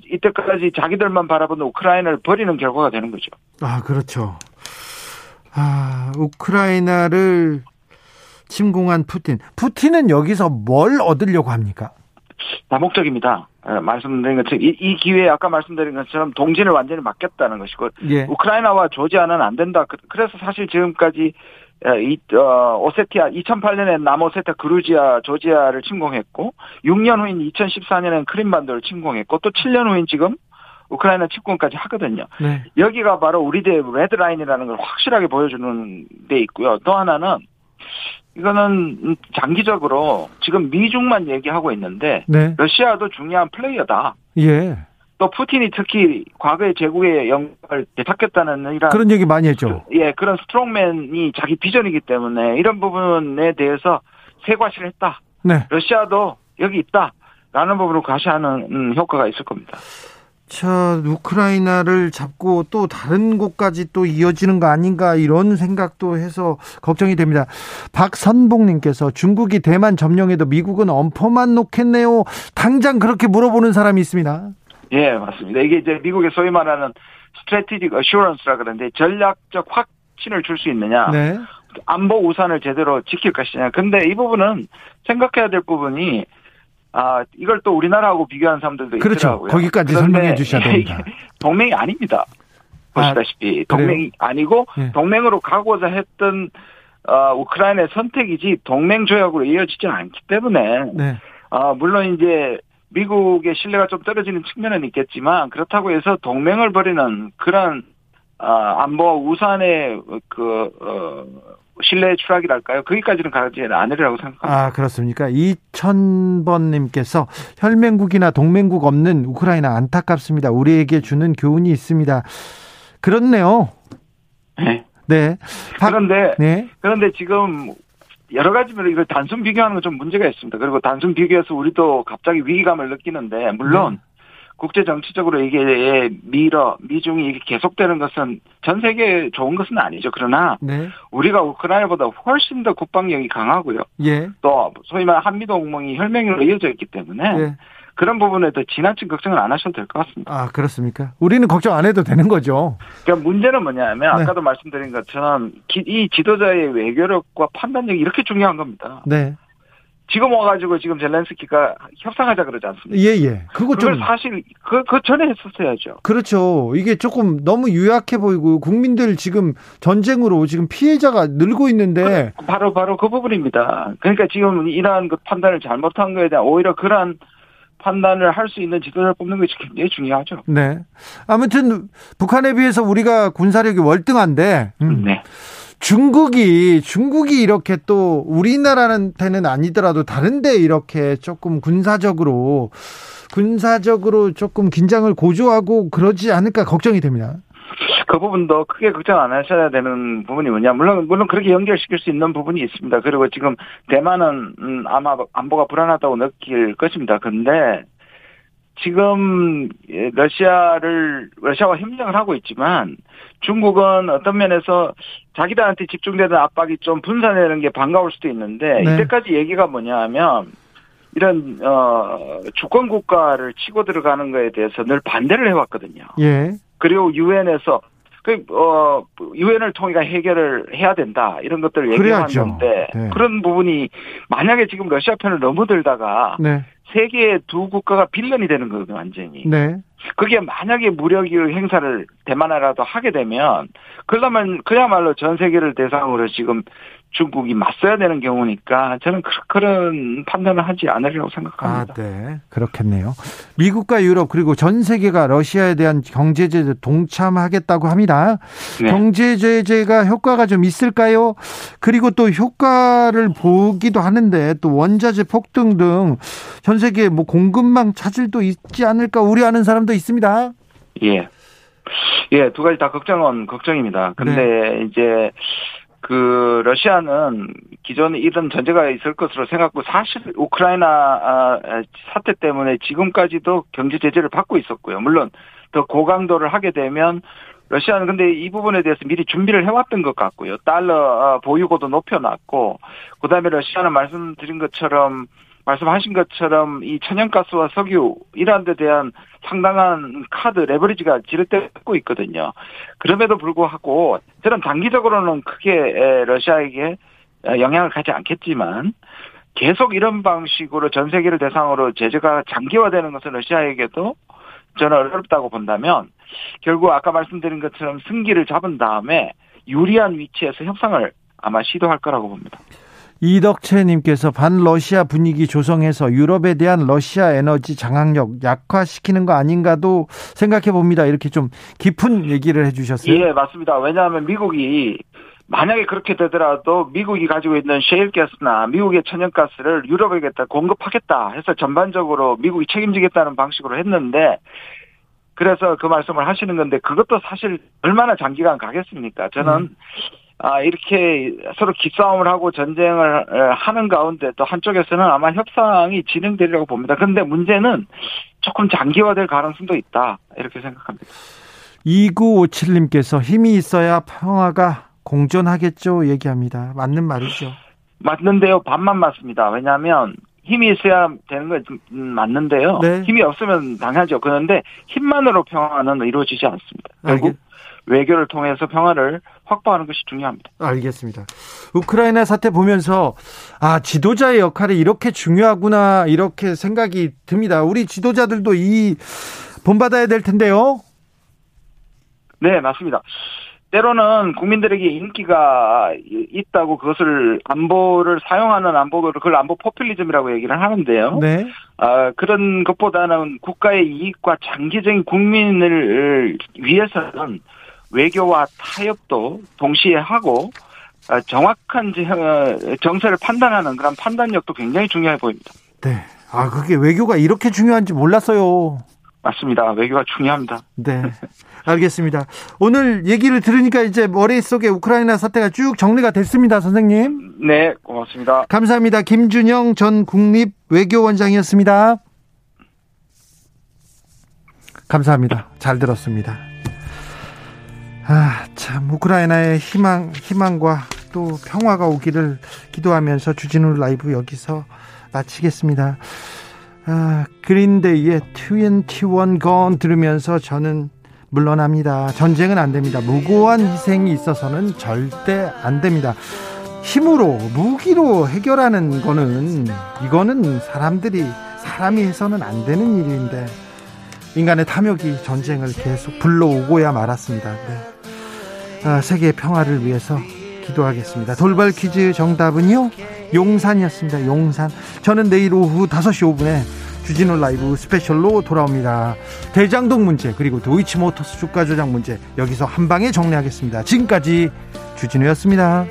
이때까지 자기들만 바라보는 우크라이나를 버리는 결과가 되는 거죠. 아, 그렇죠. 아, 우크라이나를 침공한 푸틴. 푸틴은 여기서 뭘 얻으려고 합니까? 다목적입니다. 예, 말씀드린 것처럼 이, 이, 기회에 아까 말씀드린 것처럼 동진을 완전히 맡겼다는 것이고 예. 우크라이나와 조지아는 안 된다. 그, 그래서 사실 지금까지 이, 어, 오세티아 2008년에 남오세티아 그루지아 조지아를 침공했고 6년 후인 2014년엔 크림반도를 침공했고 또 7년 후인 지금 우크라이나 침공까지 하거든요. 네. 여기가 바로 우리들의 red line이라는 걸 확실하게 보여주는 데 있고요. 또 하나는 이거는 장기적으로 지금 미중만 얘기하고 있는데 네. 러시아도 중요한 플레이어다. 예. 또 푸틴이 특히 과거의 제국의 영광을 되찾겠다는 이런 그런 얘기 많이 했죠. 예, 그런 strongman이 자기 비전이기 때문에 이런 부분에 대해서 세과시를 했다. 네. 러시아도 여기 있다 라는 부분을 과시하는 음, 효과가 있을 겁니다. 자, 우크라이나를 잡고 또 다른 곳까지 또 이어지는 거 아닌가 이런 생각도 해서 걱정이 됩니다. 박선봉님께서 중국이 대만 점령해도 미국은 엄포만 놓겠네요. 당장 그렇게 물어보는 사람이 있습니다. 예, 맞습니다. 이게 이제 미국의 소위 말하는 스트레티직 어슈런스라 그러는데 전략적 확신을 줄 수 있느냐. 네. 안보 우산을 제대로 지킬 것이냐. 근데 이 부분은 생각해야 될 부분이 아, 이걸 또 우리나라하고 비교하는 사람들도 그렇죠. 있더라고요. 거기까지 설명해 주셔야 됩니다. 동맹이 아닙니다. 보시다시피 아, 동맹이 아니고 네. 동맹으로 가고자 했던 어, 우크라이나의 선택이지 동맹 조약으로 이어지지 않기 때문에 네. 어, 물론 이제 미국의 신뢰가 좀 떨어지는 측면은 있겠지만 그렇다고 해서 동맹을 벌이는 그런 어, 안보 우산의 그 어, 신뢰 추락이랄까요? 거기까지는 가지 않으리라고 생각합니다. 아, 그렇습니까? 2000번님께서 혈맹국이나 동맹국 없는 우크라이나 안타깝습니다. 우리에게 주는 교훈이 있습니다. 그렇네요. 네. 네. 그런데, 네. 그런데 지금 여러 가지로 이걸 단순 비교하는 건 좀 문제가 있습니다. 그리고 단순 비교해서 우리도 갑자기 위기감을 느끼는데, 물론, 네. 국제 정치적으로 이게 미러 미중이 이게 계속되는 것은 전 세계에 좋은 것은 아니죠. 그러나 네. 우리가 우크라이나보다 훨씬 더 국방력이 강하고요. 예. 또 소위 말 한미 동맹이 혈맹으로 이어져 있기 때문에 예. 그런 부분에 도 지나친 걱정을 안 하셔도 될 것 같습니다. 아 그렇습니까? 우리는 걱정 안 해도 되는 거죠. 그러니까 문제는 뭐냐면 네. 아까도 말씀드린 것처럼 이 지도자의 외교력과 판단력이 이렇게 중요한 겁니다. 네. 지금 와가지고 지금 젤렌스키가 협상하자 그러지 않습니까? 예, 예. 그거 좀. 사실, 그, 그 전에 했었어야죠. 그렇죠. 이게 조금 너무 유약해 보이고, 국민들 지금 전쟁으로 지금 피해자가 늘고 있는데. 그, 바로, 바로 그 부분입니다. 그러니까 지금 이러한 그 판단을 잘못한 거에 대한 오히려 그러한 판단을 할 수 있는 지도자를 뽑는 것이 굉장히 중요하죠. 네. 아무튼, 북한에 비해서 우리가 군사력이 월등한데. 음. 네. 중국이 중국이 이렇게 또 우리나라한테는 아니더라도 다른데 이렇게 조금 군사적으로 군사적으로 조금 긴장을 고조하고 그러지 않을까 걱정이 됩니다. 그 부분도 크게 걱정 안 하셔야 되는 부분이 뭐냐. 물론, 물론 그렇게 연결시킬 수 있는 부분이 있습니다. 그리고 지금 대만은 음, 아마 안보가 불안하다고 느낄 것입니다. 근데 지금 러시아를 러시아와 협력을 하고 있지만 중국은 어떤 면에서 자기들한테 집중되는 압박이 좀 분산되는 게 반가울 수도 있는데 네. 이때까지 얘기가 뭐냐하면 이런 어 주권 국가를 치고 들어가는 거에 대해서 늘 반대를 해왔거든요. 예. 그리고 유엔에서 그 어 유엔을 통해 해결을 해야 된다 이런 것들을 얘기하는데 네. 그런 부분이 만약에 지금 러시아 편을 너무 들다가 네. 세계의 두 국가가 빌런이 되는 거거든요, 완전히. 네. 그게 만약에 무력 행사를 대만하라도 하게 되면, 그러면 그야말로 전 세계를 대상으로 지금 중국이 맞서야 되는 경우니까 저는 그런 판단을 하지 않으리라고 생각합니다. 아, 네. 그렇겠네요. 미국과 유럽 그리고 전 세계가 러시아에 대한 경제 제재 동참하겠다고 합니다. 네. 경제 제재가 효과가 좀 있을까요? 그리고 또 효과를 보기도 하는데 또 원자재 폭등 등 전 세계 뭐 공급망 차질도 있지 않을까 우려하는 사람도 있습니다. 예. 예, 두 가지 다 걱정은 걱정입니다. 근데 네. 이제 그 러시아는 기존에 이런 전제가 있을 것으로 생각하고 사실 우크라이나 아, 사태 때문에 지금까지도 경제 제재를 받고 있었고요. 물론 더 고강도를 하게 되면 러시아는 근데 이 부분에 대해서 미리 준비를 해왔던 것 같고요. 달러 아, 보유고도 높여놨고 그다음에 러시아는 말씀드린 것처럼 말씀하신 것처럼 이 천연가스와 석유 이러한 데 대한 상당한 카드 레버리지가 지렛대고 있거든요. 그럼에도 불구하고 저는 단기적으로는 크게 러시아에게 영향을 가지 않겠지만 계속 이런 방식으로 전 세계를 대상으로 제재가 장기화되는 것은 러시아에게도 저는 어렵다고 본다면 결국 아까 말씀드린 것처럼 승기를 잡은 다음에 유리한 위치에서 협상을 아마 시도할 거라고 봅니다. 이덕채님께서 반러시아 분위기 조성해서 유럽에 대한 러시아 에너지 장악력 약화시키는 거 아닌가도 생각해 봅니다. 이렇게 좀 깊은 얘기를 해주셨어요. 예, 맞습니다. 왜냐하면 미국이 만약에 그렇게 되더라도 미국이 가지고 있는 셰일가스나 미국의 천연가스를 유럽에게 공급하겠다 해서 전반적으로 미국이 책임지겠다는 방식으로 했는데 그래서 그 말씀을 하시는 건데 그것도 사실 얼마나 장기간 가겠습니까? 저는 음. 아, 이렇게 서로 기싸움을 하고 전쟁을 하는 가운데 또 한쪽에서는 아마 협상이 진행되리라고 봅니다. 그런데 문제는 조금 장기화될 가능성도 있다. 이렇게 생각합니다. 2957님께서 힘이 있어야 평화가 공존하겠죠. 얘기합니다. 맞는 말이죠. 맞는데요. 반만 맞습니다. 왜냐하면 힘이 있어야 되는 건 맞는데요. 네. 힘이 없으면 당하죠. 그런데 힘만으로 평화는 이루어지지 않습니다. 결국 알겠... 외교를 통해서 평화를 확보하는 것이 중요합니다. 알겠습니다. 우크라이나 사태 보면서 아 지도자의 역할이 이렇게 중요하구나 이렇게 생각이 듭니다. 우리 지도자들도 이 본받아야 될 텐데요. 네 맞습니다. 때로는 국민들에게 인기가 있다고 그것을 안보를 사용하는 안보를 그걸 안보 포퓰리즘이라고 얘기를 하는데요. 네. 아, 그런 것보다는 국가의 이익과 장기적인 국민을 위해서는 외교와 타협도 동시에 하고 아, 정확한 정세를 판단하는 그런 판단력도 굉장히 중요해 보입니다. 네. 아, 그게 외교가 이렇게 중요한지 몰랐어요. 맞습니다. 외교가 중요합니다. 네. 알겠습니다. 오늘 얘기를 들으니까 이제 머릿속에 우크라이나 사태가 쭉 정리가 됐습니다, 선생님. 네, 고맙습니다. 감사합니다. 김준영 전 국립 외교원장이었습니다. 감사합니다. 잘 들었습니다. 아, 참, 우크라이나의 희망, 희망과 또 평화가 오기를 기도하면서 주진우 라이브 여기서 마치겠습니다. 아, 그린데이의 21건 들으면서 저는 물러납니다. 전쟁은 안 됩니다. 무고한 희생이 있어서는 절대 안 됩니다. 힘으로, 무기로 해결하는 거는, 이거는 사람들이, 사람이 해서는 안 되는 일인데, 인간의 탐욕이 전쟁을 계속 불러오고야 말았습니다. 네. 아, 세계 평화를 위해서 기도하겠습니다. 돌발 퀴즈 정답은요? 용산이었습니다. 용산. 저는 내일 오후 5시 5분에 주진우 라이브 스페셜로 돌아옵니다. 대장동 문제 그리고 도이치모터스 주가 조작 문제 여기서 한 방에 정리하겠습니다. 지금까지 주진우였습니다.